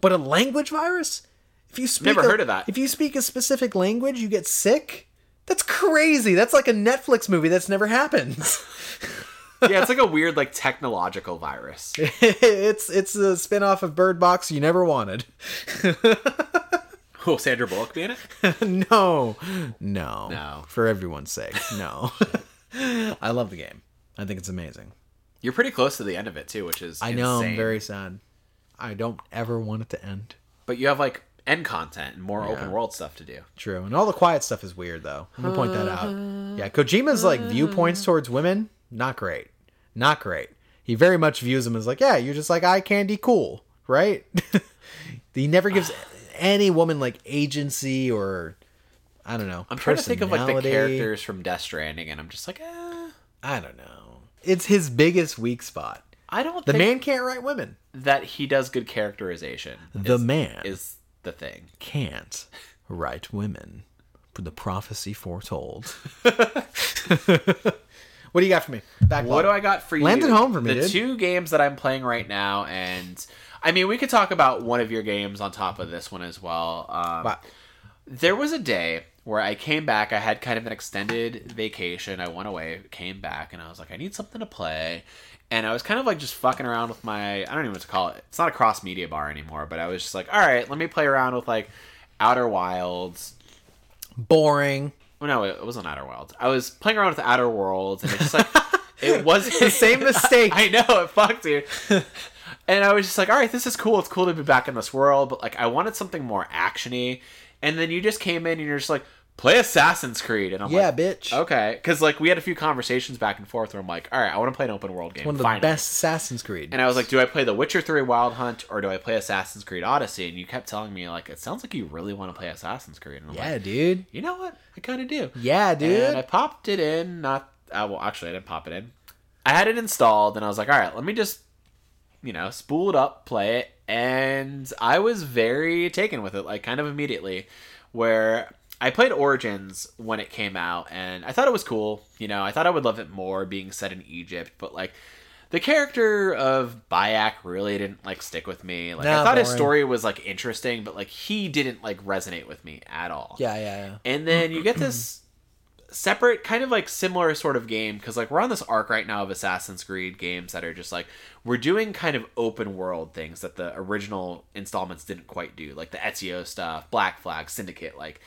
But a language virus? If you speak
Never
a-
heard of that.
If you speak a specific language, you get sick. That's crazy. That's like a Netflix movie that's never happened. *laughs*
yeah, it's like a weird, like technological virus. *laughs*
it's it's a spin-off of Bird Box you never wanted.
Will Sandra Bullock be in it? *laughs*
no, no,
No.
For everyone's sake, no. I love the game. I think it's amazing.
You're pretty close to the end of it too, which is
I know.
insane.
I'm very sad. I don't ever want it to end.
But you have like end content and more open world stuff to do.
True, and all the quiet stuff is weird though. I'm gonna point that out. Yeah, Kojima's like viewpoints towards women, not great, not great. He very much views them as like, yeah, you're just like eye candy, cool, right? *laughs* he never gives any woman like agency or I don't know.
I'm trying to think of like the characters from Death Stranding, and I'm just like, eh,
I don't know. It's his biggest weak spot.
I don't
The man can't write women.
that he does good characterization.
The
is-
man.
is the thing.
Can't write women. For the prophecy foretold. *laughs* what do you got for me? Backlog.
What do I got for you?
Land it home for me,
The
dude.
two games that I'm playing right now, and I mean, we could talk about one of your games on top of this one as well. Um,
Wow.
There was a day where I came back. I had kind of an extended vacation. I went away, came back, and I was like, I need something to play. And I was kind of like just fucking around with my I don't even know what to call it. It's not a cross media bar anymore, but I was just like, all right, let me play around with like Outer Wilds.
Boring.
Well, no, it wasn't Outer Wilds. I was playing around with Outer Worlds, and it's just like *laughs* it wasn't
The same mistake. *laughs*
I know it fucked you. *laughs* and I was just like, all right, this is cool. It's cool to be back in this world, but like I wanted something more actiony. And then you just came in and you're just like, play Assassin's Creed, and I'm like
Yeah,
like,
bitch.
okay, because like we had a few conversations back and forth where I'm like, all right, I want to play an open world game.
One of the
finally.
best Assassin's Creed.
And I was like, do I play The Witcher 3 Wild Hunt or do I play Assassin's Creed Odyssey? And you kept telling me like, it sounds like you really want to play Assassin's Creed. And I'm
yeah,
like,
dude.
you know what? I kind of do.
Yeah, dude.
And I popped it in. Not uh, well, actually, I didn't pop it in. I had it installed, and I was like, all right, let me just, you know, spool it up, play it, and I was very taken with it, like kind of immediately. Where I played Origins when it came out, and I thought it was cool. You know, I thought I would love it more being set in Egypt, but like the character of Bayek really didn't like stick with me. Like I
Nah,
thought his story was like interesting, but like he didn't like resonate with me at all.
Yeah, yeah, yeah.
And then you get this separate kind of like similar sort of game because like we're on this arc right now of Assassin's Creed games that are just like we're doing kind of open world things that the original installments didn't quite do, like the Ezio stuff, Black Flag, Syndicate, like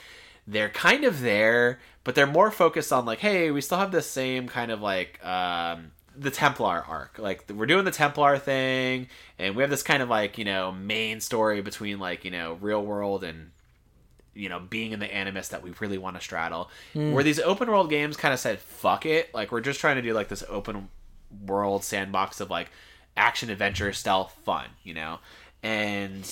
they're kind of there, but they're more focused on like, hey, we still have the same kind of like um the Templar arc. Like we're doing the Templar thing and we have this kind of like, you know, main story between like, you know, real world and you know, being in the animus that we really want to straddle. Where these open world games kind of said, fuck it. Like, we're just trying to do like this open world sandbox of like action, adventure, stealth, fun, you know? And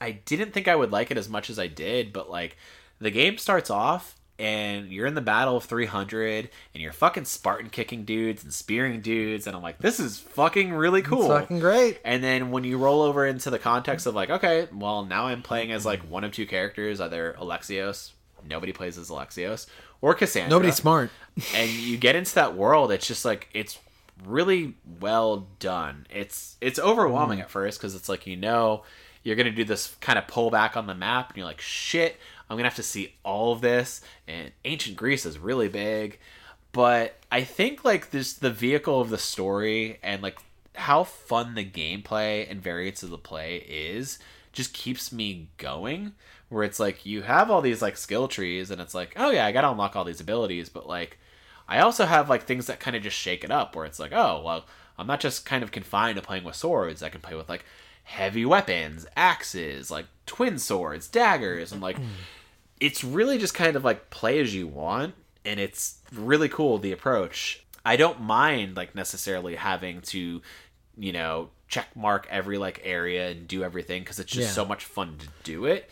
I didn't think I would like it as much as I did, but like the game starts off and you're in the battle of 300 and you're fucking Spartan kicking dudes and spearing dudes. And I'm like, this is fucking really cool.
It's fucking great.
And then when you roll over into the context of like, okay, well now I'm playing as like one of two characters, either Alexios, nobody plays as Alexios, or Cassandra.
Nobody's smart. *laughs*
and you get into that world, it's just like it's really well done. It's it's overwhelming
Mm.
at first because it's like you know you're gonna do this kind of pull back on the map, and you're like, shit, I'm gonna have to see all of this. And ancient Greece is really big, but I think like this the vehicle of the story and like how fun the gameplay and variants of the play is just keeps me going where it's like you have all these like skill trees and it's like oh yeah i gotta unlock all these abilities but like i also have like things that kind of just shake it up where it's like oh well i'm not just kind of confined to playing with swords i can play with like heavy weapons axes like twin swords daggers and like *clears throat* it's really just kind of like play as you want and it's really cool the approach i don't mind like necessarily having to you know check mark every like area and do everything because it's just
Yeah.
so much fun to do it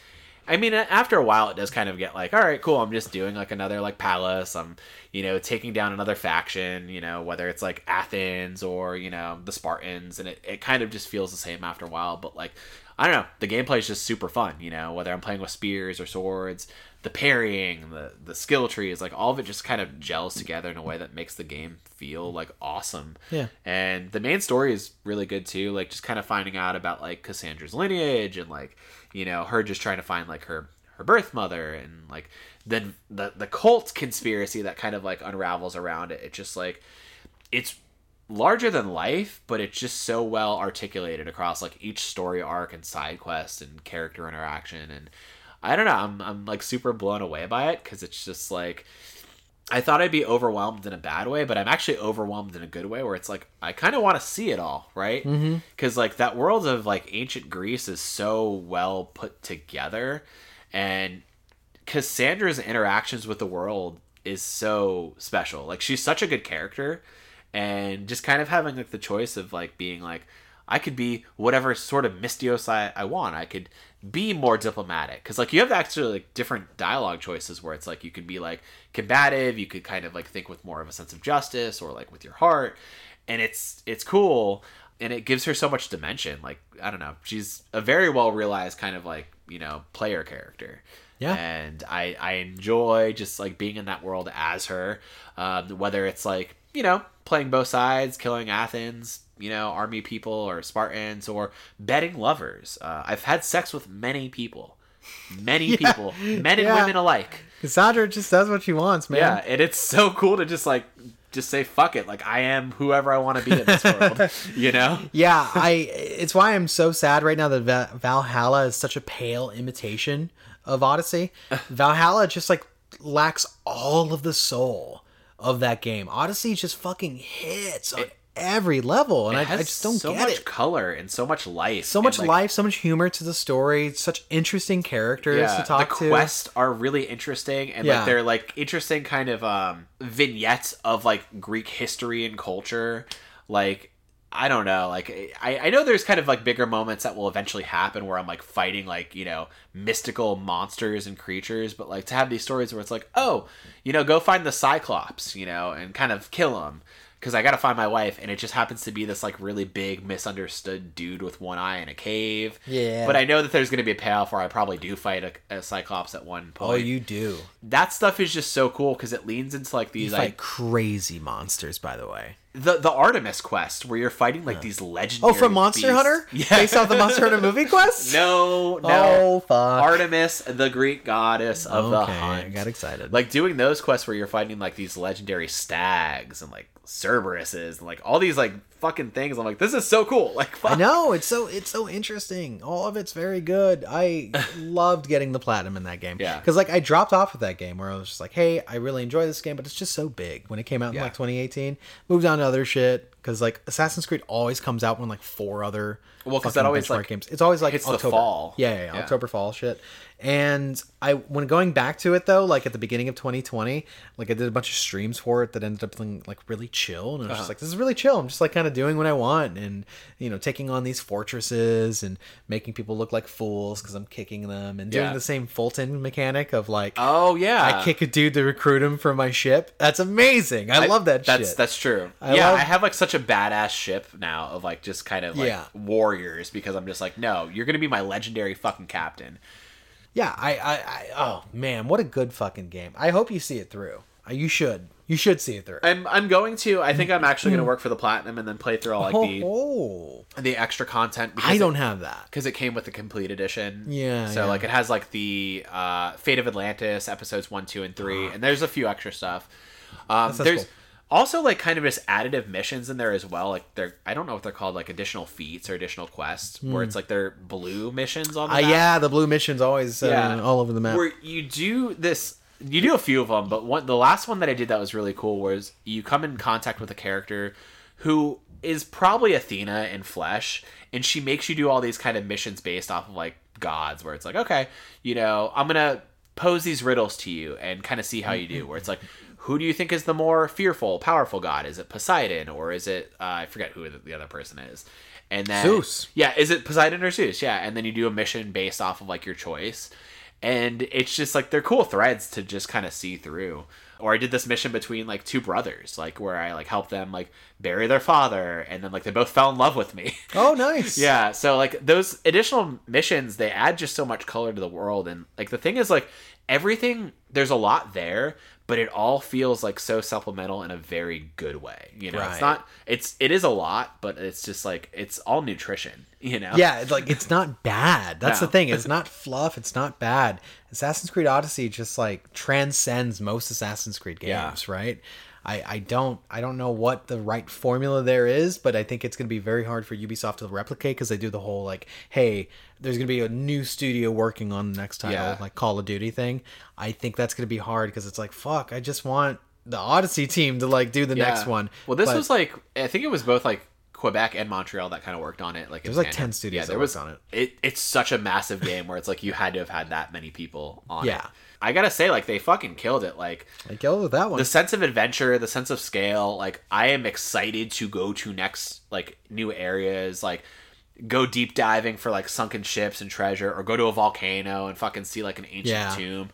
i mean after a while it does kind of get like all right cool i'm just doing like another like palace i'm you know taking down another faction you know whether it's like athens or you know the spartans and it, it kind of just feels the same after a while but like I don't know. The gameplay is just super fun, you know, whether I'm playing with spears or swords, the parrying, the the skill trees, like all of it just kind of gels together in a way that makes the game feel like awesome.
Yeah.
And the main story is really good too, like just kind of finding out about like Cassandra's lineage and like, you know, her just trying to find like her her birth mother and like then the the cult conspiracy that kind of like unravels around it. It's just like it's larger than life, but it's just so well articulated across like each story arc and side quest and character interaction and I don't know, I'm I'm like super blown away by it cuz it's just like I thought I'd be overwhelmed in a bad way, but I'm actually overwhelmed in a good way where it's like I kind of want to see it all, right?
Mm-hmm.
Cuz like that world of like ancient Greece is so well put together and Cassandra's interactions with the world is so special. Like she's such a good character and just kind of having like the choice of like being like I could be whatever sort of misthios I, I want. I could be more diplomatic because like you have actually like different dialogue choices where it's like you can be like combative, you could kind of like think with more of a sense of justice or like with your heart, and it's it's cool and it gives her so much dimension. Like I don't know, she's a very well realized kind of like you know player character.
Yeah.
and I I enjoy just like being in that world as her, um, whether it's like you know playing both sides, killing Athens, you know army people or Spartans, or betting lovers. Uh, I've had sex with many people, many *laughs* people, men and
Yeah.
women alike.
Cassandra just does what she wants, man.
Yeah, and it's so cool to just like just say fuck it, like I am whoever I want to be in this world, *laughs* you know.
Yeah, I. It's why I'm so sad right now that Valhalla is such a pale imitation of Odyssey. *laughs* Valhalla just like lacks all of the soul of that game. Odyssey just fucking hits on every level, and I, I just don't
so
get
much
it.
color and so much life,
So much
like,
life, so much humor to the story, such interesting characters to talk
the
to.
The quests are really interesting and
Yeah.
like they're like interesting kind of um vignettes of like greek history and culture like I don't know. Like I, I know there's kind of like bigger moments that will eventually happen where I'm like fighting like you know mystical monsters and creatures, but like to have these stories where it's like, oh, you know, go find the Cyclops, you know, and kind of kill him because I got to find my wife, and it just happens to be this like really big misunderstood dude with one eye in a cave.
Yeah.
But I know that there's going to be a payoff where I probably do fight a, a Cyclops at one oh, point.
Oh, you do.
that stuff is just so cool because it leans into like these like
crazy monsters, by the way.
the the Artemis quest where you're fighting like these oh, legendary.
Oh, from Monster
beasts.
Hunter? *laughs*
Yeah.
Based off the Monster Hunter movie *laughs* quest?
No, no.
Oh, fuck.
Artemis, the Greek goddess of the hunt.
I got excited.
Like doing those quests where you're fighting like these legendary stags and like Cerberuses and like all these like fucking things. I'm like, this is so cool. *laughs* Like, fuck.
I know it's so it's so interesting. All of it's very good. I *laughs* loved getting the platinum in that game.
Yeah.
because like I dropped off with that game where I was just like, hey, I really enjoy this game, but it's just so big. When it came out in
Yeah.
like 2018, moved on to other shit because like Assassin's Creed always comes out when like four other
Well, 'cause
because
that always, like,
games. It's always like
hits the
October.
fall.
Yeah, yeah, yeah,
Yeah.
October fall shit. And I when going back to it though, like at the beginning of 2020, like I did a bunch of streams for it that ended up being like really chill, and I was
Uh-huh.
just like, this is really chill. I'm just like kind of doing what I want, and you know, taking on these fortresses and making people look like fools because I'm kicking them, and doing
Yeah.
the same Fulton mechanic of like.
Oh yeah,
I kick a dude to recruit him for my ship. That's amazing. I, love that
that's,
shit.
That's true.
I
yeah,
love-
I have like such a badass ship now of like just kind of like
Yeah.
Warriors because I'm just like, no, you're gonna be my legendary fucking captain.
Yeah, I, I, I, oh man, what a good fucking game. I hope you see it through. Uh, You should. You should see it through.
I'm I'm going to. I think I'm actually gonna work for the platinum and then play through all like the
oh,
the extra content.
I don't have that.
because it came with the complete edition.
Yeah,
So
yeah.
like it has like the uh, Fate of Atlantis episodes one, two, and three, and there's a few extra stuff. Um, there's
cool.
Also like kind of just additive missions in there as well. Like they're I don't know what they're called, like additional feats or additional quests, where it's like they're blue missions on the
Uh, yeah, the blue mission's always uh,
Yeah.
all over the map.
Where you do this, you do a few of them, but one the last one that I did that was really cool was you come in contact with a character who is probably Athena in flesh, and she makes you do all these kind of missions based off of like gods, where it's like, okay, you know, I'm gonna pose these riddles to you and kind of see how you do. Where it's like, who do you think is the more fearful, powerful god? Is it Poseidon or is it uh, I forget who the- the other person is? And then
Zeus.
yeah, is it Poseidon or Zeus? Yeah, and then you do a mission based off of like your choice, and it's just like they're cool threads to just kind of see through. Or I did this mission between like two brothers, like where I like helped them like bury their father, and then like they both fell in love with me. *laughs*
oh, nice.
yeah, so like those additional missions, they add just so much color to the world, and like the thing is like everything there's a lot there but it all feels like so supplemental in a very good way you know
Right.
it's not it's it is a lot but it's just like it's all nutrition you know
Yeah, it's like it's not bad. That's
No.
the thing. It's *laughs* not fluff. It's not bad. Assassin's Creed Odyssey just like transcends most Assassin's Creed
Yeah.
games, right? I, I don't I don't know what the right formula there is, but I think it's going to be very hard for Ubisoft to replicate because they do the whole like, hey, there's going to be a new studio working on the next title,
Yeah.
like Call of Duty thing. I think that's going to be hard because it's like, fuck, I just want the Odyssey team to like do the next one.
well this
But-
was like i think it was both like quebec and montreal that kind of worked on it like
There's like 10 studios Yeah, that was on it.
it it's such a massive game where it's like you had to have had that many people on
Yeah.
it i gotta say like they fucking killed it like
I go with that one.
the sense of adventure the sense of scale like i am excited to go to next like new areas like go deep diving for like sunken ships and treasure or go to a volcano and fucking see like an ancient
Yeah.
tomb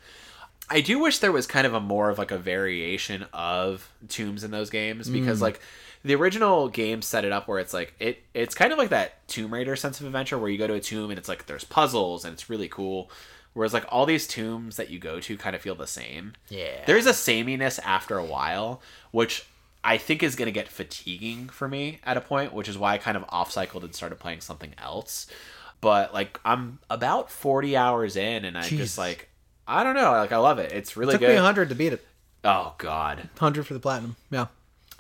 i do wish there was kind of a more of like a variation of tombs in those games because mm. like the original game set it up where it's like it it's kind of like that tomb raider sense of adventure where you go to a tomb and it's like there's puzzles and it's really cool whereas like all these tombs that you go to kind of feel the same
Yeah.
there's a sameness after a while, which I think is going to get fatiguing for me at a point, which is why I kind of off cycled and started playing something else. But like I'm about 40 hours in, and I just like I don't know, like I love it. It's really
took me
good.
100 to beat it.
Oh God,
100 for the platinum. Yeah.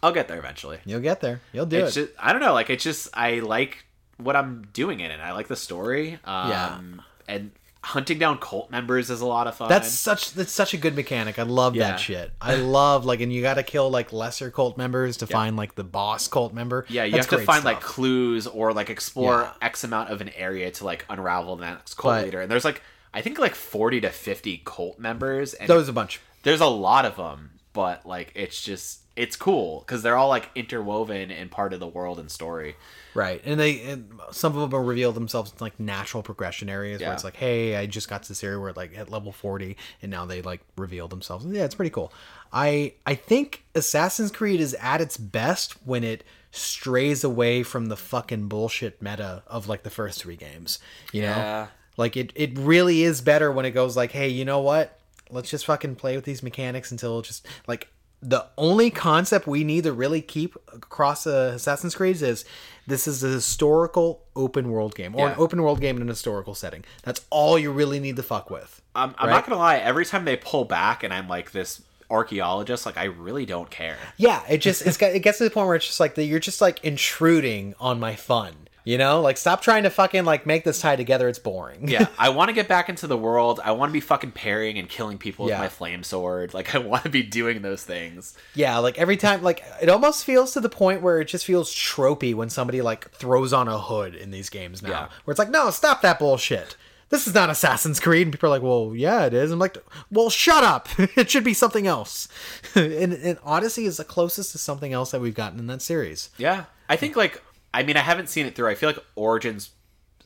I'll get there eventually.
You'll get there. You'll do
It's
it.
just I don't know, like it's just I like what I'm doing in it. I like the story. Um,
Yeah.
and hunting down cult members is a lot of fun.
that's such that's such a good mechanic. I love
Yeah.
that shit. I love like and you got to kill like lesser cult members to find like the boss cult member.
Yeah, you
That's
have to find like clues or like explore
Yeah.
X amount of an area to like unravel the next cult
But-
leader. And there's like I think like 40 to 50 cult members and
those a bunch.
there's a lot of them, but like it's just it's cool because they're all like interwoven and part of the world and story.
Right, and they and some of them reveal themselves in like natural progression areas
Yeah.
where it's like, hey, I just got to this area where like at level forty, and now they like reveal themselves. Yeah, it's pretty cool. I I think Assassin's Creed is at its best when it strays away from the fucking bullshit meta of like the first three games. You know,
Yeah.
like it it really is better when it goes like, hey, you know what? Let's just fucking play with these mechanics until just like the only concept we need to really keep across uh, Assassin's Creed is this is a historical open world game or an open world game in an historical setting. That's all you really need to fuck with.
I'm, I'm
Right.
not gonna lie. Every time they pull back, and I'm like this archaeologist, like I really don't care.
Yeah, it just it's got, it gets to the point where it's just like the, you're just like intruding on my fun. You know, like stop trying to fucking like make this tie together. It's boring.
Yeah, *laughs* I want to get back into the world. I want to be fucking parrying and killing people with my flame sword. Like I want to be doing those things.
Yeah, like every time, like it almost feels to the point where it just feels tropey when somebody like throws on a hood in these games now.
Yeah.
Where it's like, no, stop that bullshit. This is not Assassin's Creed. And people are like, well, yeah, it is. I'm like, well, shut up. *laughs* it should be something else. *laughs* and, and Odyssey is the closest to something else that we've gotten in that series.
Yeah, I think like I mean I haven't seen it through. I feel like Origins.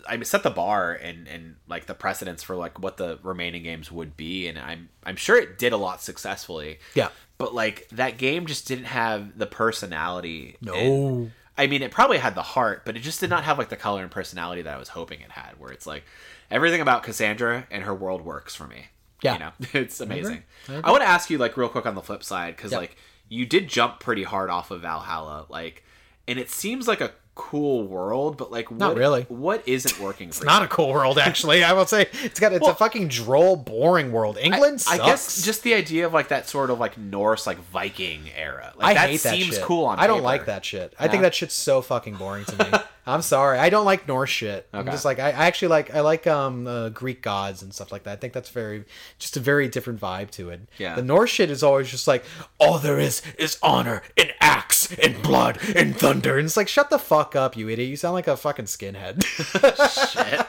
I mean, set the bar and and like the precedence for like what the remaining games would be, and I'm I'm sure it did a lot successfully.
Yeah.
but like that game just didn't have the personality.
No.
and- I mean, it probably had the heart, but it just did not have like the color and personality that I was hoping it had. Where it's like everything about Cassandra and her world works for me.
Yeah.
you know, *laughs* it's amazing.
I agree.
I, want to ask you like real quick on the flip side because
Yep.
like you did jump pretty hard off of Valhalla, like, and it seems like a cool world, but like,
Not really.
What isn't working? for
It's not a cool world, actually. I will say it's got it's
Well-
a fucking droll, boring world. England
I
sucks.
guess just the idea of like that sort of like Norse like Viking era. Like
I
that
hate that
seems
shit.
cool on
I don't
paper.
like that shit. I think that shit's so fucking boring to me. *laughs* I'm sorry. I don't like Norse shit. I'm just like I, I actually like I like um uh, Greek gods and stuff like that. I think that's very just a very different vibe to it.
Yeah.
The Norse shit is always just like all there is is honor and axe and blood and thunder. And it's like shut the fuck up, you idiot. You sound like a fucking skinhead. *laughs*
Shit.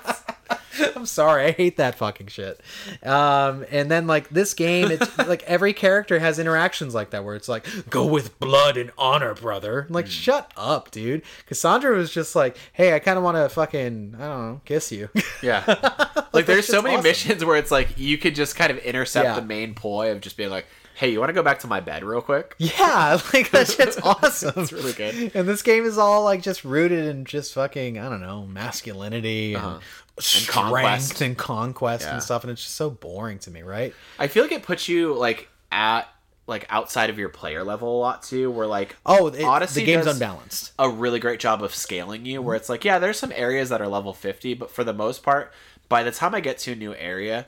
*laughs*
I'm sorry, I hate that fucking shit. Um, and then like this game, it's *laughs* like every character has interactions like that where it's like, go with blood and honor, brother. I'm like, shut up, dude. Cassandra was just like, hey, I kind of want to fucking, I don't know, kiss you. *laughs*
Yeah. Like there's so many
awesome.
missions where it's like you could just kind of intercept
Yeah.
the main ploy of just being like, "Hey, you want to go back to my bed real quick?"
yeah, like that shit's awesome.
It's really good.
And this game is all like just rooted in just fucking, I don't know, masculinity and,
Uh-huh. conquest.
and conquest
Yeah.
and stuff. And it's just so boring to me, right?
I feel like it puts you like at like outside of your player level a lot too, where like
Oh, it,
Odyssey
the game's
does-
unbalanced.
a really great job of scaling you where it's like yeah there's some areas that are level 50 but for the most part by the time i get to a new area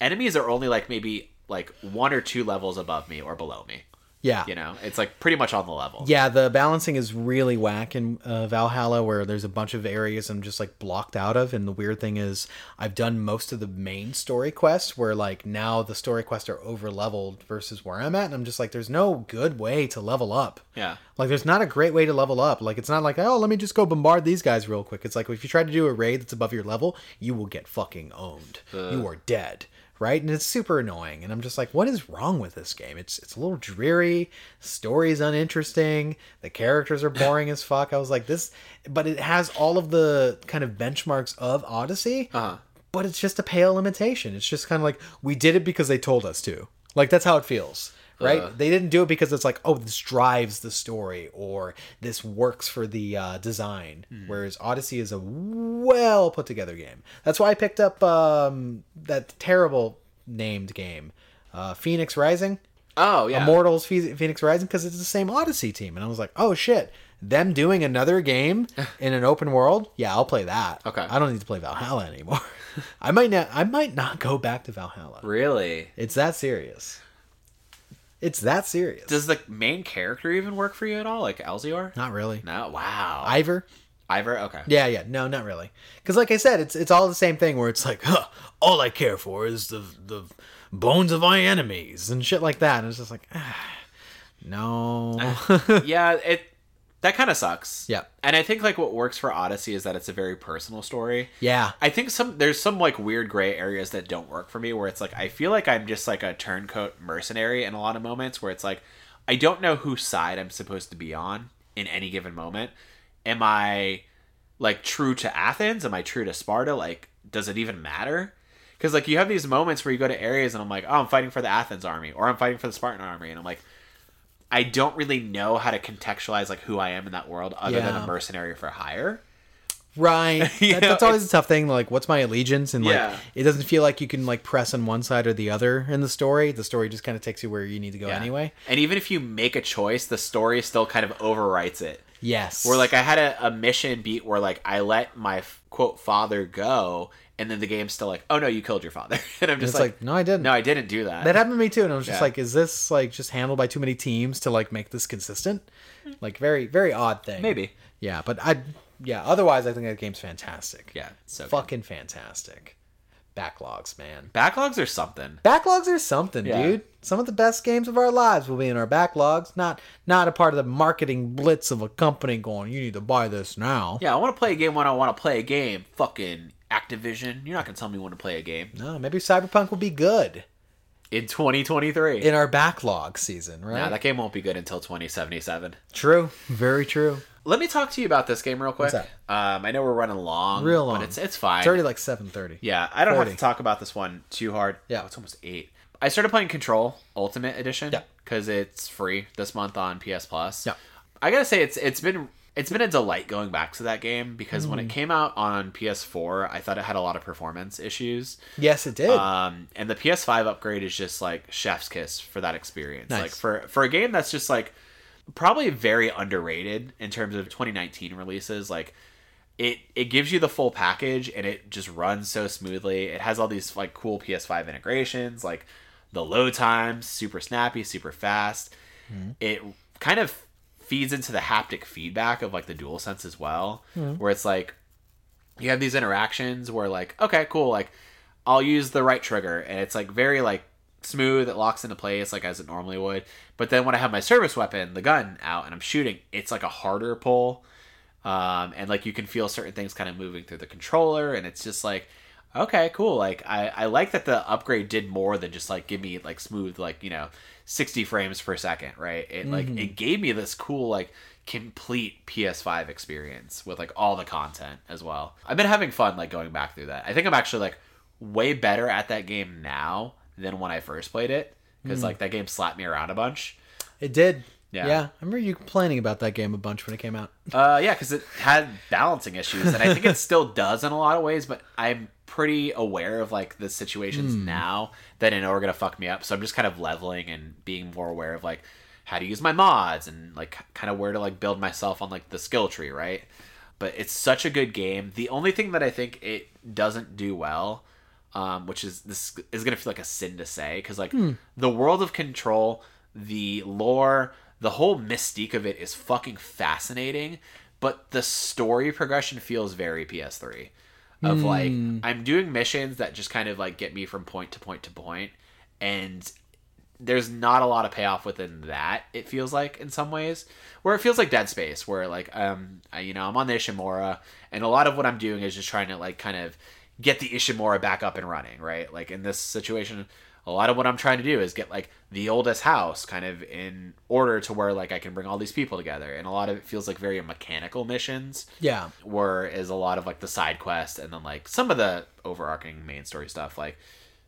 enemies are only like maybe like one or two levels above me or below me
Yeah.
you know it's like pretty much on the level
Yeah, the balancing is really whack in uh, Valhalla, where there's a bunch of areas I'm just like blocked out of. And the weird thing is, I've done most of the main story quests, where like now the story quests are over leveled versus where I'm at, and I'm just like, there's no good way to level up.
yeah
Like, there's not a great way to level up. Like, it's not like, oh, let me just go bombard these guys real quick. It's like, if you try to do a raid that's above your level, you will get fucking owned. You are dead. Right? And it's super annoying. And I'm just like, what is wrong with this game? It's it's a little dreary. Story's uninteresting. The characters are boring as fuck. I was like, this but it has all of the kind of benchmarks of Odyssey.
uh-huh
But it's just a pale imitation. It's just kind of like, we did it because they told us to. Like, that's how it feels. Right?
Uh.
they didn't do it because it's like, oh, this drives the story or this works for the uh, design. Whereas Odyssey is a well put together game. That's why I picked up um, that terrible named game, uh, Phoenix Rising.
oh yeah
Immortals Phoenix Rising because it's the same Odyssey team. And I was like, oh shit, them doing another game *laughs* in an open world? Yeah, I'll play that.
Okay.
I don't need to play Valhalla anymore. *laughs* I might not. I might not go back to Valhalla.
really
It's that serious. It's that serious.
does the main character even work for you at all like elzior
not really.
no wow
Eivor.
eivor okay
Yeah, yeah. No, not really. Because, like I said, it's it's all the same thing. Where it's like, huh, all I care for is the the bones of my enemies and shit like that. And it's just like, ah, *sighs* no. *laughs*
yeah it that kind of sucks
Yeah.
and i think like what works for odyssey is that it's a very personal story
yeah.
I think some there's some like weird gray areas that don't work for me where it's like I feel like I'm just like a turncoat mercenary in a lot of moments where it's like I don't know whose side I'm supposed to be on in any given moment. Am I like true to Athens? Am I true to Sparta? Like, does it even matter? Because like you have these moments where you go to areas and I'm like, oh, I'm fighting for the Athens army, or I'm fighting for the Spartan army, and I'm like, I don't really know how to contextualize like who I am in that world other than a mercenary for hire.
Right. *laughs* That- that's always a tough thing. Like, what's my allegiance? And like,
Yeah.
it doesn't feel like you can like press on one side or the other in the story. The story just kind of takes you where you need to go
Yeah.
anyway.
And even if you make a choice, the story still kind of overwrites it.
Yes.
Where like I had a, a mission beat where like I let my quote father go, and then the game's still like, oh no, you killed your father, *laughs* and I'm just
it's
like,
like, no, I didn't.
no, I didn't do that.
That happened to me too, and I was just
Yeah.
like, "Is this like just handled by too many teams to like make this consistent?" Hmm. Like, very, very odd thing.
Maybe.
Yeah, but I, yeah. Otherwise, I think that game's fantastic.
Yeah, so good.
fucking fantastic. Backlogs, man.
Backlogs are something.
Backlogs are something,
Yeah.
dude. Some of the best games of our lives will be in our backlogs. Not, not a part of the marketing blitz of a company going, "You need to buy this now."
Yeah, I want to play a game when I want to play a game. Fucking Activision, you're not gonna tell me when to play a game
No, maybe Cyberpunk will be good
in 2023.
in our backlog season, right?
Nah, that game won't be good until 2077.
True. Very true.
Let me talk to you about this game real quick. Um, I know we're running long,
Real long.
but it's it's fine.
It's already like seven thirty.
Yeah, I don't
40.
have to talk about this one too hard.
Yeah.
Oh, it's almost eight. I started playing Control Ultimate Edition.
Yeah.
because it's free this month on PS Plus.
Yeah.
I gotta say it's it's been it's been a delight going back to that game because when
Mm.
it came out on PS4, I thought it had a lot of performance issues.
Yes, it did.
Um, and the PS5 upgrade is just like chef's kiss for that experience.
Nice.
Like for for a game that's just like probably very underrated in terms of 2019 releases. Like it it gives you the full package and it just runs so smoothly. It has all these like cool PS5 integrations, like the load times, super snappy, super fast. It kind of feeds into the haptic feedback of like the dual sense as well, where it's like you have these interactions where like okay cool like i'll use the right trigger and it's like very like smooth it locks into place like as it normally would. But then when i have my service weapon the gun out and i'm shooting it's like a harder pull um, and like you can feel certain things kind of moving through the controller and it's just like okay cool like I, I like that the upgrade did more than just like give me like smooth like you know 60 frames per second right? It like it mm-hmm. gave me this cool like complete ps5 experience with like all the content as well. I've been having fun like going back through that. I think i'm actually like way better at that game now than when i first played it because mm. like that game slapped me around a bunch.
It did.
Yeah.
Yeah. I remember you complaining about that game a bunch when it came out.
Uh, yeah, because it had balancing issues, and I think it *laughs* still does in a lot of ways. But I'm pretty aware of like the situations now that I know are gonna fuck me up. So I'm just kind of leveling and being more aware of like how to use my mods and like kind of where to like build myself on like the skill tree, right? But it's such a good game. The only thing that I think it doesn't do well, um, which is this is gonna feel like a sin to say, because like the world of control, the lore, the whole mystique of it is fucking fascinating, but the story progression feels very PS3. Of like I'm doing missions that just kind of like get me from point to point to point, and there's not a lot of payoff within that. It feels like in some ways, where it feels like Dead Space, where like um I, you know I'm on the Ishimura, and a lot of what I'm doing is just trying to like kind of get the Ishimura back up and running, right? Like in this situation, a lot of what I'm trying to do is get like the oldest house kind of in order to where like I can bring all these people together, and a lot of it feels like very mechanical missions.
Yeah.
whereas a lot of like the side quest and then like some of the overarching main story stuff like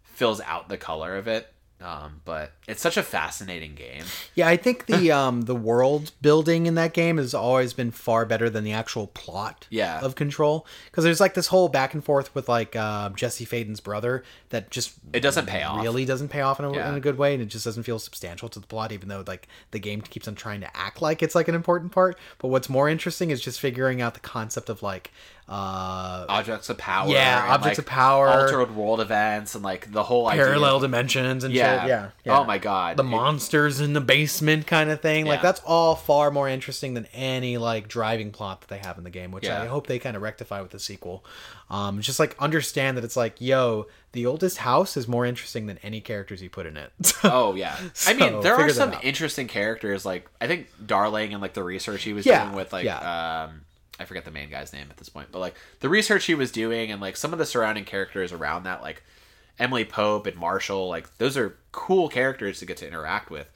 fills out the color of it um, but it's such a fascinating game
Yeah, I think the *laughs* um the world building in that game has always been far better than the actual plot
Yeah.
of Control because there's like this whole back and forth with like uh, Jesse Faden's brother that just
it doesn't pay off
really doesn't pay off in a,
Yeah.
in a good way and it just doesn't feel substantial to the plot even though like the game keeps on trying to act like it's like an important part but what's more interesting is just figuring out the concept of like uh
objects of power
Yeah, objects
like,
of power.
altered world events and like the whole
parallel
of-
dimensions and
yeah.
shit yeah, yeah.
oh my god
the
It-
monsters in the basement kind of thing. Like that's all far more interesting than any like driving plot that they have in the game, which I hope they kind of rectify with the sequel. Um, just like understand that it's like, yo, the oldest house is more interesting than any characters you put in it. *laughs*
Oh yeah, I mean there are some interesting characters. Like I think Darling and like the research he was
Yeah,
doing with like
yeah.
um I forget the main guy's name at this point, but like the research he was doing and like some of the surrounding characters around that, like Emily Pope and Marshall, like those are cool characters to get to interact with.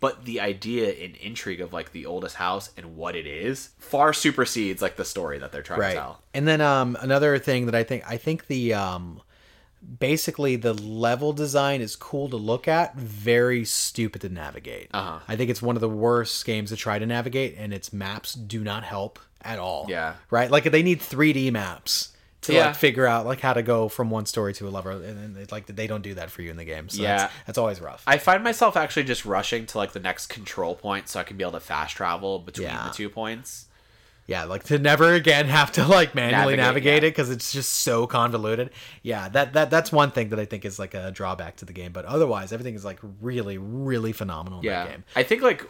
but the idea and intrigue of like the oldest house and what it is far supersedes like the story that they're trying to tell.
and then um another thing that i think i think the um basically the level design is cool to look at very stupid to navigate
Uh-huh.
i think it's one of the worst games to try to navigate and its maps do not help at all
Yeah.
right like they need 3d maps to
Yeah.
like figure out like how to go from one story to a level and then it's like they don't do that for you in the game so
Yeah.
that's, that's always rough
I find myself actually just rushing to like the next control point so I can be able to fast travel between
Yeah.
the two points.
Yeah, like to never again have to like manually
Navigate,
navigate,
yeah.
it because it's just so convoluted. Yeah, that that that's one thing that I think is like a drawback to the game. But otherwise, everything is like really, really phenomenal in
Yeah,
that game.
I think like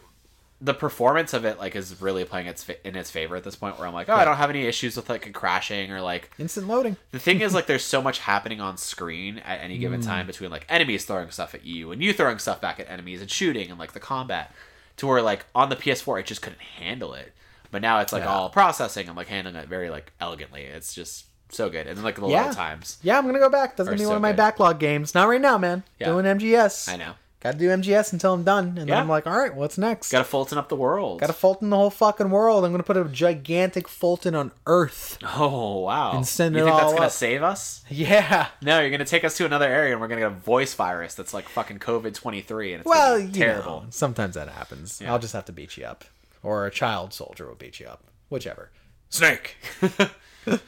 the performance of it like is really playing its fa- in its favor at this point. Where I'm like, oh, I don't have any issues with like crashing or like
Instant loading.
the thing is like there's so much happening on screen at any given
Mm.
time between like enemies throwing stuff at you and you throwing stuff back at enemies and shooting and like the combat to where like on the PS4 it just couldn't handle it. But now it's like
Yeah.
all processing and like handling it very like elegantly. It's just so good. And then like the
Yeah.
little times.
Yeah, I'm gonna go back. That's gonna be
so
one of my
good.
backlog games. Not right now, man.
Yeah.
Doing MGS.
I know.
Got to do MGS until I'm done, and then I'm like, all right, what's next?
Got to Fulton up the world.
Got to Fulton the whole fucking world. I'm gonna put a gigantic Fulton on Earth.
Oh wow!
And send
you
it
think that's gonna
up.
save us?
Yeah.
No, you're gonna take us to another area, and we're gonna get a voice virus that's like fucking COVID twenty three, and it's
Well,
gonna be
you
terrible.
know, sometimes that happens.
Yeah.
I'll just have to beat you up, or a child soldier will beat you up, whichever.
Snake. *laughs* *laughs*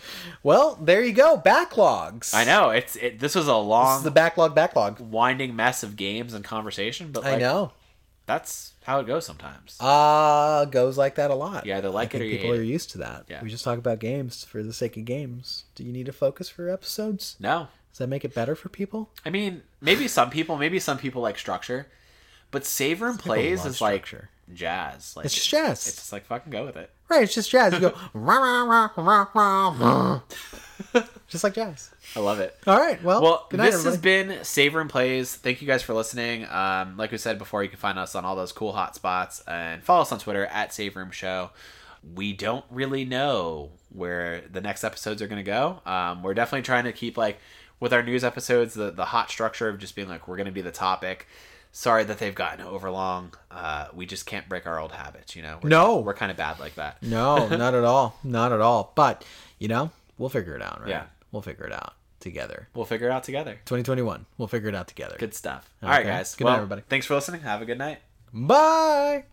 Well, there you go. Backlogs.
I know it's it. This was a
This
long,
is the backlog. Backlog.
winding mess of games and conversation, but
I know.
that's how it goes sometimes.
Uh goes like that a lot.
You either like
I
it or
people are
it.
used to that.
Yeah.
We just talk about games for the sake of games. Do you need to focus for episodes?
no,
Does that make it better for people?
I mean maybe some people, maybe some people like structure, but Save Room Plays is like jazz. Like
It's just jazz.
It's just like fucking go with it.
Right, it's just jazz. You go *laughs* rah, rah, rah, rah, rah, rah. *laughs* just like jazz.
I love it.
All right. Well,
Well,
night,
this
everybody.
has been Save Room Plays. Thank you guys for listening. Um, like we said before, you can find us on all those cool hot spots and follow us on Twitter at Save Room Show. We don't really know where the next episodes are going to go. Um, we're definitely trying to keep like with our news episodes the the hot structure of just being like we're going to be the topic. Sorry that they've gotten overlong. Uh, we just can't break our old habits, you know. We're,
No.
we're kind of bad like that.
No, *laughs* not at all. Not at all. But, you know, we'll figure it out, right?
Yeah.
We'll figure it out together.
We'll figure it out together.
2021. We'll figure it out together.
Good stuff. All right, guys.
Good night, everybody.
Thanks for listening. Have a good night.
Bye.